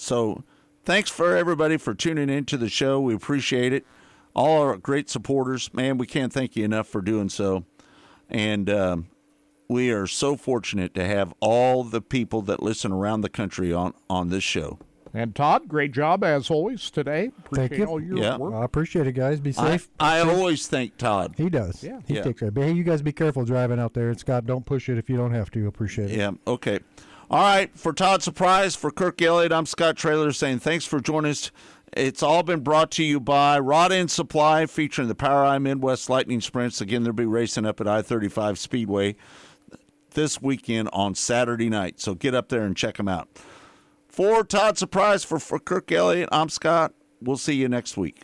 So, thanks for everybody for tuning in to the show. We appreciate it. All our great supporters, man, we can't thank you enough for doing so. And um, we are so fortunate to have all the people that listen around the country on on this show. And Todd, great job as always today. Appreciate Thank you. all your Yeah. work. I appreciate it, guys. Be I, safe. I Safe. always thank Todd. He does. Yeah. He Yeah. takes care. But hey, you guys be careful driving out there. And Scott, don't push it if you don't have to. Appreciate it. Yeah. Okay. All right. For Todd Surprise, for Kirk Elliott, I'm Scott Traylor saying thanks for joining us. It's all been brought to you by Rod End Supply, featuring the POWRi Midwest Lightning Sprints. Again, they'll be racing up at I 35 Speedway this weekend on Saturday night. So get up there and check them out. For Todd Surprise, for, for Kirk Elliott, I'm Scott. We'll see you next week.